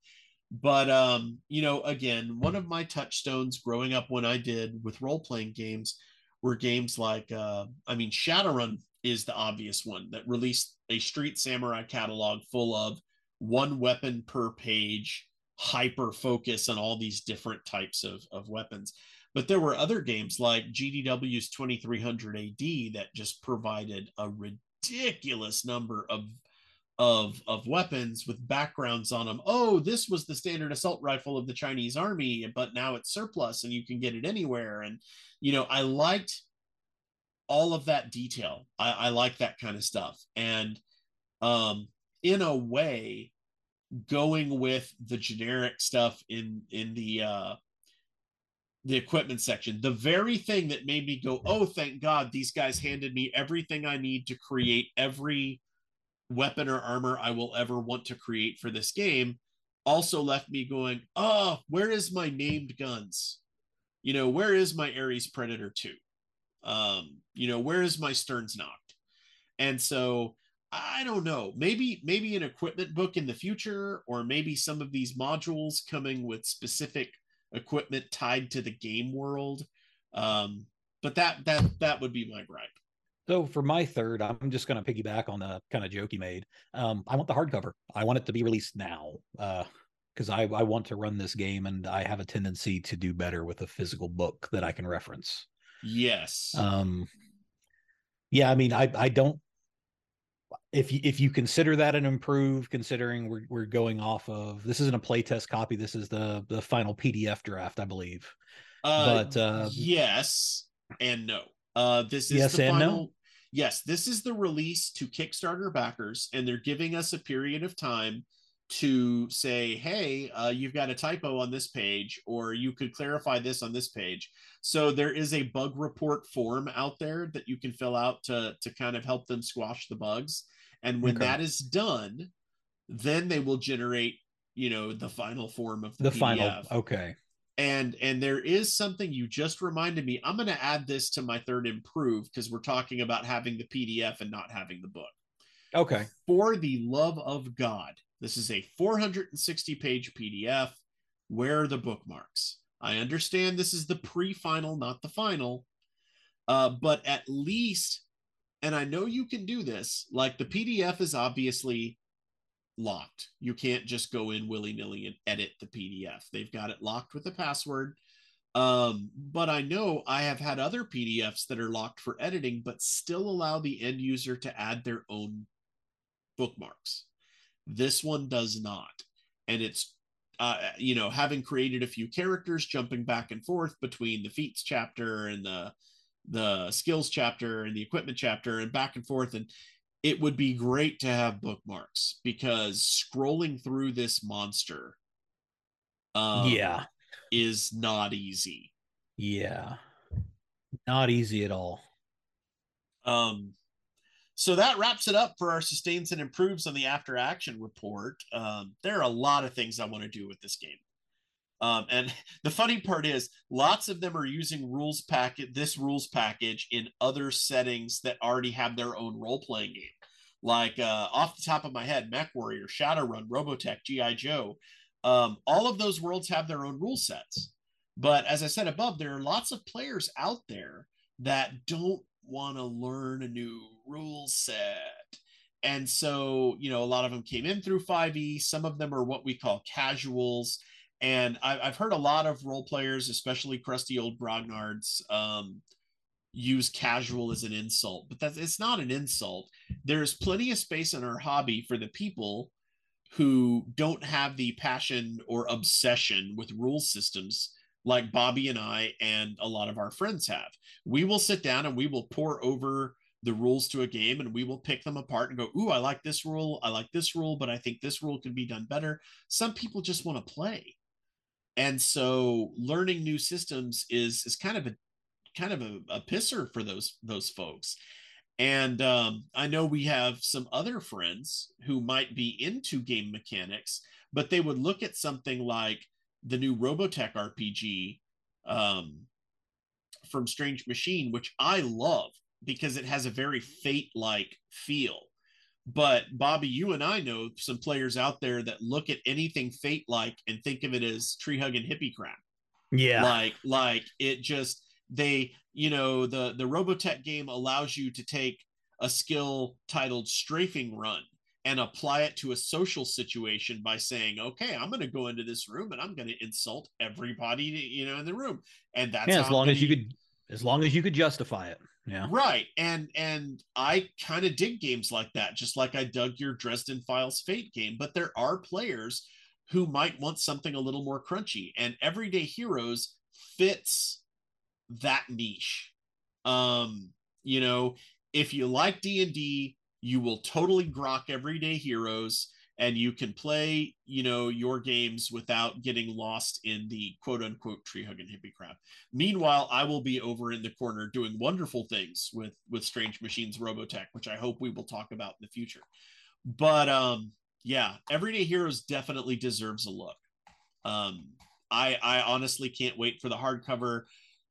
But um you know again one of my touchstones growing up when i did with role-playing games were games like uh i mean shadowrun is the obvious one that released a street samurai catalog full of one weapon per page hyper focus on all these different types of, of weapons but there were other games like gdw's 2300 ad that just provided a ridiculous number of of of weapons with backgrounds on them. Oh, this was the standard assault rifle of the Chinese army, but now it's surplus and you can get it anywhere. And you know, I liked all of that detail. I, I like that kind of stuff. And um, in a way, going with the generic stuff in in the uh, the equipment section, the very thing that made me go, "Oh, thank God, these guys handed me everything I need to create every." weapon or armor I will ever want to create for this game also left me going, oh, where is my named guns? You know, where is my Ares Predator 2? Um, you know, where is my Stern's Knocked? And so I don't know, maybe, maybe an equipment book in the future, or maybe some of these modules coming with specific equipment tied to the game world. Um, but that that that would be my gripe. So for my third, I'm just going to piggyback on the kind of joke you made. Um, I want the hardcover. I want it to be released now because uh, I, I want to run this game and I have a tendency to do better with a physical book that I can reference. Yes. Um, yeah, I mean, I I don't. If you if you consider that an improve, considering we're we're going off of this isn't a playtest copy, this is the the final PDF draft, I believe. Uh, but uh, yes and no. Uh, this is yes the final. No? Yes, this is the release to Kickstarter backers, and they're giving us a period of time to say, hey, uh, you've got a typo on this page, or you could clarify this on this page. So there is a bug report form out there that you can fill out to to kind of help them squash the bugs. And when okay. that is done, then they will generate, you know, the final form of the, the final. Okay and and there is something you just reminded me i'm going to add this to my third improve because we're talking about having the pdf and not having the book okay for the love of god this is a 460 page pdf where are the bookmarks i understand this is the pre-final not the final uh, but at least and i know you can do this like the pdf is obviously locked. You can't just go in willy nilly and edit the PDF. They've got it locked with a password. Um, but I know I have had other PDFs that are locked for editing, but still allow the end user to add their own bookmarks. This one does not. And it's, uh, you know, having created a few characters jumping back and forth between the feats chapter and the the skills chapter and the equipment chapter and back and forth. And it would be great to have bookmarks because scrolling through this monster um, yeah. is not easy. Yeah. Not easy at all. Um so that wraps it up for our sustains and improves on the after action report um, there are a lot of things i want to do with this game um, and (laughs) the funny part is, lots of them are using rules packet this rules package in other settings that already have their own role playing game. Like uh, off the top of my head, Mech Warrior, Shadowrun, Robotech, GI Joe. Um, all of those worlds have their own rule sets. But as I said above, there are lots of players out there that don't want to learn a new rule set. And so, you know, a lot of them came in through 5e. Some of them are what we call casuals and I, have heard a lot of role players, especially crusty old grognards, um, use casual as an insult, but that's it's not an insult. There's plenty of space in our hobby for the people who don't have the passion or obsession with rule systems like Bobby and I and a lot of our friends have. We will sit down and we will pour over the rules to a game and we will pick them apart and go, Ooh, I like this rule. I like this rule, but I think this rule could be done better. Some people just want to play and so learning new systems is is kind of a kind of a, a pisser for those those folks and um, i know we have some other friends who might be into game mechanics but they would look at something like the new robotech rpg um, from strange machine which i love because it has a very fate like feel but Bobby, you and I know some players out there that look at anything fate like and think of it as tree hugging hippie crap. Yeah. Like, like it just they, you know, the the Robotech game allows you to take a skill titled strafing run and apply it to a social situation by saying, okay, I'm going to go into this room and I'm going to insult everybody, you know, in the room. And that's yeah, as long as you could, as long as you could justify it. Yeah. Right. And and I kind of dig games like that, just like I dug your Dresden Files Fate game. But there are players who might want something a little more crunchy, and Everyday Heroes fits that niche. Um, you know, if you like D and D, you will totally grok Everyday Heroes and you can play you know your games without getting lost in the quote unquote tree hugging hippie crap. Meanwhile i will be over in the corner doing wonderful things with with strange machines robotech which i hope we will talk about in the future. But um yeah everyday heroes definitely deserves a look. Um i i honestly can't wait for the hardcover.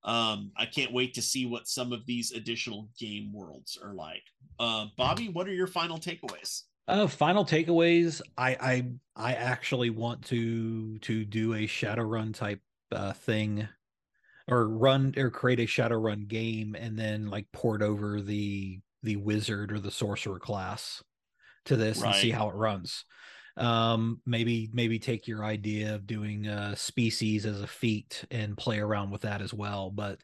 Um i can't wait to see what some of these additional game worlds are like. Uh bobby what are your final takeaways uh, final takeaways. I I I actually want to to do a Shadowrun type uh, thing, or run or create a Shadowrun game, and then like port over the the wizard or the sorcerer class to this right. and see how it runs. Um, maybe maybe take your idea of doing uh, species as a feat and play around with that as well. But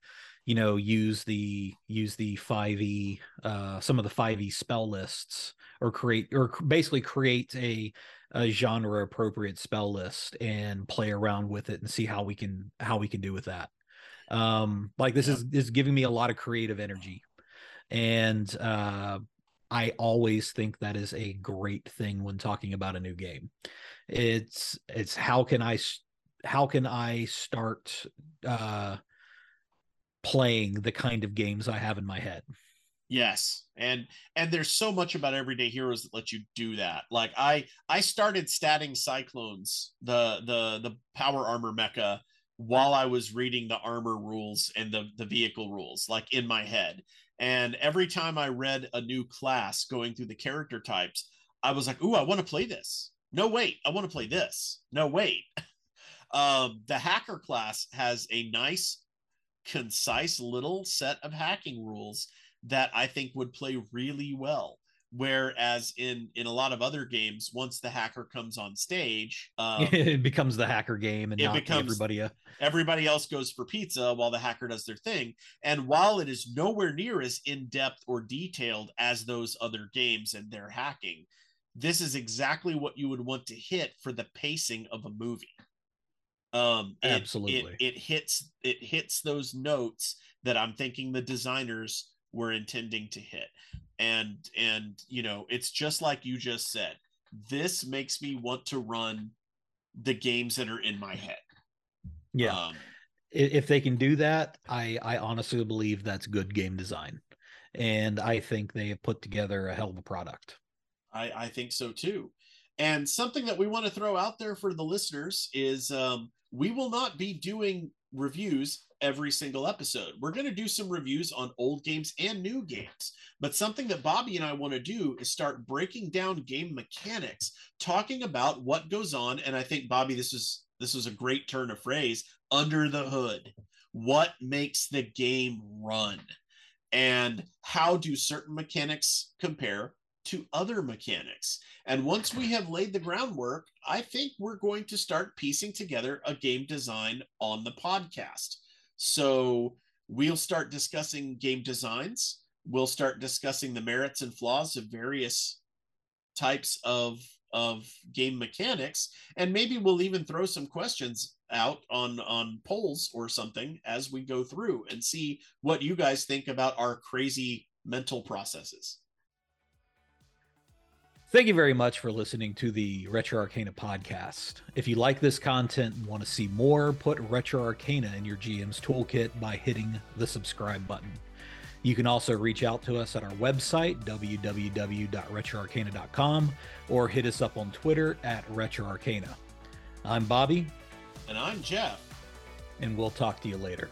you know, use the use the five e uh, some of the five e spell lists or create or basically create a, a genre appropriate spell list and play around with it and see how we can how we can do with that. Um like this yeah. is is giving me a lot of creative energy. And uh i always think that is a great thing when talking about a new game. It's it's how can i how can i start uh playing the kind of games i have in my head Yes. And and there's so much about everyday heroes that let you do that. Like I I started statting cyclones, the the the power armor mecha while I was reading the armor rules and the the vehicle rules like in my head. And every time I read a new class going through the character types, I was like, "Ooh, I want to play this." No, wait, I want to play this. No, wait. (laughs) um, the hacker class has a nice, concise little set of hacking rules that I think would play really well. Whereas in in a lot of other games once the hacker comes on stage (laughs) um, it becomes the hacker game and it not becomes- everybody a everybody else goes for pizza while the hacker does their thing. And while it is nowhere near as in-depth or detailed as those other games and their hacking this is exactly what you would want to hit for the pacing of a movie. Um it- Absolutely. it, it hits it hits those notes that i'm thinking the designers were intending to hit. And and you know it's just like you just said this makes me want to run the games that are in my head. Yeah. Um, if they can do that i i honestly believe that's good game design. And i think they have put together a hell of a product. I, I think so too. And something that we want to throw out there for the listeners is um, we will not be doing reviews every single episode. We're going to do some reviews on old games and new games. But something that Bobby and I want to do is start breaking down game mechanics, talking about what goes on. And I think Bobby, this is this was a great turn of phrase under the hood. What makes the game run? And how do certain mechanics compare to other mechanics. And once we have laid the groundwork, I think we're going to start piecing together a game design on the podcast. So we'll start discussing game designs. We'll start discussing the merits and flaws of various types of of game mechanics and maybe we'll even throw some questions out on on polls or something as we go through and see what you guys think about our crazy mental processes Thank you very much for listening to the Retro Arcana podcast. If you like this content and want to see more, put Retro Arcana in your GM's toolkit by hitting the subscribe button. You can also reach out to us at our website, www.retroarcana.com, or hit us up on Twitter at RetroArcana. I'm Bobby, and i'm jeff and we'll talk to you later.